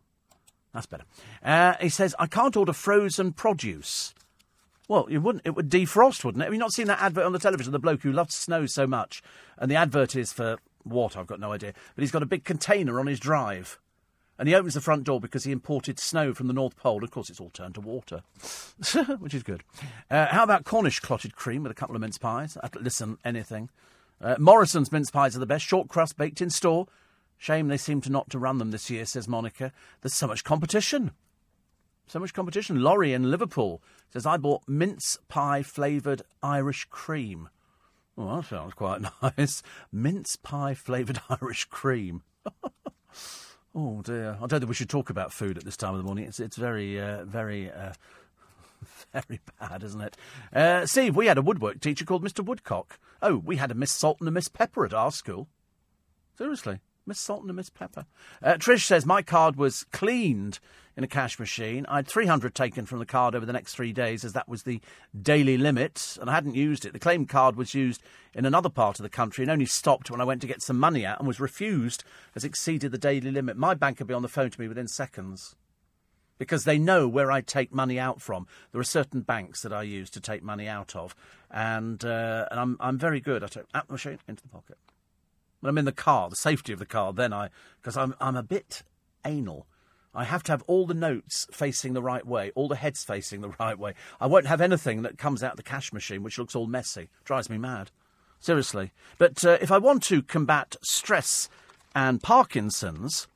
[SPEAKER 3] That's better. Uh, he says, I can't order frozen produce. Well, you wouldn't. It would defrost, wouldn't it? Have you not seen that advert on the television? The bloke who loves snow so much, and the advert is for what? I've got no idea. But he's got a big container on his drive, and he opens the front door because he imported snow from the North Pole. Of course, it's all turned to water, which is good. Uh, how about Cornish clotted cream with a couple of mince pies? I'd listen, anything. Uh, Morrison's mince pies are the best. Short crust baked in store. Shame they seem to not to run them this year, says Monica. There's so much competition. So much competition. Laurie in Liverpool says, I bought mince pie flavoured Irish cream. Well, that sounds quite nice. Mince pie flavoured Irish cream. Oh dear! I don't think we should talk about food at this time of the morning. It's it's very uh, very uh, very bad, isn't it? Uh, Steve, we had a woodwork teacher called Mr. Woodcock. Oh, we had a Miss Salt and a Miss Pepper at our school. Seriously, Miss Salt and a Miss Pepper. Uh, Trish says my card was cleaned in a cash machine. I had 300 taken from the card over the next three days, as that was the daily limit, and I hadn't used it. The claimed card was used in another part of the country and only stopped when I went to get some money out and was refused as exceeded the daily limit. My bank would be on the phone to me within seconds because they know where I take money out from. There are certain banks that I use to take money out of, and uh, and I'm I'm very good. I take out the machine into the pocket. When I'm in the car, the safety of the car, then I because I'm I'm a bit anal. I have to have all the notes facing the right way, all the heads facing the right way. I won't have anything that comes out the cash machine which looks all messy. Drives me mad. Seriously. But uh, if I want to combat stress and Parkinson's,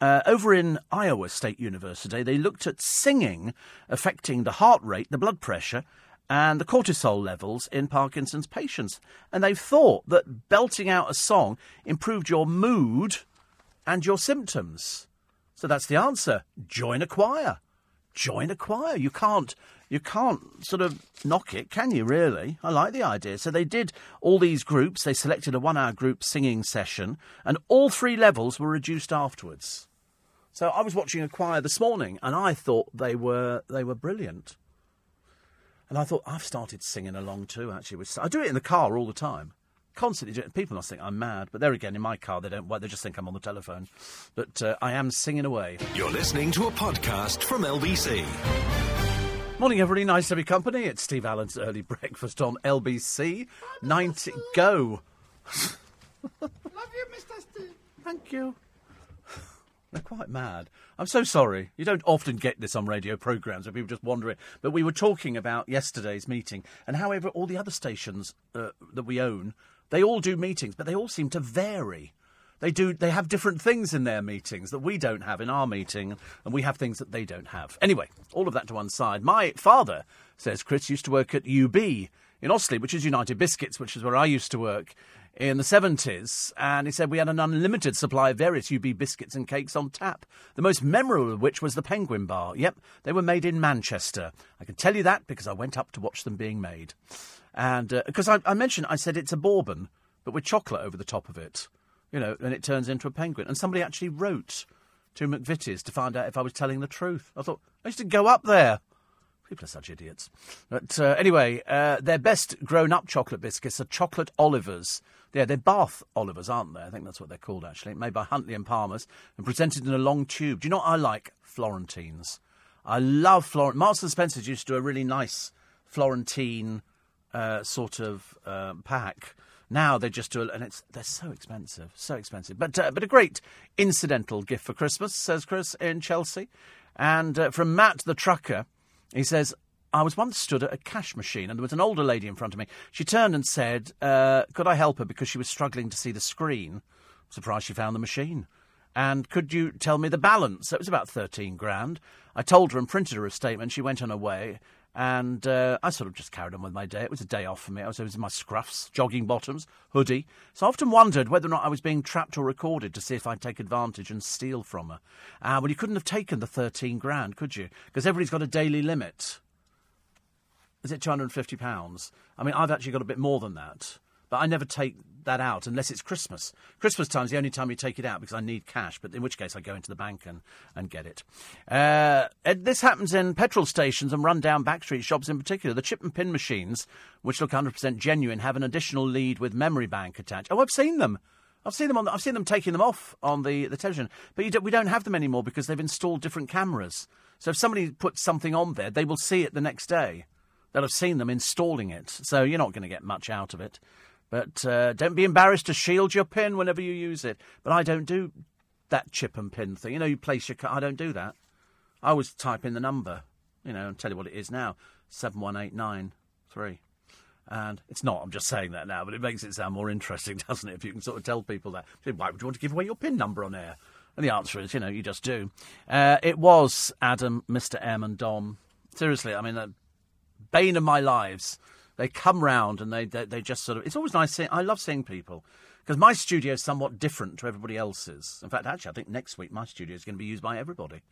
[SPEAKER 3] uh, over in Iowa State University, they looked at singing affecting the heart rate, the blood pressure, and the cortisol levels in Parkinson's patients. And they've thought that belting out a song improved your mood and your symptoms. So that's the answer. Join a choir. Join a choir. You can't you can't sort of knock it, can you, really? I like the idea. So they did all these groups, they selected a one hour group singing session, and all three levels were reduced afterwards. So I was watching a choir this morning and I thought they were they were brilliant. And I thought I've started singing along too. Actually, I do it in the car all the time, constantly. Do it. People must think I'm mad, but there again, in my car, they don't. Well, they just think I'm on the telephone. But uh, I am singing away.
[SPEAKER 1] You're listening to a podcast from LBC.
[SPEAKER 3] Morning, everybody. Nice to be company. It's Steve Allen's early breakfast on LBC. Ninety go.
[SPEAKER 7] Love you, Mr. Steve.
[SPEAKER 3] Thank you. They're quite mad. I'm so sorry. You don't often get this on radio programmes where people just wander in. But we were talking about yesterday's meeting and however all the other stations uh, that we own, they all do meetings, but they all seem to vary. They do. They have different things in their meetings that we don't have in our meeting, and we have things that they don't have. Anyway, all of that to one side. My father says Chris used to work at UB in Osley, which is United Biscuits, which is where I used to work in the 70s, and he said we had an unlimited supply of various UB biscuits and cakes on tap, the most memorable of which was the Penguin Bar. Yep, they were made in Manchester. I can tell you that because I went up to watch them being made. And because uh, I, I mentioned, I said it's a bourbon, but with chocolate over the top of it, you know, and it turns into a penguin. And somebody actually wrote to McVitie's to find out if I was telling the truth. I thought, I used to go up there. People are such idiots. But uh, anyway, uh, their best grown up chocolate biscuits are chocolate Olivers. Yeah, they're Bath Olivers, aren't they? I think that's what they're called, actually. Made by Huntley and Palmer's and presented in a long tube. Do you know what I like? Florentines. I love Florentine. Marks and Spencer's used to do a really nice Florentine uh, sort of uh, pack. Now they just do, it, and it's they're so expensive, so expensive. But uh, but a great incidental gift for Christmas, says Chris in Chelsea. And uh, from Matt the trucker, he says, I was once stood at a cash machine and there was an older lady in front of me. She turned and said, uh, Could I help her because she was struggling to see the screen? Surprised she found the machine. And could you tell me the balance? It was about 13 grand. I told her and printed her a statement. She went on her way. And uh, I sort of just carried on with my day. It was a day off for me. I was, I was in my scruffs, jogging bottoms, hoodie. So I often wondered whether or not I was being trapped or recorded to see if I'd take advantage and steal from her. Uh, well, you couldn't have taken the 13 grand, could you? Because everybody's got a daily limit. Is it £250? I mean, I've actually got a bit more than that. But I never take that out unless it's Christmas. Christmas time's the only time you take it out because I need cash, but in which case I go into the bank and, and get it. Uh, this happens in petrol stations and run-down backstreet shops in particular. The chip and pin machines, which look 100% genuine, have an additional lead with memory bank attached. Oh, I've seen them. I've seen them on. The, I've seen them taking them off on the, the television, but don't, we don't have them anymore because they've installed different cameras. So if somebody puts something on there, they will see it the next day. They'll have seen them installing it, so you're not going to get much out of it. But uh, don't be embarrassed to shield your pin whenever you use it. But I don't do that chip and pin thing. You know, you place your. card. I don't do that. I always type in the number, you know, and tell you what it is now: seven one eight nine three. And it's not. I'm just saying that now, but it makes it sound more interesting, doesn't it? If you can sort of tell people that. Why would you want to give away your pin number on air? And the answer is, you know, you just do. Uh, it was Adam, Mr. M, and Dom. Seriously, I mean, uh, bane of my lives. They come round and they, they, they just sort of. It's always nice seeing. I love seeing people because my studio is somewhat different to everybody else's. In fact, actually, I think next week my studio is going to be used by everybody.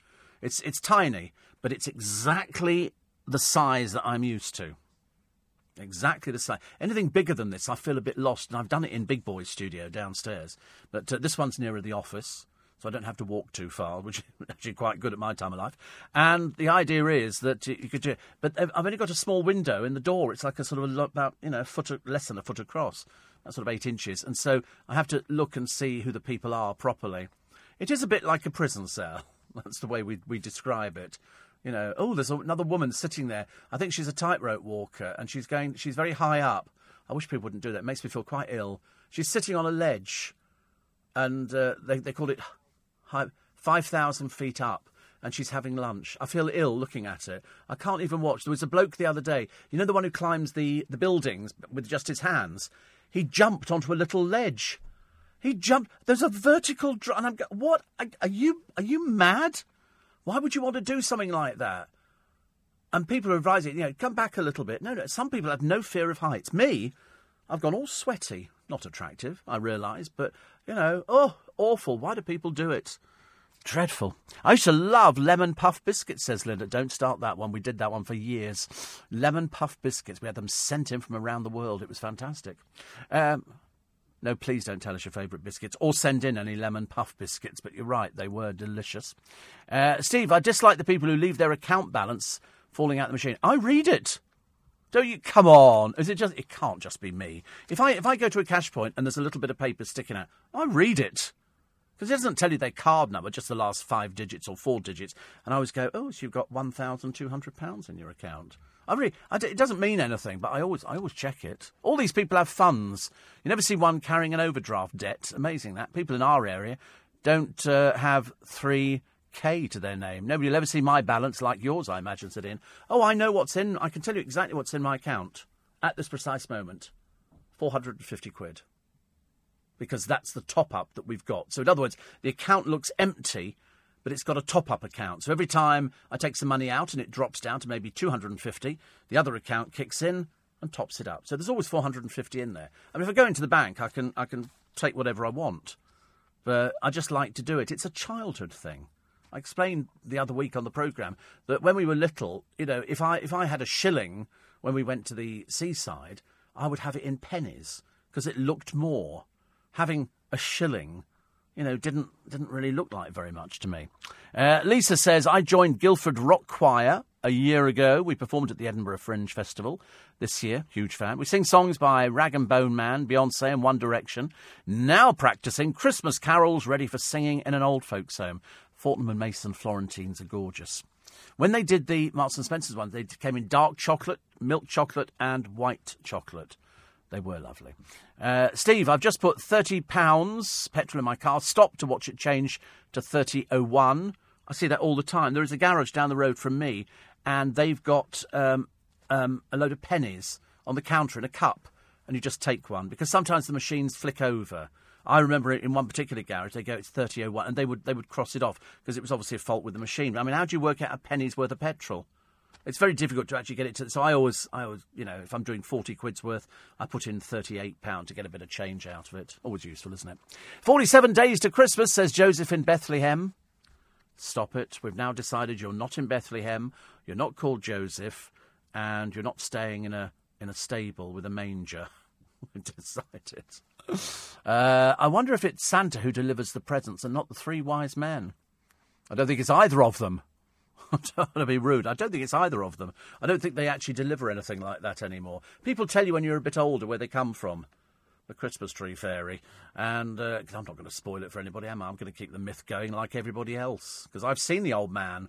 [SPEAKER 3] It's it's tiny, but it's exactly the size that I'm used to. Exactly the same. Anything bigger than this, I feel a bit lost, and I've done it in Big Boy's studio downstairs. But uh, this one's nearer the office, so I don't have to walk too far, which is actually quite good at my time of life. And the idea is that you could but I've only got a small window in the door. It's like a sort of a, about you know a foot less than a foot across, that's sort of eight inches, and so I have to look and see who the people are properly. It is a bit like a prison cell. That's the way we we describe it. You know, oh, there's another woman sitting there. I think she's a tightrope walker, and she's going. She's very high up. I wish people wouldn't do that. It makes me feel quite ill. She's sitting on a ledge, and uh, they they call it high, five thousand feet up, and she's having lunch. I feel ill looking at it. I can't even watch. There was a bloke the other day. You know the one who climbs the the buildings with just his hands. He jumped onto a little ledge. He jumped. There's a vertical drop, and I'm go- what? Are, are you are you mad? Why would you want to do something like that? And people are advising, you know, come back a little bit. No, no. Some people have no fear of heights. Me, I've gone all sweaty. Not attractive, I realise, but you know, oh, awful. Why do people do it? Dreadful. I used to love lemon puff biscuits, says Linda. Don't start that one. We did that one for years. Lemon puff biscuits. We had them sent in from around the world. It was fantastic. Um, no, please don't tell us your favourite biscuits or send in any lemon puff biscuits, but you're right, they were delicious. Uh, Steve, I dislike the people who leave their account balance falling out of the machine. I read it. Don't you? Come on. Is it just? It can't just be me. If I if I go to a cash point and there's a little bit of paper sticking out, I read it because it doesn't tell you their card number, just the last five digits or four digits. And I always go, oh, so you've got one thousand two hundred pounds in your account. I really, I d- it doesn't mean anything, but I always, I always check it. All these people have funds. You never see one carrying an overdraft debt. Amazing that people in our area don't uh, have three K to their name. Nobody will ever see my balance like yours, I imagine, said in. Oh, I know what's in. I can tell you exactly what's in my account at this precise moment. Four hundred and fifty quid. Because that's the top up that we've got. So, in other words, the account looks empty, but it's got a top up account. So every time I take some money out and it drops down to maybe 250, the other account kicks in and tops it up. So there's always 450 in there. I mean, if I go into the bank, I can, I can take whatever I want. But I just like to do it. It's a childhood thing. I explained the other week on the programme that when we were little, you know, if I, if I had a shilling when we went to the seaside, I would have it in pennies because it looked more. Having a shilling you know, didn't didn't really look like very much to me. Uh, Lisa says I joined Guildford Rock Choir a year ago. We performed at the Edinburgh Fringe Festival this year. Huge fan. We sing songs by Rag and Bone Man, Beyonce, and One Direction. Now practicing Christmas carols, ready for singing in an old folks' home. Fortnum and Mason Florentines are gorgeous. When they did the Marks and Spencer's one, they came in dark chocolate, milk chocolate, and white chocolate. They were lovely. Uh, Steve, I've just put £30 petrol in my car. Stop to watch it change to 30.01. I see that all the time. There is a garage down the road from me, and they've got um, um, a load of pennies on the counter in a cup, and you just take one because sometimes the machines flick over. I remember in one particular garage. They go, it's 30.01, and they would they would cross it off because it was obviously a fault with the machine. I mean, how do you work out a penny's worth of petrol? It's very difficult to actually get it to. So I always, I always, you know, if I'm doing forty quid's worth, I put in thirty-eight pound to get a bit of change out of it. Always useful, isn't it? Forty-seven days to Christmas, says Joseph in Bethlehem. Stop it. We've now decided you're not in Bethlehem. You're not called Joseph, and you're not staying in a in a stable with a manger. We've decided. Uh, I wonder if it's Santa who delivers the presents and not the three wise men. I don't think it's either of them. Don't want to be rude. I don't think it's either of them. I don't think they actually deliver anything like that anymore. People tell you when you're a bit older where they come from. The Christmas tree fairy. And uh, I'm not going to spoil it for anybody, am I? I'm going to keep the myth going like everybody else. Because I've seen the old man,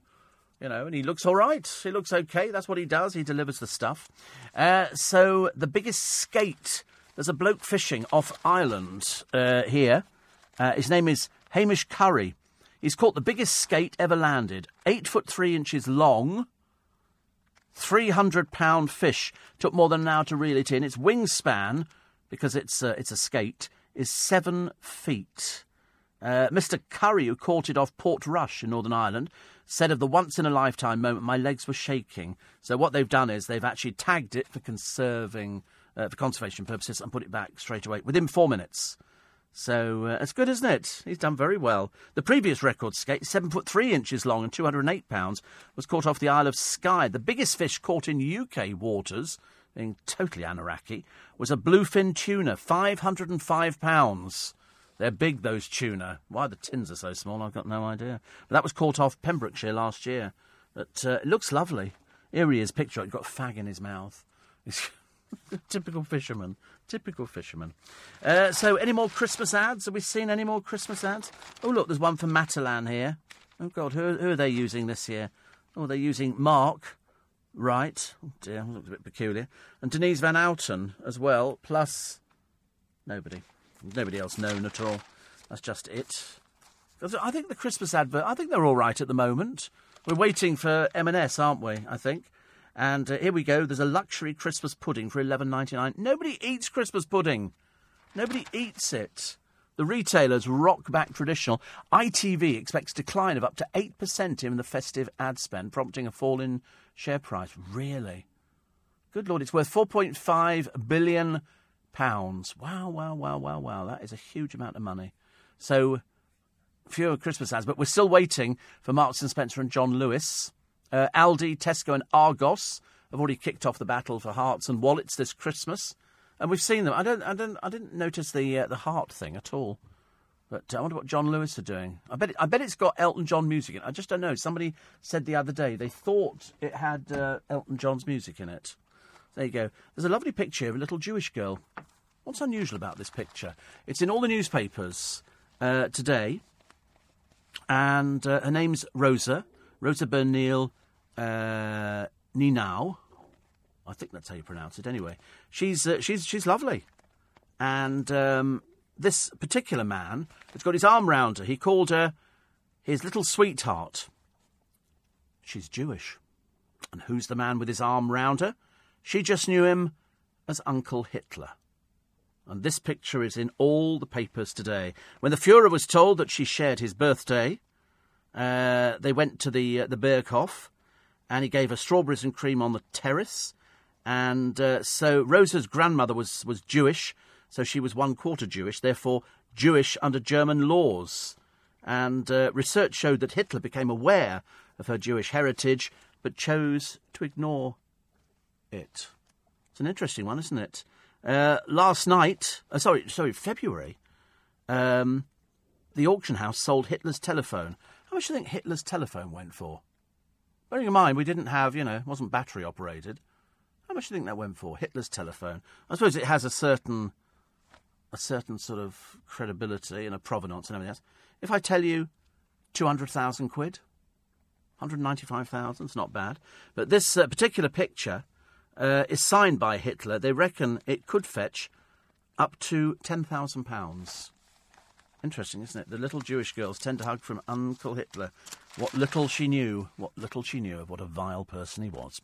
[SPEAKER 3] you know, and he looks all right. He looks okay. That's what he does. He delivers the stuff. Uh, so the biggest skate. There's a bloke fishing off Ireland uh, here. Uh, his name is Hamish Curry. He's caught the biggest skate ever landed, eight foot three inches long, 300 pound fish. Took more than an hour to reel it in. Its wingspan, because it's, uh, it's a skate, is seven feet. Uh, Mr. Curry, who caught it off Portrush in Northern Ireland, said of the once in a lifetime moment, my legs were shaking. So what they've done is they've actually tagged it for conserving, uh, for conservation purposes, and put it back straight away within four minutes. So uh, it's good, isn't it? He's done very well. The previous record skate, seven foot three inches long and 208 pounds, was caught off the Isle of Skye. The biggest fish caught in UK waters being totally anaraki, was a bluefin tuna, £505. They're big, those tuna. Why the tins are so small, I've got no idea. But that was caught off Pembrokeshire last year. But uh, it looks lovely. Here he is, picture. He's got a fag in his mouth. He's typical fisherman. Typical fisherman. Uh, so, any more Christmas ads? Have we seen any more Christmas ads? Oh, look, there's one for Matalan here. Oh, God, who, who are they using this year? Oh, they're using Mark. Right. Oh, dear, looks a bit peculiar. And Denise Van Outen as well, plus nobody. Nobody else known at all. That's just it. I think the Christmas advert, I think they're all right at the moment. We're waiting for M&S, aren't we, I think? And uh, here we go. There's a luxury Christmas pudding for eleven ninety nine. Nobody eats Christmas pudding. Nobody eats it. The retailers rock back traditional. ITV expects decline of up to 8% in the festive ad spend, prompting a fall in share price. Really? Good Lord, it's worth 4.5 billion pounds. Wow, wow, wow, wow, wow. That is a huge amount of money. So, fewer Christmas ads, but we're still waiting for Marks and Spencer and John Lewis. Uh, Aldi, Tesco, and Argos have already kicked off the battle for hearts and wallets this Christmas, and we've seen them. I don't, I don't, I didn't notice the uh, the heart thing at all. But uh, I wonder what John Lewis are doing. I bet, it, I bet it's got Elton John music in it. I just don't know. Somebody said the other day they thought it had uh, Elton John's music in it. There you go. There's a lovely picture of a little Jewish girl. What's unusual about this picture? It's in all the newspapers uh, today, and uh, her name's Rosa, Rosa Bernile uh, Nienau. I think that's how you pronounce it. Anyway, she's uh, she's she's lovely, and um, this particular man has got his arm round her. He called her his little sweetheart. She's Jewish, and who's the man with his arm round her? She just knew him as Uncle Hitler. And this picture is in all the papers today. When the Fuhrer was told that she shared his birthday, uh, they went to the uh, the Berghof, and he gave her strawberries and cream on the terrace. And uh, so Rosa's grandmother was, was Jewish, so she was one quarter Jewish, therefore Jewish under German laws. And uh, research showed that Hitler became aware of her Jewish heritage, but chose to ignore it. It's an interesting one, isn't it? Uh, last night, uh, sorry, sorry, February, um, the auction house sold Hitler's telephone. How much do you think Hitler's telephone went for? Bearing in mind, we didn't have, you know, it wasn't battery operated. How much do you think that went for? Hitler's telephone. I suppose it has a certain, a certain sort of credibility and a provenance and everything else. If I tell you, two hundred thousand quid, hundred ninety-five thousand, it's not bad. But this uh, particular picture uh, is signed by Hitler. They reckon it could fetch up to ten thousand pounds. Interesting, isn't it? The little Jewish girls tend to hug from Uncle Hitler. What little she knew, what little she knew of what a vile person he was.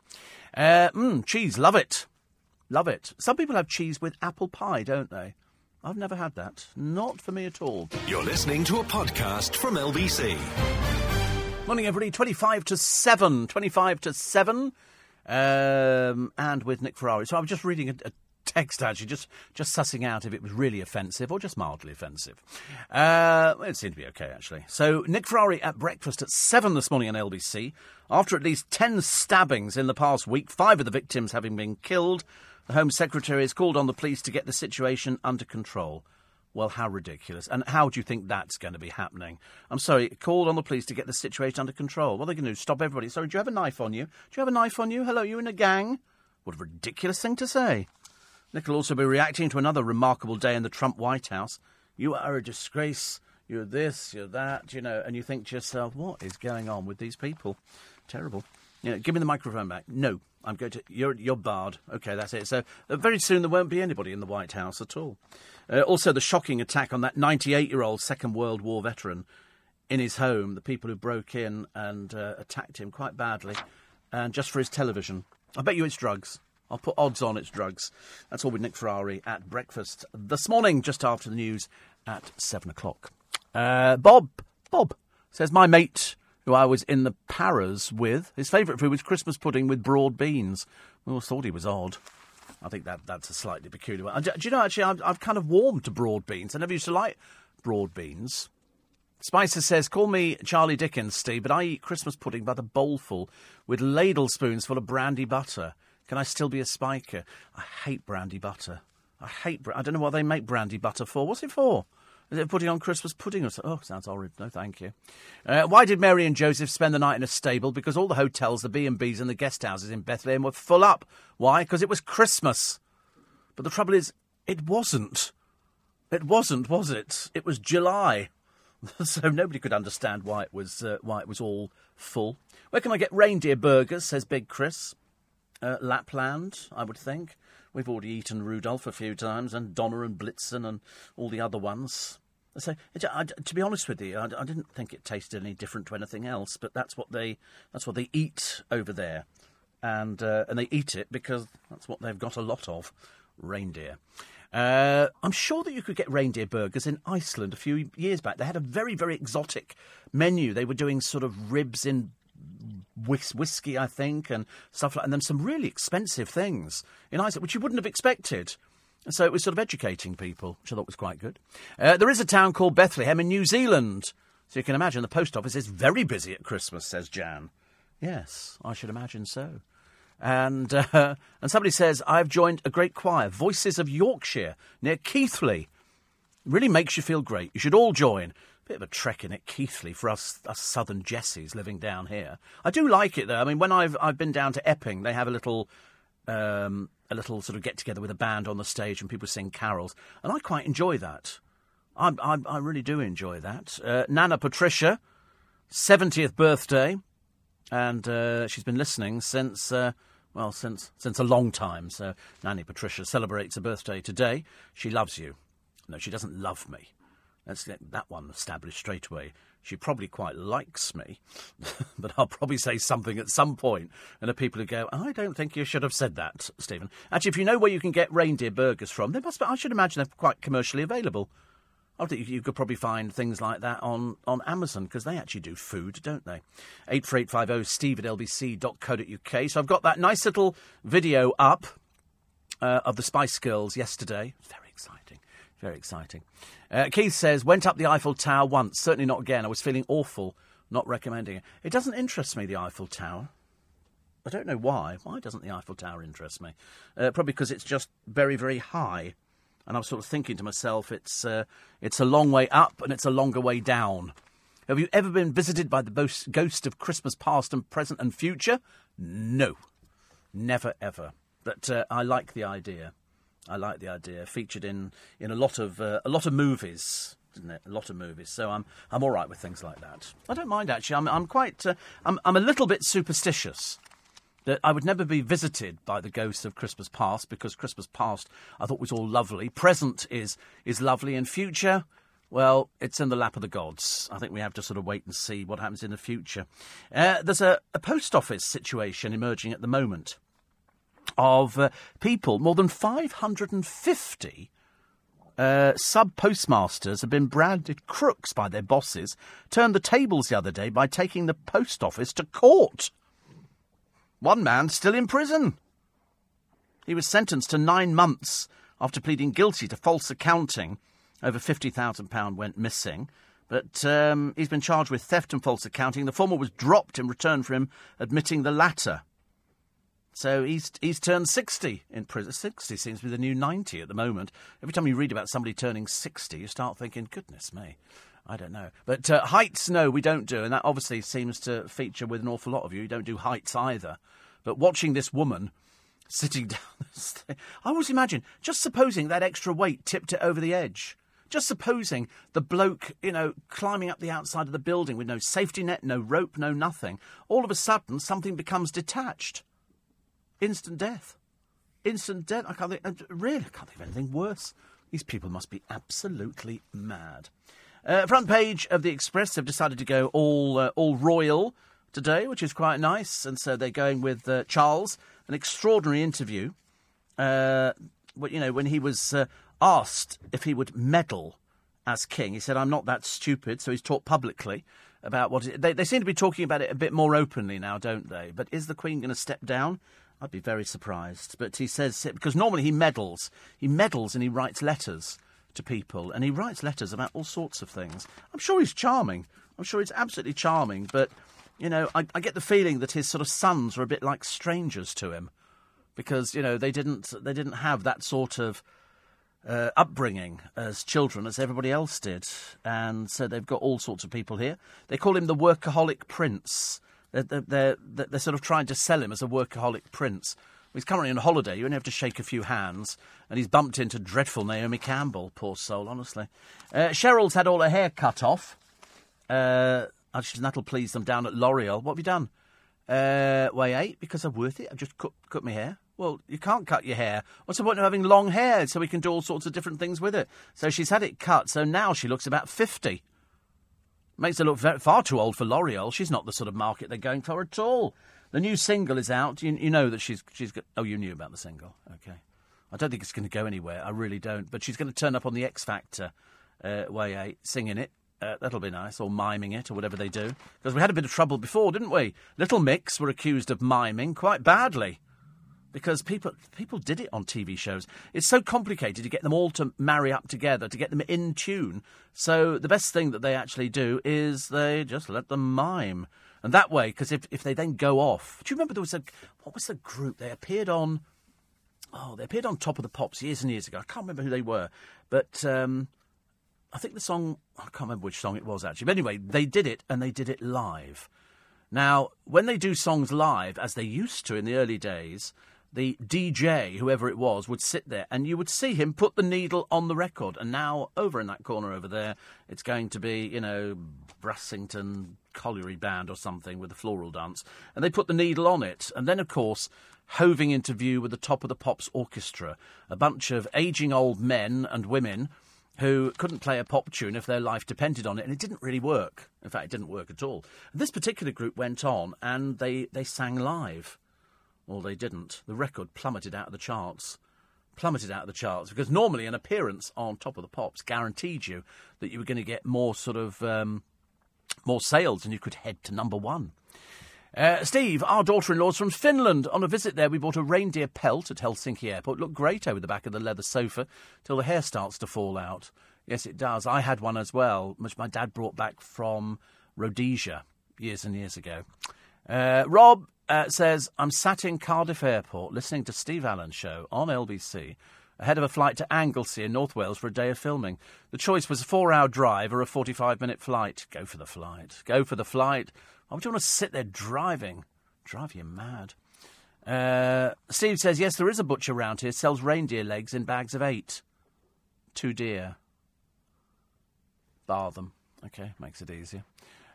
[SPEAKER 3] Uh, mm, cheese, love it. Love it. Some people have cheese with apple pie, don't they? I've never had that. Not for me at all.
[SPEAKER 1] You're listening to a podcast from LBC.
[SPEAKER 3] Morning, everybody. 25 to 7. 25 to 7. Um, and with Nick Ferrari. So I was just reading a, a text actually, just just sussing out if it was really offensive or just mildly offensive. Uh, it seemed to be okay actually. So Nick Ferrari at breakfast at seven this morning on LBC. After at least ten stabbings in the past week, five of the victims having been killed, the Home Secretary has called on the police to get the situation under control. Well, how ridiculous. And how do you think that's going to be happening? I'm sorry, called on the police to get the situation under control. What are they going to do? Stop everybody? Sorry, do you have a knife on you? Do you have a knife on you? Hello, you in a gang? What a ridiculous thing to say. Nick will also be reacting to another remarkable day in the Trump White House. You are a disgrace. You're this, you're that, you know, and you think to yourself, what is going on with these people? Terrible. You know, give me the microphone back. No, I'm going to. You're you're barred. Okay, that's it. So uh, very soon there won't be anybody in the White House at all. Uh, also, the shocking attack on that 98-year-old Second World War veteran in his home. The people who broke in and uh, attacked him quite badly, and just for his television. I bet you it's drugs. I'll put odds on it's drugs. That's all with Nick Ferrari at breakfast this morning, just after the news at seven o'clock. Uh, Bob, Bob says my mate, who I was in the Paras with, his favourite food was Christmas pudding with broad beans. We all thought he was odd. I think that that's a slightly peculiar one. Do, do you know, actually, I've, I've kind of warmed to broad beans. I never used to like broad beans. Spicer says, Call me Charlie Dickens, Steve, but I eat Christmas pudding by the bowlful with ladle spoons full of brandy butter. Can I still be a spiker? I hate brandy butter. I hate. Bra- I don't know what they make brandy butter for. What's it for? Is it putting on Christmas pudding or something? Oh, sounds horrid. No, thank you. Uh, why did Mary and Joseph spend the night in a stable? Because all the hotels, the B and B's, and the guest houses in Bethlehem were full up. Why? Because it was Christmas. But the trouble is, it wasn't. It wasn't, was it? It was July, so nobody could understand why it was uh, why it was all full. Where can I get reindeer burgers? Says Big Chris. Uh, Lapland, I would think. We've already eaten Rudolph a few times, and Donner and Blitzen, and all the other ones. So, I, to be honest with you, I, I, didn't think it tasted any different to anything else. But that's what they that's what they eat over there, and uh, and they eat it because that's what they've got a lot of reindeer. Uh, I'm sure that you could get reindeer burgers in Iceland a few years back. They had a very, very exotic menu. They were doing sort of ribs in whis- whiskey, I think, and stuff like and then some really expensive things in Iceland, which you wouldn't have expected. And so it was sort of educating people, which I thought was quite good. Uh, there is a town called Bethlehem in New Zealand. So you can imagine the post office is very busy at Christmas, says Jan. Yes, I should imagine so. And, uh, and somebody says, I've joined a great choir, Voices of Yorkshire, near Keighley. Really makes you feel great. You should all join. Bit of a trek in it, Keighley, for us, us southern Jessies living down here. I do like it though. I mean, when I've I've been down to Epping, they have a little um, a little sort of get together with a band on the stage, and people sing carols, and I quite enjoy that. I I, I really do enjoy that. Uh, Nana Patricia, seventieth birthday, and uh, she's been listening since. Uh, well, since since a long time. So, Nanny Patricia celebrates her birthday today. She loves you. No, she doesn't love me. Let's get that one established straight away. She probably quite likes me, but I'll probably say something at some point, and the people who go, "I don't think you should have said that, Stephen." Actually, if you know where you can get reindeer burgers from, they must. Be, I should imagine they're quite commercially available. I think you could probably find things like that on, on Amazon because they actually do food, don't they? 84850 steve at lbc.co.uk. So I've got that nice little video up uh, of the Spice Girls yesterday. Very. Very exciting. Uh, Keith says, went up the Eiffel Tower once, certainly not again. I was feeling awful, not recommending it. It doesn't interest me, the Eiffel Tower. I don't know why. Why doesn't the Eiffel Tower interest me? Uh, probably because it's just very, very high. And I was sort of thinking to myself, it's, uh, it's a long way up and it's a longer way down. Have you ever been visited by the ghost of Christmas past and present and future? No. Never, ever. But uh, I like the idea. I like the idea. Featured in, in a lot of uh, a lot of movies, didn't it? A lot of movies. So I'm I'm all right with things like that. I don't mind actually. I'm I'm quite uh, I'm I'm a little bit superstitious that I would never be visited by the ghosts of Christmas past because Christmas past I thought was all lovely. Present is is lovely, and future, well, it's in the lap of the gods. I think we have to sort of wait and see what happens in the future. Uh, there's a, a, post office situation emerging at the moment of uh, people, more than 550 uh, sub postmasters have been branded crooks by their bosses, turned the tables the other day by taking the post office to court. One man still in prison. He was sentenced to nine months after pleading guilty to false accounting. Over £50,000 went missing. But um, he's been charged with theft and false accounting. The former was dropped in return for him admitting the latter. So he's he's turned 60 in prison. 60 seems to be the new 90 at the moment. Every time you read about somebody turning 60, you start thinking, goodness me. I don't know. But uh, heights, no, we don't do. And that obviously seems to feature with an awful lot of you. You don't do heights either. But watching this woman sitting down I always imagine, just supposing that extra weight tipped it over the edge. Just supposing the bloke, you know, climbing up the outside of the building with no safety net, no rope, no nothing. All of a sudden, something becomes detached. Instant death. Instant death. I can't think, really, I can't think of anything worse. These people must be absolutely mad. Uh, front page of the Express have decided to go all uh, all royal today, which is quite nice, and so they're going with uh, Charles. An extraordinary interview. Uh, you know, when he was uh, asked if he would meddle as king, he said, "I'm not that stupid." So he's talked publicly about what they, they seem to be talking about it a bit more openly now, don't they? But is the Queen going to step down? I'd be very surprised. But he says because normally he meddles, he meddles and he writes letters to people, and he writes letters about all sorts of things. I'm sure he's charming. I'm sure he's absolutely charming, but, you know, I, I get the feeling that his sort of sons are a bit like strangers to him because you know they didn't they didn't have that sort of uh, upbringing as children as everybody else did, and so they've got all sorts of people here. They call him the workaholic prince. They're, they're, they're, sort of trying to sell him as a workaholic prince. He's currently on holiday. You only have to shake a few hands. And he's bumped into dreadful Naomi Campbell, poor soul, honestly. Uh, Cheryl's had all her hair cut off. Uh, actually, that'll please them down at L'Oreal. What have you done? Uh, way eight, because I'm worth it. I've just cut, cut my hair. Well, you can't cut your hair. What's the point of having long hair so we can do all sorts of different things with it? So she's had it cut, so now she looks about 50. Makes her look far too old for L'Oreal. She's not the sort of market they're going for at all. The new single is out. You, you know that she's she's. Got, oh, you knew about the single. Okay. I don't think it's going to go anywhere. I really don't. But she's going to turn up on the X Factor, uh, way eight, singing it. Uh, that'll be nice, or miming it, or whatever they do. Because we had a bit of trouble before, didn't we? Little Mix were accused of miming quite badly because people people did it on TV shows. It's so complicated to get them all to marry up together, to get them in tune. So the best thing that they actually do is they just let them mime. And that way, because if, if they then go off, do you remember there was a what was the group they appeared on? Oh, they appeared on Top of the Pops years and years ago. I can't remember who they were, but um, I think the song I can't remember which song it was actually. But anyway, they did it and they did it live. Now, when they do songs live, as they used to in the early days, the DJ, whoever it was, would sit there and you would see him put the needle on the record. And now, over in that corner over there, it's going to be, you know, Brassington Colliery Band or something with a floral dance. And they put the needle on it. And then, of course, hoving into view with the top of the Pops Orchestra, a bunch of aging old men and women who couldn't play a pop tune if their life depended on it, and it didn't really work. In fact, it didn't work at all. This particular group went on and they, they sang live. Well, they didn't. The record plummeted out of the charts. Plummeted out of the charts because normally an appearance on Top of the Pops guaranteed you that you were going to get more sort of um, more sales and you could head to number one. Uh, Steve, our daughter-in-law's from Finland. On a visit there, we bought a reindeer pelt at Helsinki Airport. Looked great over the back of the leather sofa till the hair starts to fall out. Yes, it does. I had one as well, which my dad brought back from Rhodesia years and years ago. Uh, Rob uh, says, I'm sat in Cardiff Airport listening to Steve Allen's show on LBC ahead of a flight to Anglesey in North Wales for a day of filming. The choice was a four hour drive or a 45 minute flight. Go for the flight. Go for the flight. Why would you want to sit there driving? Drive you mad. Uh, Steve says, yes, there is a butcher around here, sells reindeer legs in bags of eight. Too dear. Bar them. Okay, makes it easier.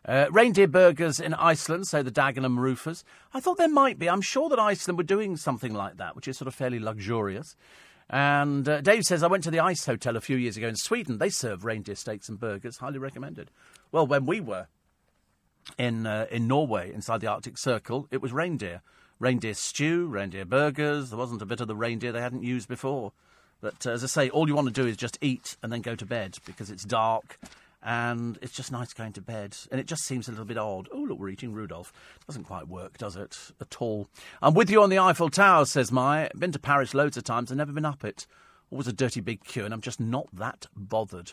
[SPEAKER 3] Uh, reindeer burgers in Iceland, so the Dagenham roofers. I thought there might be. I'm sure that Iceland were doing something like that, which is sort of fairly luxurious. And uh, Dave says, I went to the Ice Hotel a few years ago in Sweden. They serve reindeer steaks and burgers. Highly recommended. Well, when we were in, uh, in Norway, inside the Arctic Circle, it was reindeer. Reindeer stew, reindeer burgers. There wasn't a bit of the reindeer they hadn't used before. But uh, as I say, all you want to do is just eat and then go to bed because it's dark and it's just nice going to bed. And it just seems a little bit odd. Oh, look, we're eating Rudolph. Doesn't quite work, does it? At all. I'm with you on the Eiffel Tower, says Mai. Been to Paris loads of times and never been up it. Always a dirty big queue, and I'm just not that bothered.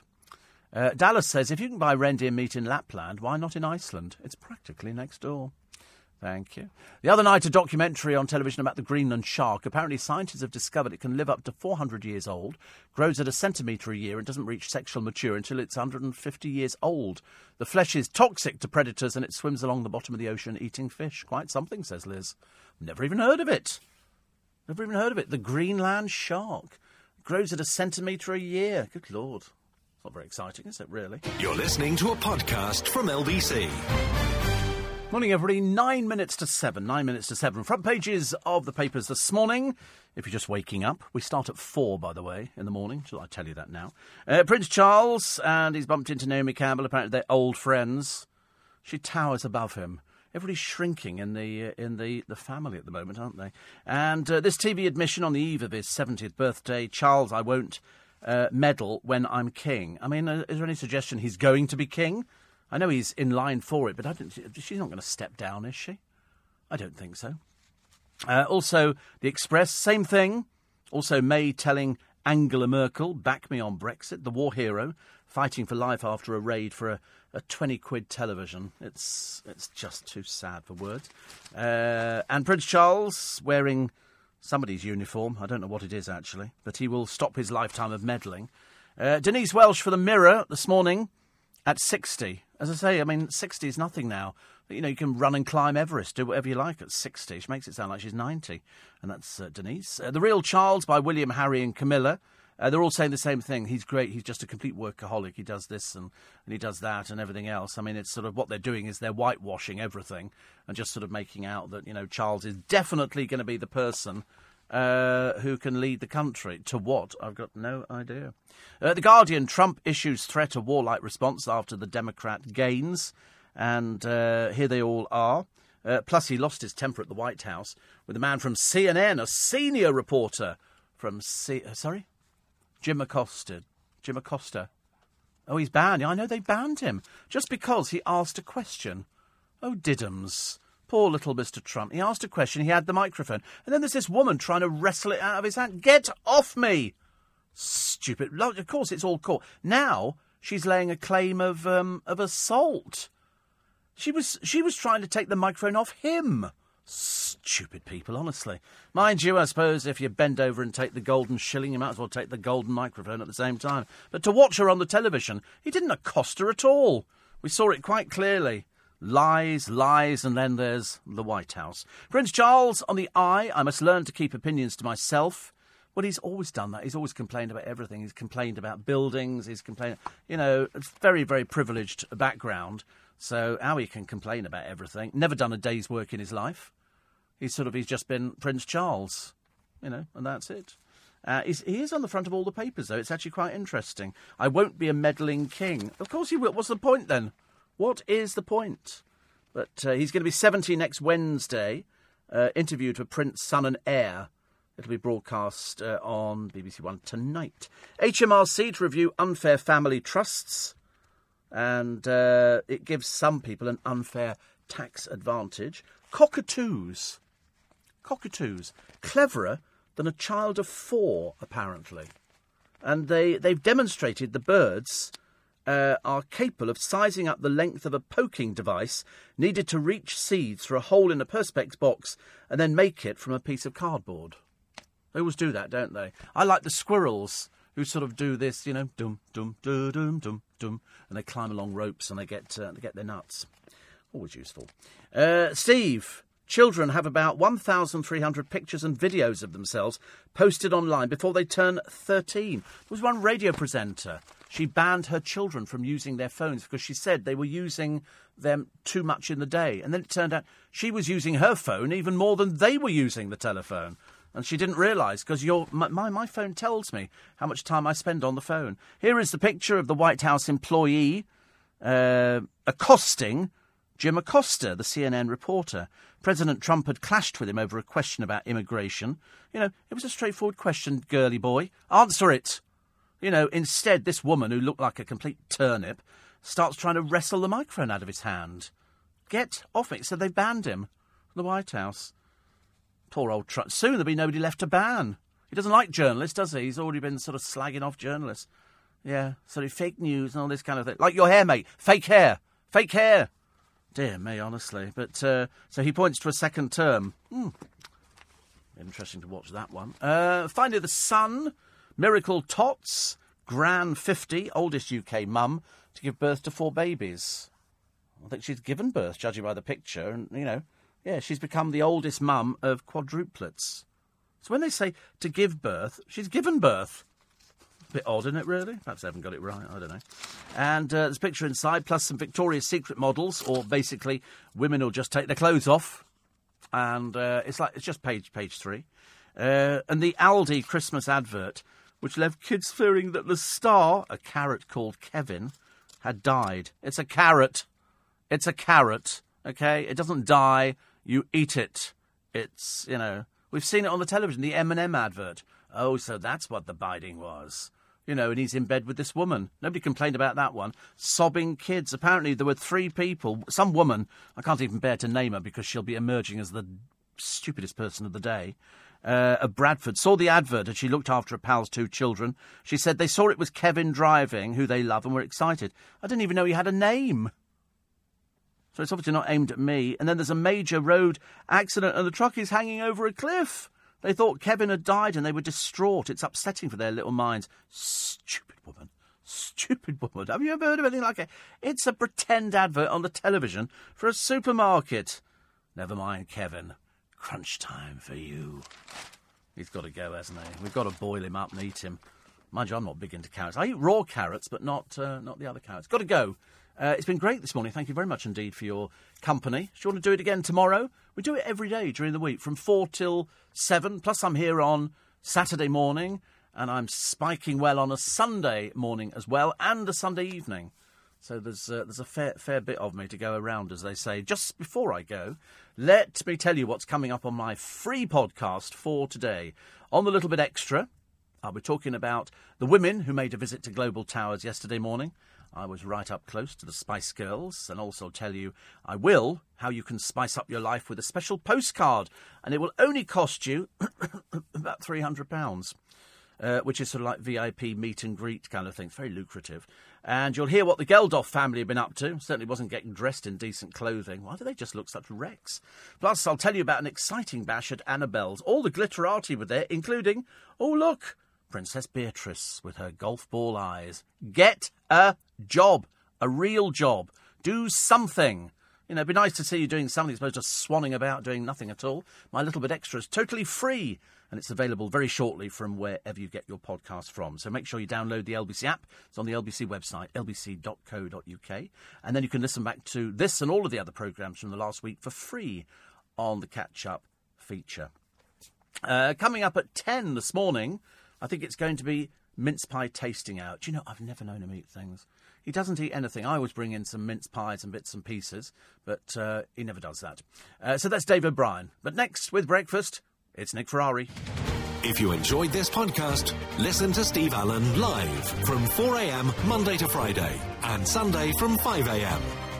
[SPEAKER 3] Uh, Dallas says if you can buy reindeer meat in Lapland, why not in Iceland? It's practically next door. Thank you. The other night, a documentary on television about the Greenland shark. Apparently, scientists have discovered it can live up to 400 years old, grows at a centimetre a year, and doesn't reach sexual maturity until it's 150 years old. The flesh is toxic to predators and it swims along the bottom of the ocean eating fish. Quite something, says Liz. Never even heard of it. Never even heard of it. The Greenland shark grows at a centimetre a year. Good Lord. It's not very exciting, is it, really?
[SPEAKER 1] You're listening to a podcast from LBC.
[SPEAKER 3] Morning, everybody. Nine minutes to seven. Nine minutes to seven. Front pages of the papers this morning. If you're just waking up, we start at four, by the way, in the morning. Shall I tell you that now? Uh, Prince Charles and he's bumped into Naomi Campbell. Apparently, they're old friends. She towers above him. Everybody's shrinking in the uh, in the, the family at the moment, aren't they? And uh, this TV admission on the eve of his 70th birthday, Charles, I won't uh, meddle when I'm king. I mean, uh, is there any suggestion he's going to be king? I know he's in line for it, but I don't, she's not going to step down, is she? I don't think so. Uh, also, the Express, same thing. Also, May telling Angela Merkel, back me on Brexit, the war hero, fighting for life after a raid for a, a 20 quid television. It's, it's just too sad for words. Uh, and Prince Charles wearing somebody's uniform. I don't know what it is actually, but he will stop his lifetime of meddling. Uh, Denise Welch for the Mirror this morning at 60. As I say, I mean, 60 is nothing now. You know, you can run and climb Everest, do whatever you like at 60. She makes it sound like she's 90. And that's uh, Denise. Uh, the Real Charles by William, Harry, and Camilla. Uh, they're all saying the same thing. He's great. He's just a complete workaholic. He does this and, and he does that and everything else. I mean, it's sort of what they're doing is they're whitewashing everything and just sort of making out that, you know, Charles is definitely going to be the person uh, who can lead the country. To what? I've got no idea. Uh, the Guardian Trump issues threat of warlike response after the Democrat gains. And uh, here they all are. Uh, plus, he lost his temper at the White House with a man from CNN, a senior reporter from C- uh, sorry, Jim Acosta. Jim Acosta. Oh, he's banned. I know they banned him just because he asked a question. Oh, diddums. Poor little Mr. Trump. He asked a question, he had the microphone, and then there's this woman trying to wrestle it out of his hand. Get off me! Stupid. Of course, it's all caught. Now she's laying a claim of um, of assault. She was she was trying to take the microphone off him. Stupid people, honestly. Mind you, I suppose if you bend over and take the golden shilling, you might as well take the golden microphone at the same time. But to watch her on the television, he didn't accost her at all. We saw it quite clearly. Lies, lies, and then there's the White House. Prince Charles on the eye. I must learn to keep opinions to myself. Well, he's always done that. He's always complained about everything. He's complained about buildings. He's complained, you know, it's very, very privileged background. So how he can complain about everything? Never done a day's work in his life. He's sort of he's just been Prince Charles, you know, and that's it. Uh, he is on the front of all the papers, though. It's actually quite interesting. I won't be a meddling king. Of course he will. What's the point then? What is the point? But uh, he's going to be 70 next Wednesday. Uh, interviewed for Prince, Son and Heir. It'll be broadcast uh, on BBC One tonight. HMRC to review unfair family trusts. And uh, it gives some people an unfair tax advantage. Cockatoos. Cockatoos. Cleverer than a child of four, apparently. And they, they've demonstrated the birds uh, are capable of sizing up the length of a poking device needed to reach seeds through a hole in a Perspex box and then make it from a piece of cardboard. They always do that, don't they? I like the squirrels who sort of do this, you know, dum dum dum dum dum dum, and they climb along ropes and they get uh, they get their nuts. Always useful. Uh, Steve, children have about 1,300 pictures and videos of themselves posted online before they turn 13. There was one radio presenter. She banned her children from using their phones because she said they were using them too much in the day. And then it turned out she was using her phone even more than they were using the telephone. And she didn't realise because my, my, my phone tells me how much time I spend on the phone. Here is the picture of the White House employee uh, accosting Jim Acosta, the CNN reporter. President Trump had clashed with him over a question about immigration. You know, it was a straightforward question, girly boy. Answer it. You know, instead, this woman, who looked like a complete turnip, starts trying to wrestle the microphone out of his hand. Get off it. So they banned him from the White House. Poor old Trump. Soon there'll be nobody left to ban. He doesn't like journalists, does he? He's already been sort of slagging off journalists. Yeah, sort of fake news and all this kind of thing. Like your hair, mate. Fake hair. Fake hair. Dear me, honestly. But uh, so he points to a second term. Hmm. Interesting to watch that one. Uh, finally, the Sun. Miracle Tots. Gran 50, oldest UK mum, to give birth to four babies. I think she's given birth, judging by the picture, and you know, yeah, she's become the oldest mum of quadruplets. So when they say to give birth, she's given birth. A bit odd, isn't it, really? Perhaps they haven't got it right, I don't know. And uh, there's a picture inside, plus some Victoria's Secret models, or basically women who'll just take their clothes off. And uh, it's like, it's just page, page three. Uh, and the Aldi Christmas advert, which left kids fearing that the star, a carrot called Kevin, had died. It's a carrot. It's a carrot, okay? It doesn't die, you eat it. It's, you know, we've seen it on the television, the M&M advert. Oh, so that's what the biting was you know, and he's in bed with this woman. Nobody complained about that one. Sobbing kids. Apparently, there were three people. Some woman, I can't even bear to name her because she'll be emerging as the stupidest person of the day. Uh, of Bradford saw the advert and she looked after her pal's two children. She said they saw it was Kevin driving, who they love, and were excited. I didn't even know he had a name. So it's obviously not aimed at me. And then there's a major road accident and the truck is hanging over a cliff. They thought Kevin had died and they were distraught. It's upsetting for their little minds. Stupid woman. Stupid woman. Have you ever heard of anything like it? It's a pretend advert on the television for a supermarket. Never mind, Kevin. Crunch time for you. He's got to go, hasn't he? We've got to boil him up and eat him. Mind you, I'm not big into carrots. I eat raw carrots, but not uh, not the other carrots. Got to go. Uh, it's been great this morning. Thank you very much indeed for your company. Do you want to do it again tomorrow? We do it every day during the week from 4 till 7. Plus, I'm here on Saturday morning and I'm spiking well on a Sunday morning as well and a Sunday evening. So there's uh, there's a fair fair bit of me to go around, as they say. Just before I go, let me tell you what's coming up on my free podcast for today. On the little bit extra, I'll be talking about the women who made a visit to Global Towers yesterday morning. I was right up close to the Spice Girls, and also tell you, I will, how you can spice up your life with a special postcard, and it will only cost you about three hundred pounds. Uh, which is sort of like VIP meet and greet kind of thing. It's very lucrative. And you'll hear what the Geldof family have been up to. Certainly wasn't getting dressed in decent clothing. Why do they just look such wrecks? Plus, I'll tell you about an exciting bash at Annabel's. All the glitterati were there, including, oh, look, Princess Beatrice with her golf ball eyes. Get a job. A real job. Do something. You know, it'd be nice to see you doing something as opposed to swanning about doing nothing at all. My Little Bit Extra is totally free and it's available very shortly from wherever you get your podcast from. So make sure you download the LBC app. It's on the LBC website, lbc.co.uk. And then you can listen back to this and all of the other programmes from the last week for free on the catch up feature. Uh, coming up at 10 this morning, I think it's going to be mince pie tasting out. Do you know, I've never known him eat things. He doesn't eat anything. I always bring in some mince pies and bits and pieces, but uh, he never does that. Uh, so that's Dave O'Brien. But next, with breakfast, it's Nick Ferrari.
[SPEAKER 1] If you enjoyed this podcast, listen to Steve Allen live from 4am Monday to Friday and Sunday from 5am.